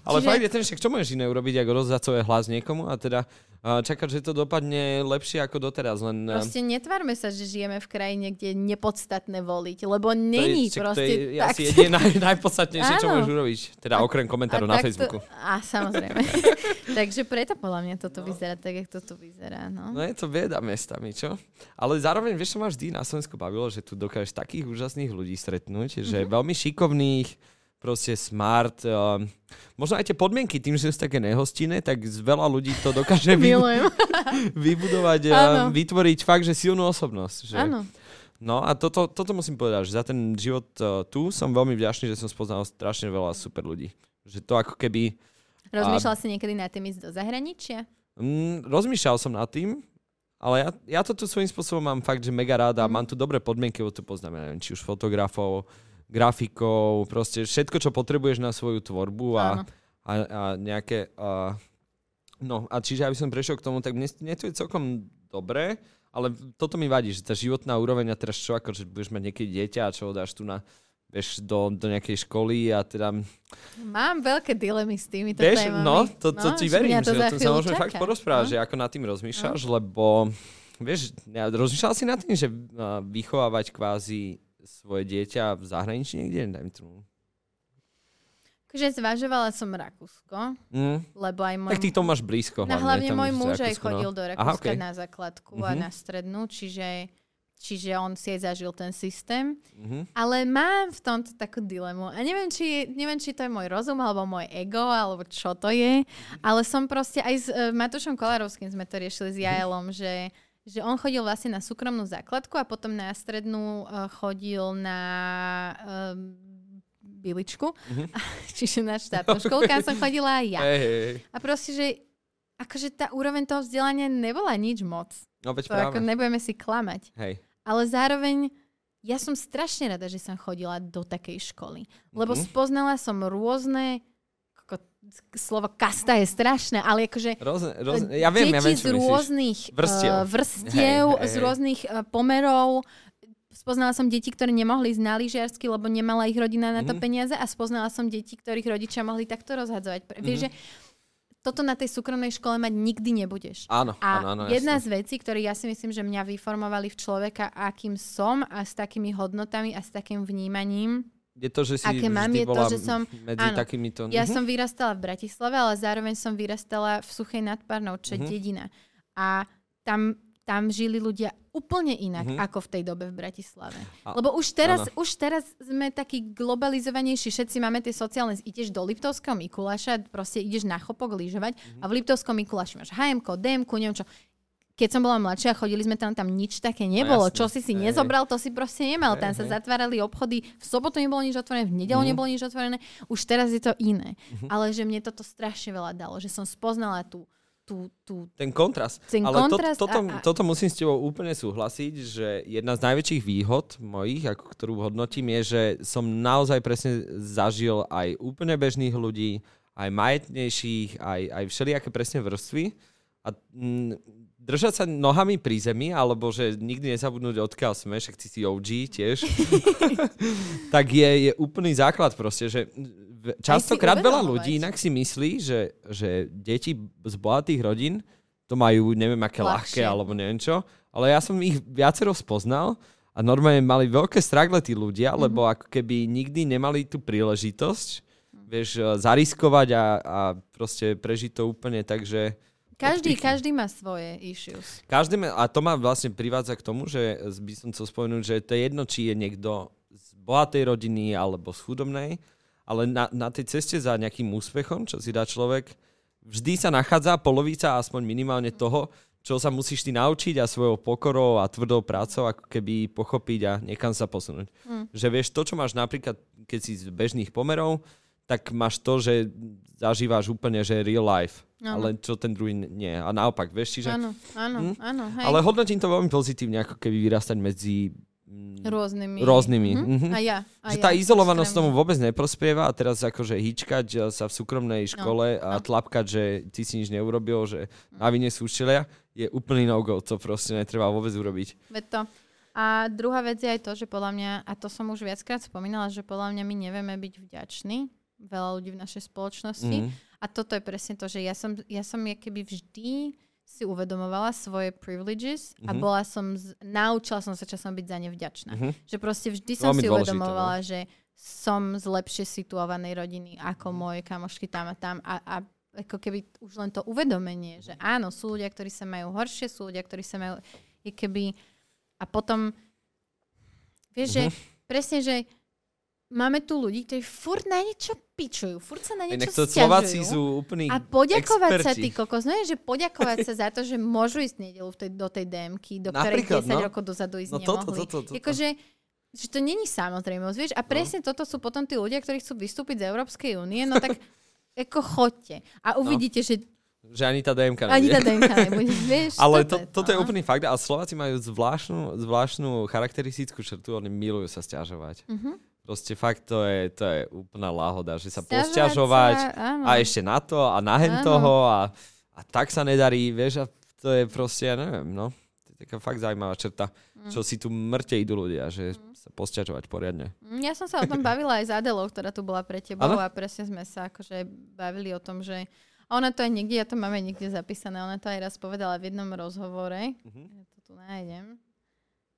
Ale Čiže- fakt je ten, však čo môžeš iné urobiť, ako rozdať svoj hlas niekomu? A teda čakať, že to dopadne lepšie ako doteraz. Len, a, Proste netvárme sa, že žijeme v krajine, kde je nepodstatné voliť, lebo to je, není proste to je tak. asi jediné naj, [LAUGHS] [LAUGHS] najpodstatnejšie, čo môžeš urobiť. Teda okrem komentárov na Facebooku. A samozrejme. [LAUGHS] Takže preto podľa mňa toto vyzerá tak, jak toto vyzerá. No. No je to bieda mestami, čo? Ale zároveň, vieš, čo ma vždy na Slovensku bavilo, že tu dokážeš takých úžasných ľudí stretnúť, že Mhm. veľmi šikovných, proste smart. Um, možno aj tie podmienky, tým, že sú také nehostinné, tak z veľa ľudí to dokáže [LAUGHS] vy, [LAUGHS] vybudovať, Áno. um, vytvoriť fakt, že silnú osobnosť. Že... Áno. No a toto, toto musím povedať, že za ten život uh, tu som veľmi vďačný, že som spoznal strašne veľa super ľudí. Že to ako keby... Rozmýšľal si niekedy nad tým ísť do zahraničia? Mm, rozmýšľal som nad tým, ale ja, ja to tu svojím spôsobom mám fakt, že mega rád a Mhm. mám tu dobré podmienky, lebo tu poznám, ja neviem, či už fotografov, grafikov, proste všetko, čo potrebuješ na svoju tvorbu a, Áno. a, a nejaké... A, no a čiže aby som prešiel k tomu, tak mne, mne tu je celkom dobré, ale toto mi vadí, že tá životná úroveň a teraz čo, ako, že budeš mať niekedy dieťa a čo ho dáš tu na vieš, do, do nejakej školy a teda... Mám veľké dilemy s týmito Vieš, témami. no, to, to ti že verím, to že o tom sa môžeme fakt porozprávať, No. že ako nad tým rozmýšľaš, lebo vieš, ja rozmýšľal si nad tým, že a, vychovávať kvázi svoje dieťa v zahraničí niekde, dajme tomu. Takže zvažovala som Rakúsko, Mm. lebo aj môj... Tak ty to máš blízko. No hlavne môj muž aj no. chodil do Aha, Rakúska okej. na základku a Mhm. na strednú, čiže, čiže on si aj zažil ten systém. Mhm. Ale mám v tomto takú dilemu. A neviem či, neviem, či to je môj rozum, alebo môj ego, alebo čo to je. Ale som proste aj s uh, Matúšom Kolárovským sme to riešili s Jaelom, že, že on chodil vlastne na súkromnú základku a potom na strednú uh, chodil na um, Biličku, Mhm. [LAUGHS] čiže na štátnu [LAUGHS] školu, kam som chodila aj ja. Hej, hej. A proste, že akože tá úroveň toho vzdelania nebola nič moc. No To ako práve. nebudeme si klamať. Hej. Ale zároveň ja som strašne rada, že som chodila do takej školy. Lebo Mhm. spoznala som rôzne... Slovo kasta je strašné, ale akože Rôzne, rôzne, ja viem, ja deti viem, z myslíš. rôznych Vrstiev. uh, vrstiev Hej, hej, z rôznych uh, pomerov. Spoznala som deti, ktoré nemohli ísť na lyžiarsky, lebo nemala ich rodina na to Mhm. peniaze a spoznala som deti, ktorých rodičia mohli takto rozhadzovať. Pre- Vieš, Mhm. že toto na tej súkromnej škole mať nikdy nebudeš. Áno, A áno, áno, jedna jasne. z vecí, ktoré ja si myslím, že mňa vyformovali v človeka, akým som a s takými hodnotami a s takým vnímaním. Je to, že si aké mám, je to, že som- medzi áno. takýmito... Ja Mhm. som vyrastala v Bratislave, ale zároveň som vyrastala v Suchej nad Parnou, čo je Mhm. dedina. A tam, tam žili ľudia úplne inak, Mhm. ako v tej dobe v Bratislave. A- Lebo už teraz, áno. už teraz sme takí globalizovanejší, všetci máme tie sociálne, ideš do Liptovského Mikuláša, proste ideš na chopok lyžovať Mhm. a v Liptovskom Mikuláši máš HM, DM, neviem čo. Keď som bola mladšia, chodili sme tam, tam nič také nebolo. No. Čo si si Hej, nezobral, to si proste nemal. Hej, Tam sa zatvárali obchody, v sobotu nebolo nič otvorené, v nedelu Mhm. nebolo nič otvorené. Už teraz je to iné. Mhm. Ale že mne toto strašne veľa dalo, že som spoznala tú, tú, tú Ten kontrast. Ten Ale kontrast to, toto, a- a- toto musím s tebou úplne súhlasiť, že jedna z najväčších výhod mojich, ako ktorú hodnotím, je, že som naozaj presne zažil aj úplne bežných ľudí, aj majetnejších, aj, aj všelijaké presne vrstvy. A mm, držať sa nohami pri zemi, alebo že nikdy nezabudnúť, odkiaľ sme, však ty si OG tiež, [LAUGHS] tak je, je úplný základ proste, že častokrát veľa ľudí inak si myslí, že, že deti z bohatých rodín to majú neviem aké ľahké Ľahšie. alebo neviem čo, ale ja som ich viacero spoznal a normálne mali veľké stragle tí ľudia, Mhm. lebo ako keby nikdy nemali tú príležitosť, vieš, eh, zariskovať a, a proste prežiť to úplne tak, že Každý, každý má svoje issues. Každé, a to ma vlastne privádza k tomu, že by som chcel spomenúť, že to je jedno, či je niekto z bohatej rodiny alebo z chudobnej, ale na, na tej ceste za nejakým úspechom, čo si dá človek, vždy sa nachádza polovica aspoň minimálne toho, čo sa musíš ty naučiť a svojou pokorou a tvrdou prácou ako keby pochopiť a niekam sa posunúť. Hm. Že vieš, to, čo máš napríklad, keď si z bežných pomerov, tak máš to, že zažívaš úplne, že real life. Áno. Ale čo ten druhý nie. A naopak, vieš, čiže... Áno, áno, Hm? áno, hej. Ale hodnotím to veľmi pozitívne, ako keby vyrastať medzi... mm, Rôznymi. Rôznymi, Mhm. mhm. A ja. A že ja, tá izolovanosť extrémne. tomu vôbec neprospieva a teraz akože hýčkať eh, sa v súkromnej škole a no. tlapkať, že ty si nič neurobil, že na vine sú učiteľia, je úplný no-go. To proste netreba vôbec urobiť. Veď to. A druhá vec je aj to, že podľa mňa, a to som už viackrát spomínala, že podľa mňa my nevieme byť vďační, veľa ľudí v našej spoločnosti. Mhm. A toto je presne to, že ja som, ja som keby vždy si uvedomovala svoje privileges a Mhm. bola som, z, naučila som sa časom byť za ne vďačná. Mhm. Že proste vždy som Veľmi si dôležité, uvedomovala, že som z lepšie situovanej rodiny ako moje kamošky tam a tam a, a ako keby už len to uvedomenie, že áno, sú ľudia, ktorí sa majú horšie, sú ľudia, ktorí sa majú, je keby a potom vieš, že presne, že máme tu ľudí, ktorí furt na niečo pičujú, furt sa na Inak niečo Slováci stiažujú. sú úplní A poďakovať sa, experti. ty kokos, no je, že poďakovať sa za to, že môžu ísť nedelu v tej, do tej DMky, do ktorej Napríklad, 10 no. rokov dozadu ísť No nemohli. toto, toto, toto. Akože, že to není samozrejmosť, vieš? A No. presne toto sú potom tí ľudia, ktorí chcú vystúpiť z Európskej únie, no tak [LAUGHS] ako chodte. A uvidíte, že Že ani tá DMK ani nebude. tá DMK nebude, [LAUGHS] vieš? Ale toto to, toto je no. úplný fakt a Slováci majú zvláštnu, zvláštnu charakteristickú črtu, oni milujú sa stiažovať. Mhm. Proste fakt to je, to je úplná láhoda, že sa Sťažovať posťažovať sa, áno. a ešte na to a na hen toho a, a tak sa nedarí, vieš, a to je proste, ja neviem, no. To je taká fakt zaujímavá črta, Mm. čo si tu mŕte idú ľudia, že sa posťažovať poriadne. Mm, Ja som sa o tom bavila aj s Adelou, ktorá tu bola pre tebou a presne sme sa akože bavili o tom, že a ona to aj niekde, ja to máme niekde zapísané, ona to aj raz povedala v jednom rozhovore, Mhm. ja to tu nájdem,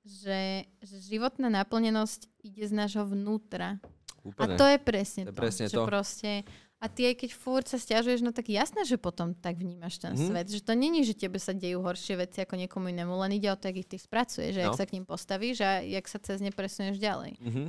že, že životná naplnenosť ide z nášho vnútra. Úplne. A to je presne To je presne že to. Proste, a ty aj keď furt sa stiažuješ, no tak jasné, že potom tak vnímaš ten Mhm. svet. Že to není, že tebe sa dejú horšie veci ako niekomu inému, len ide o to, jak ich ty spracuješ, že No. jak sa k ním postavíš a jak sa cez ne presunieš ďalej. Mhm.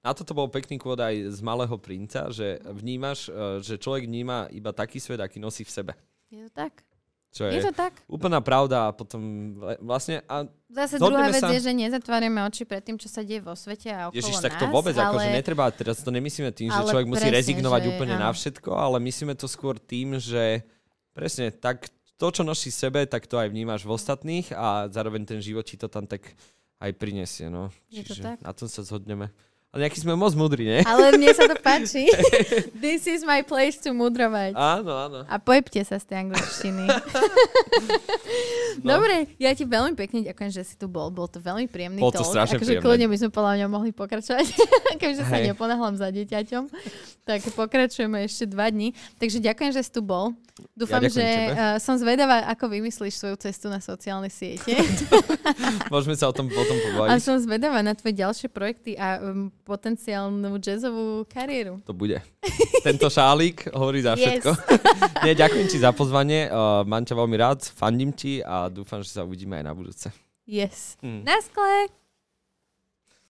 Na toto bol pekný kôd aj z Malého princa, že vnímaš, eh, že človek vníma iba taký svet, aký nosí v sebe. Je to tak? Čo Je je, to tak? úplná pravda a potom vlastne a Zase druhá vec sa. je, že nezatvárame oči pred tým, čo sa deje vo svete a okolo Ježiš, tak to vôbec, ale... akože netreba, teraz to nemyslíme tým, že ale človek musí presne, rezignovať že úplne na áno. všetko, ale myslíme to skôr tým, že presne tak to, čo nosíš v sebe, tak to aj vnímaš v ostatných a zároveň ten život ti to tam tak aj prinesie, no. Je to tak. na tom sa zhodneme. Ale nejaký sme moc mudrí, nie? Ale mne sa to [LAUGHS] páči. This is my place to mudrovať. Áno, áno. A pojebte sa z tej angličtiny. [LAUGHS] [LAUGHS] No. Dobre, ja ti veľmi pekne ďakujem, že si tu bol. Bol to veľmi príjemný Bol to talk. príjemné. kľudne by sme podľa mňa mohli pokračovať, keďže sa Hej. neponáhľam za dieťaťom. Tak pokračujeme ešte dva dni. Takže ďakujem, že si tu bol. Dúfam, ďakujem že tebe. uh, som zvedavá, ako vymyslíš svoju cestu na sociálne siete. Môžeme sa o tom potom A pobaviť. som zvedavá na tvoje ďalšie projekty a um, potenciálnu jazzovú kariéru. To bude. Tento šálík hovorí za Yes. všetko. [LAUGHS] Nie, ďakujem ti za pozvanie. Uh, mám ťa veľmi rád, fandím ti a dúfam, že sa uvidíme aj na budúce. Yes. Mm. Na skle!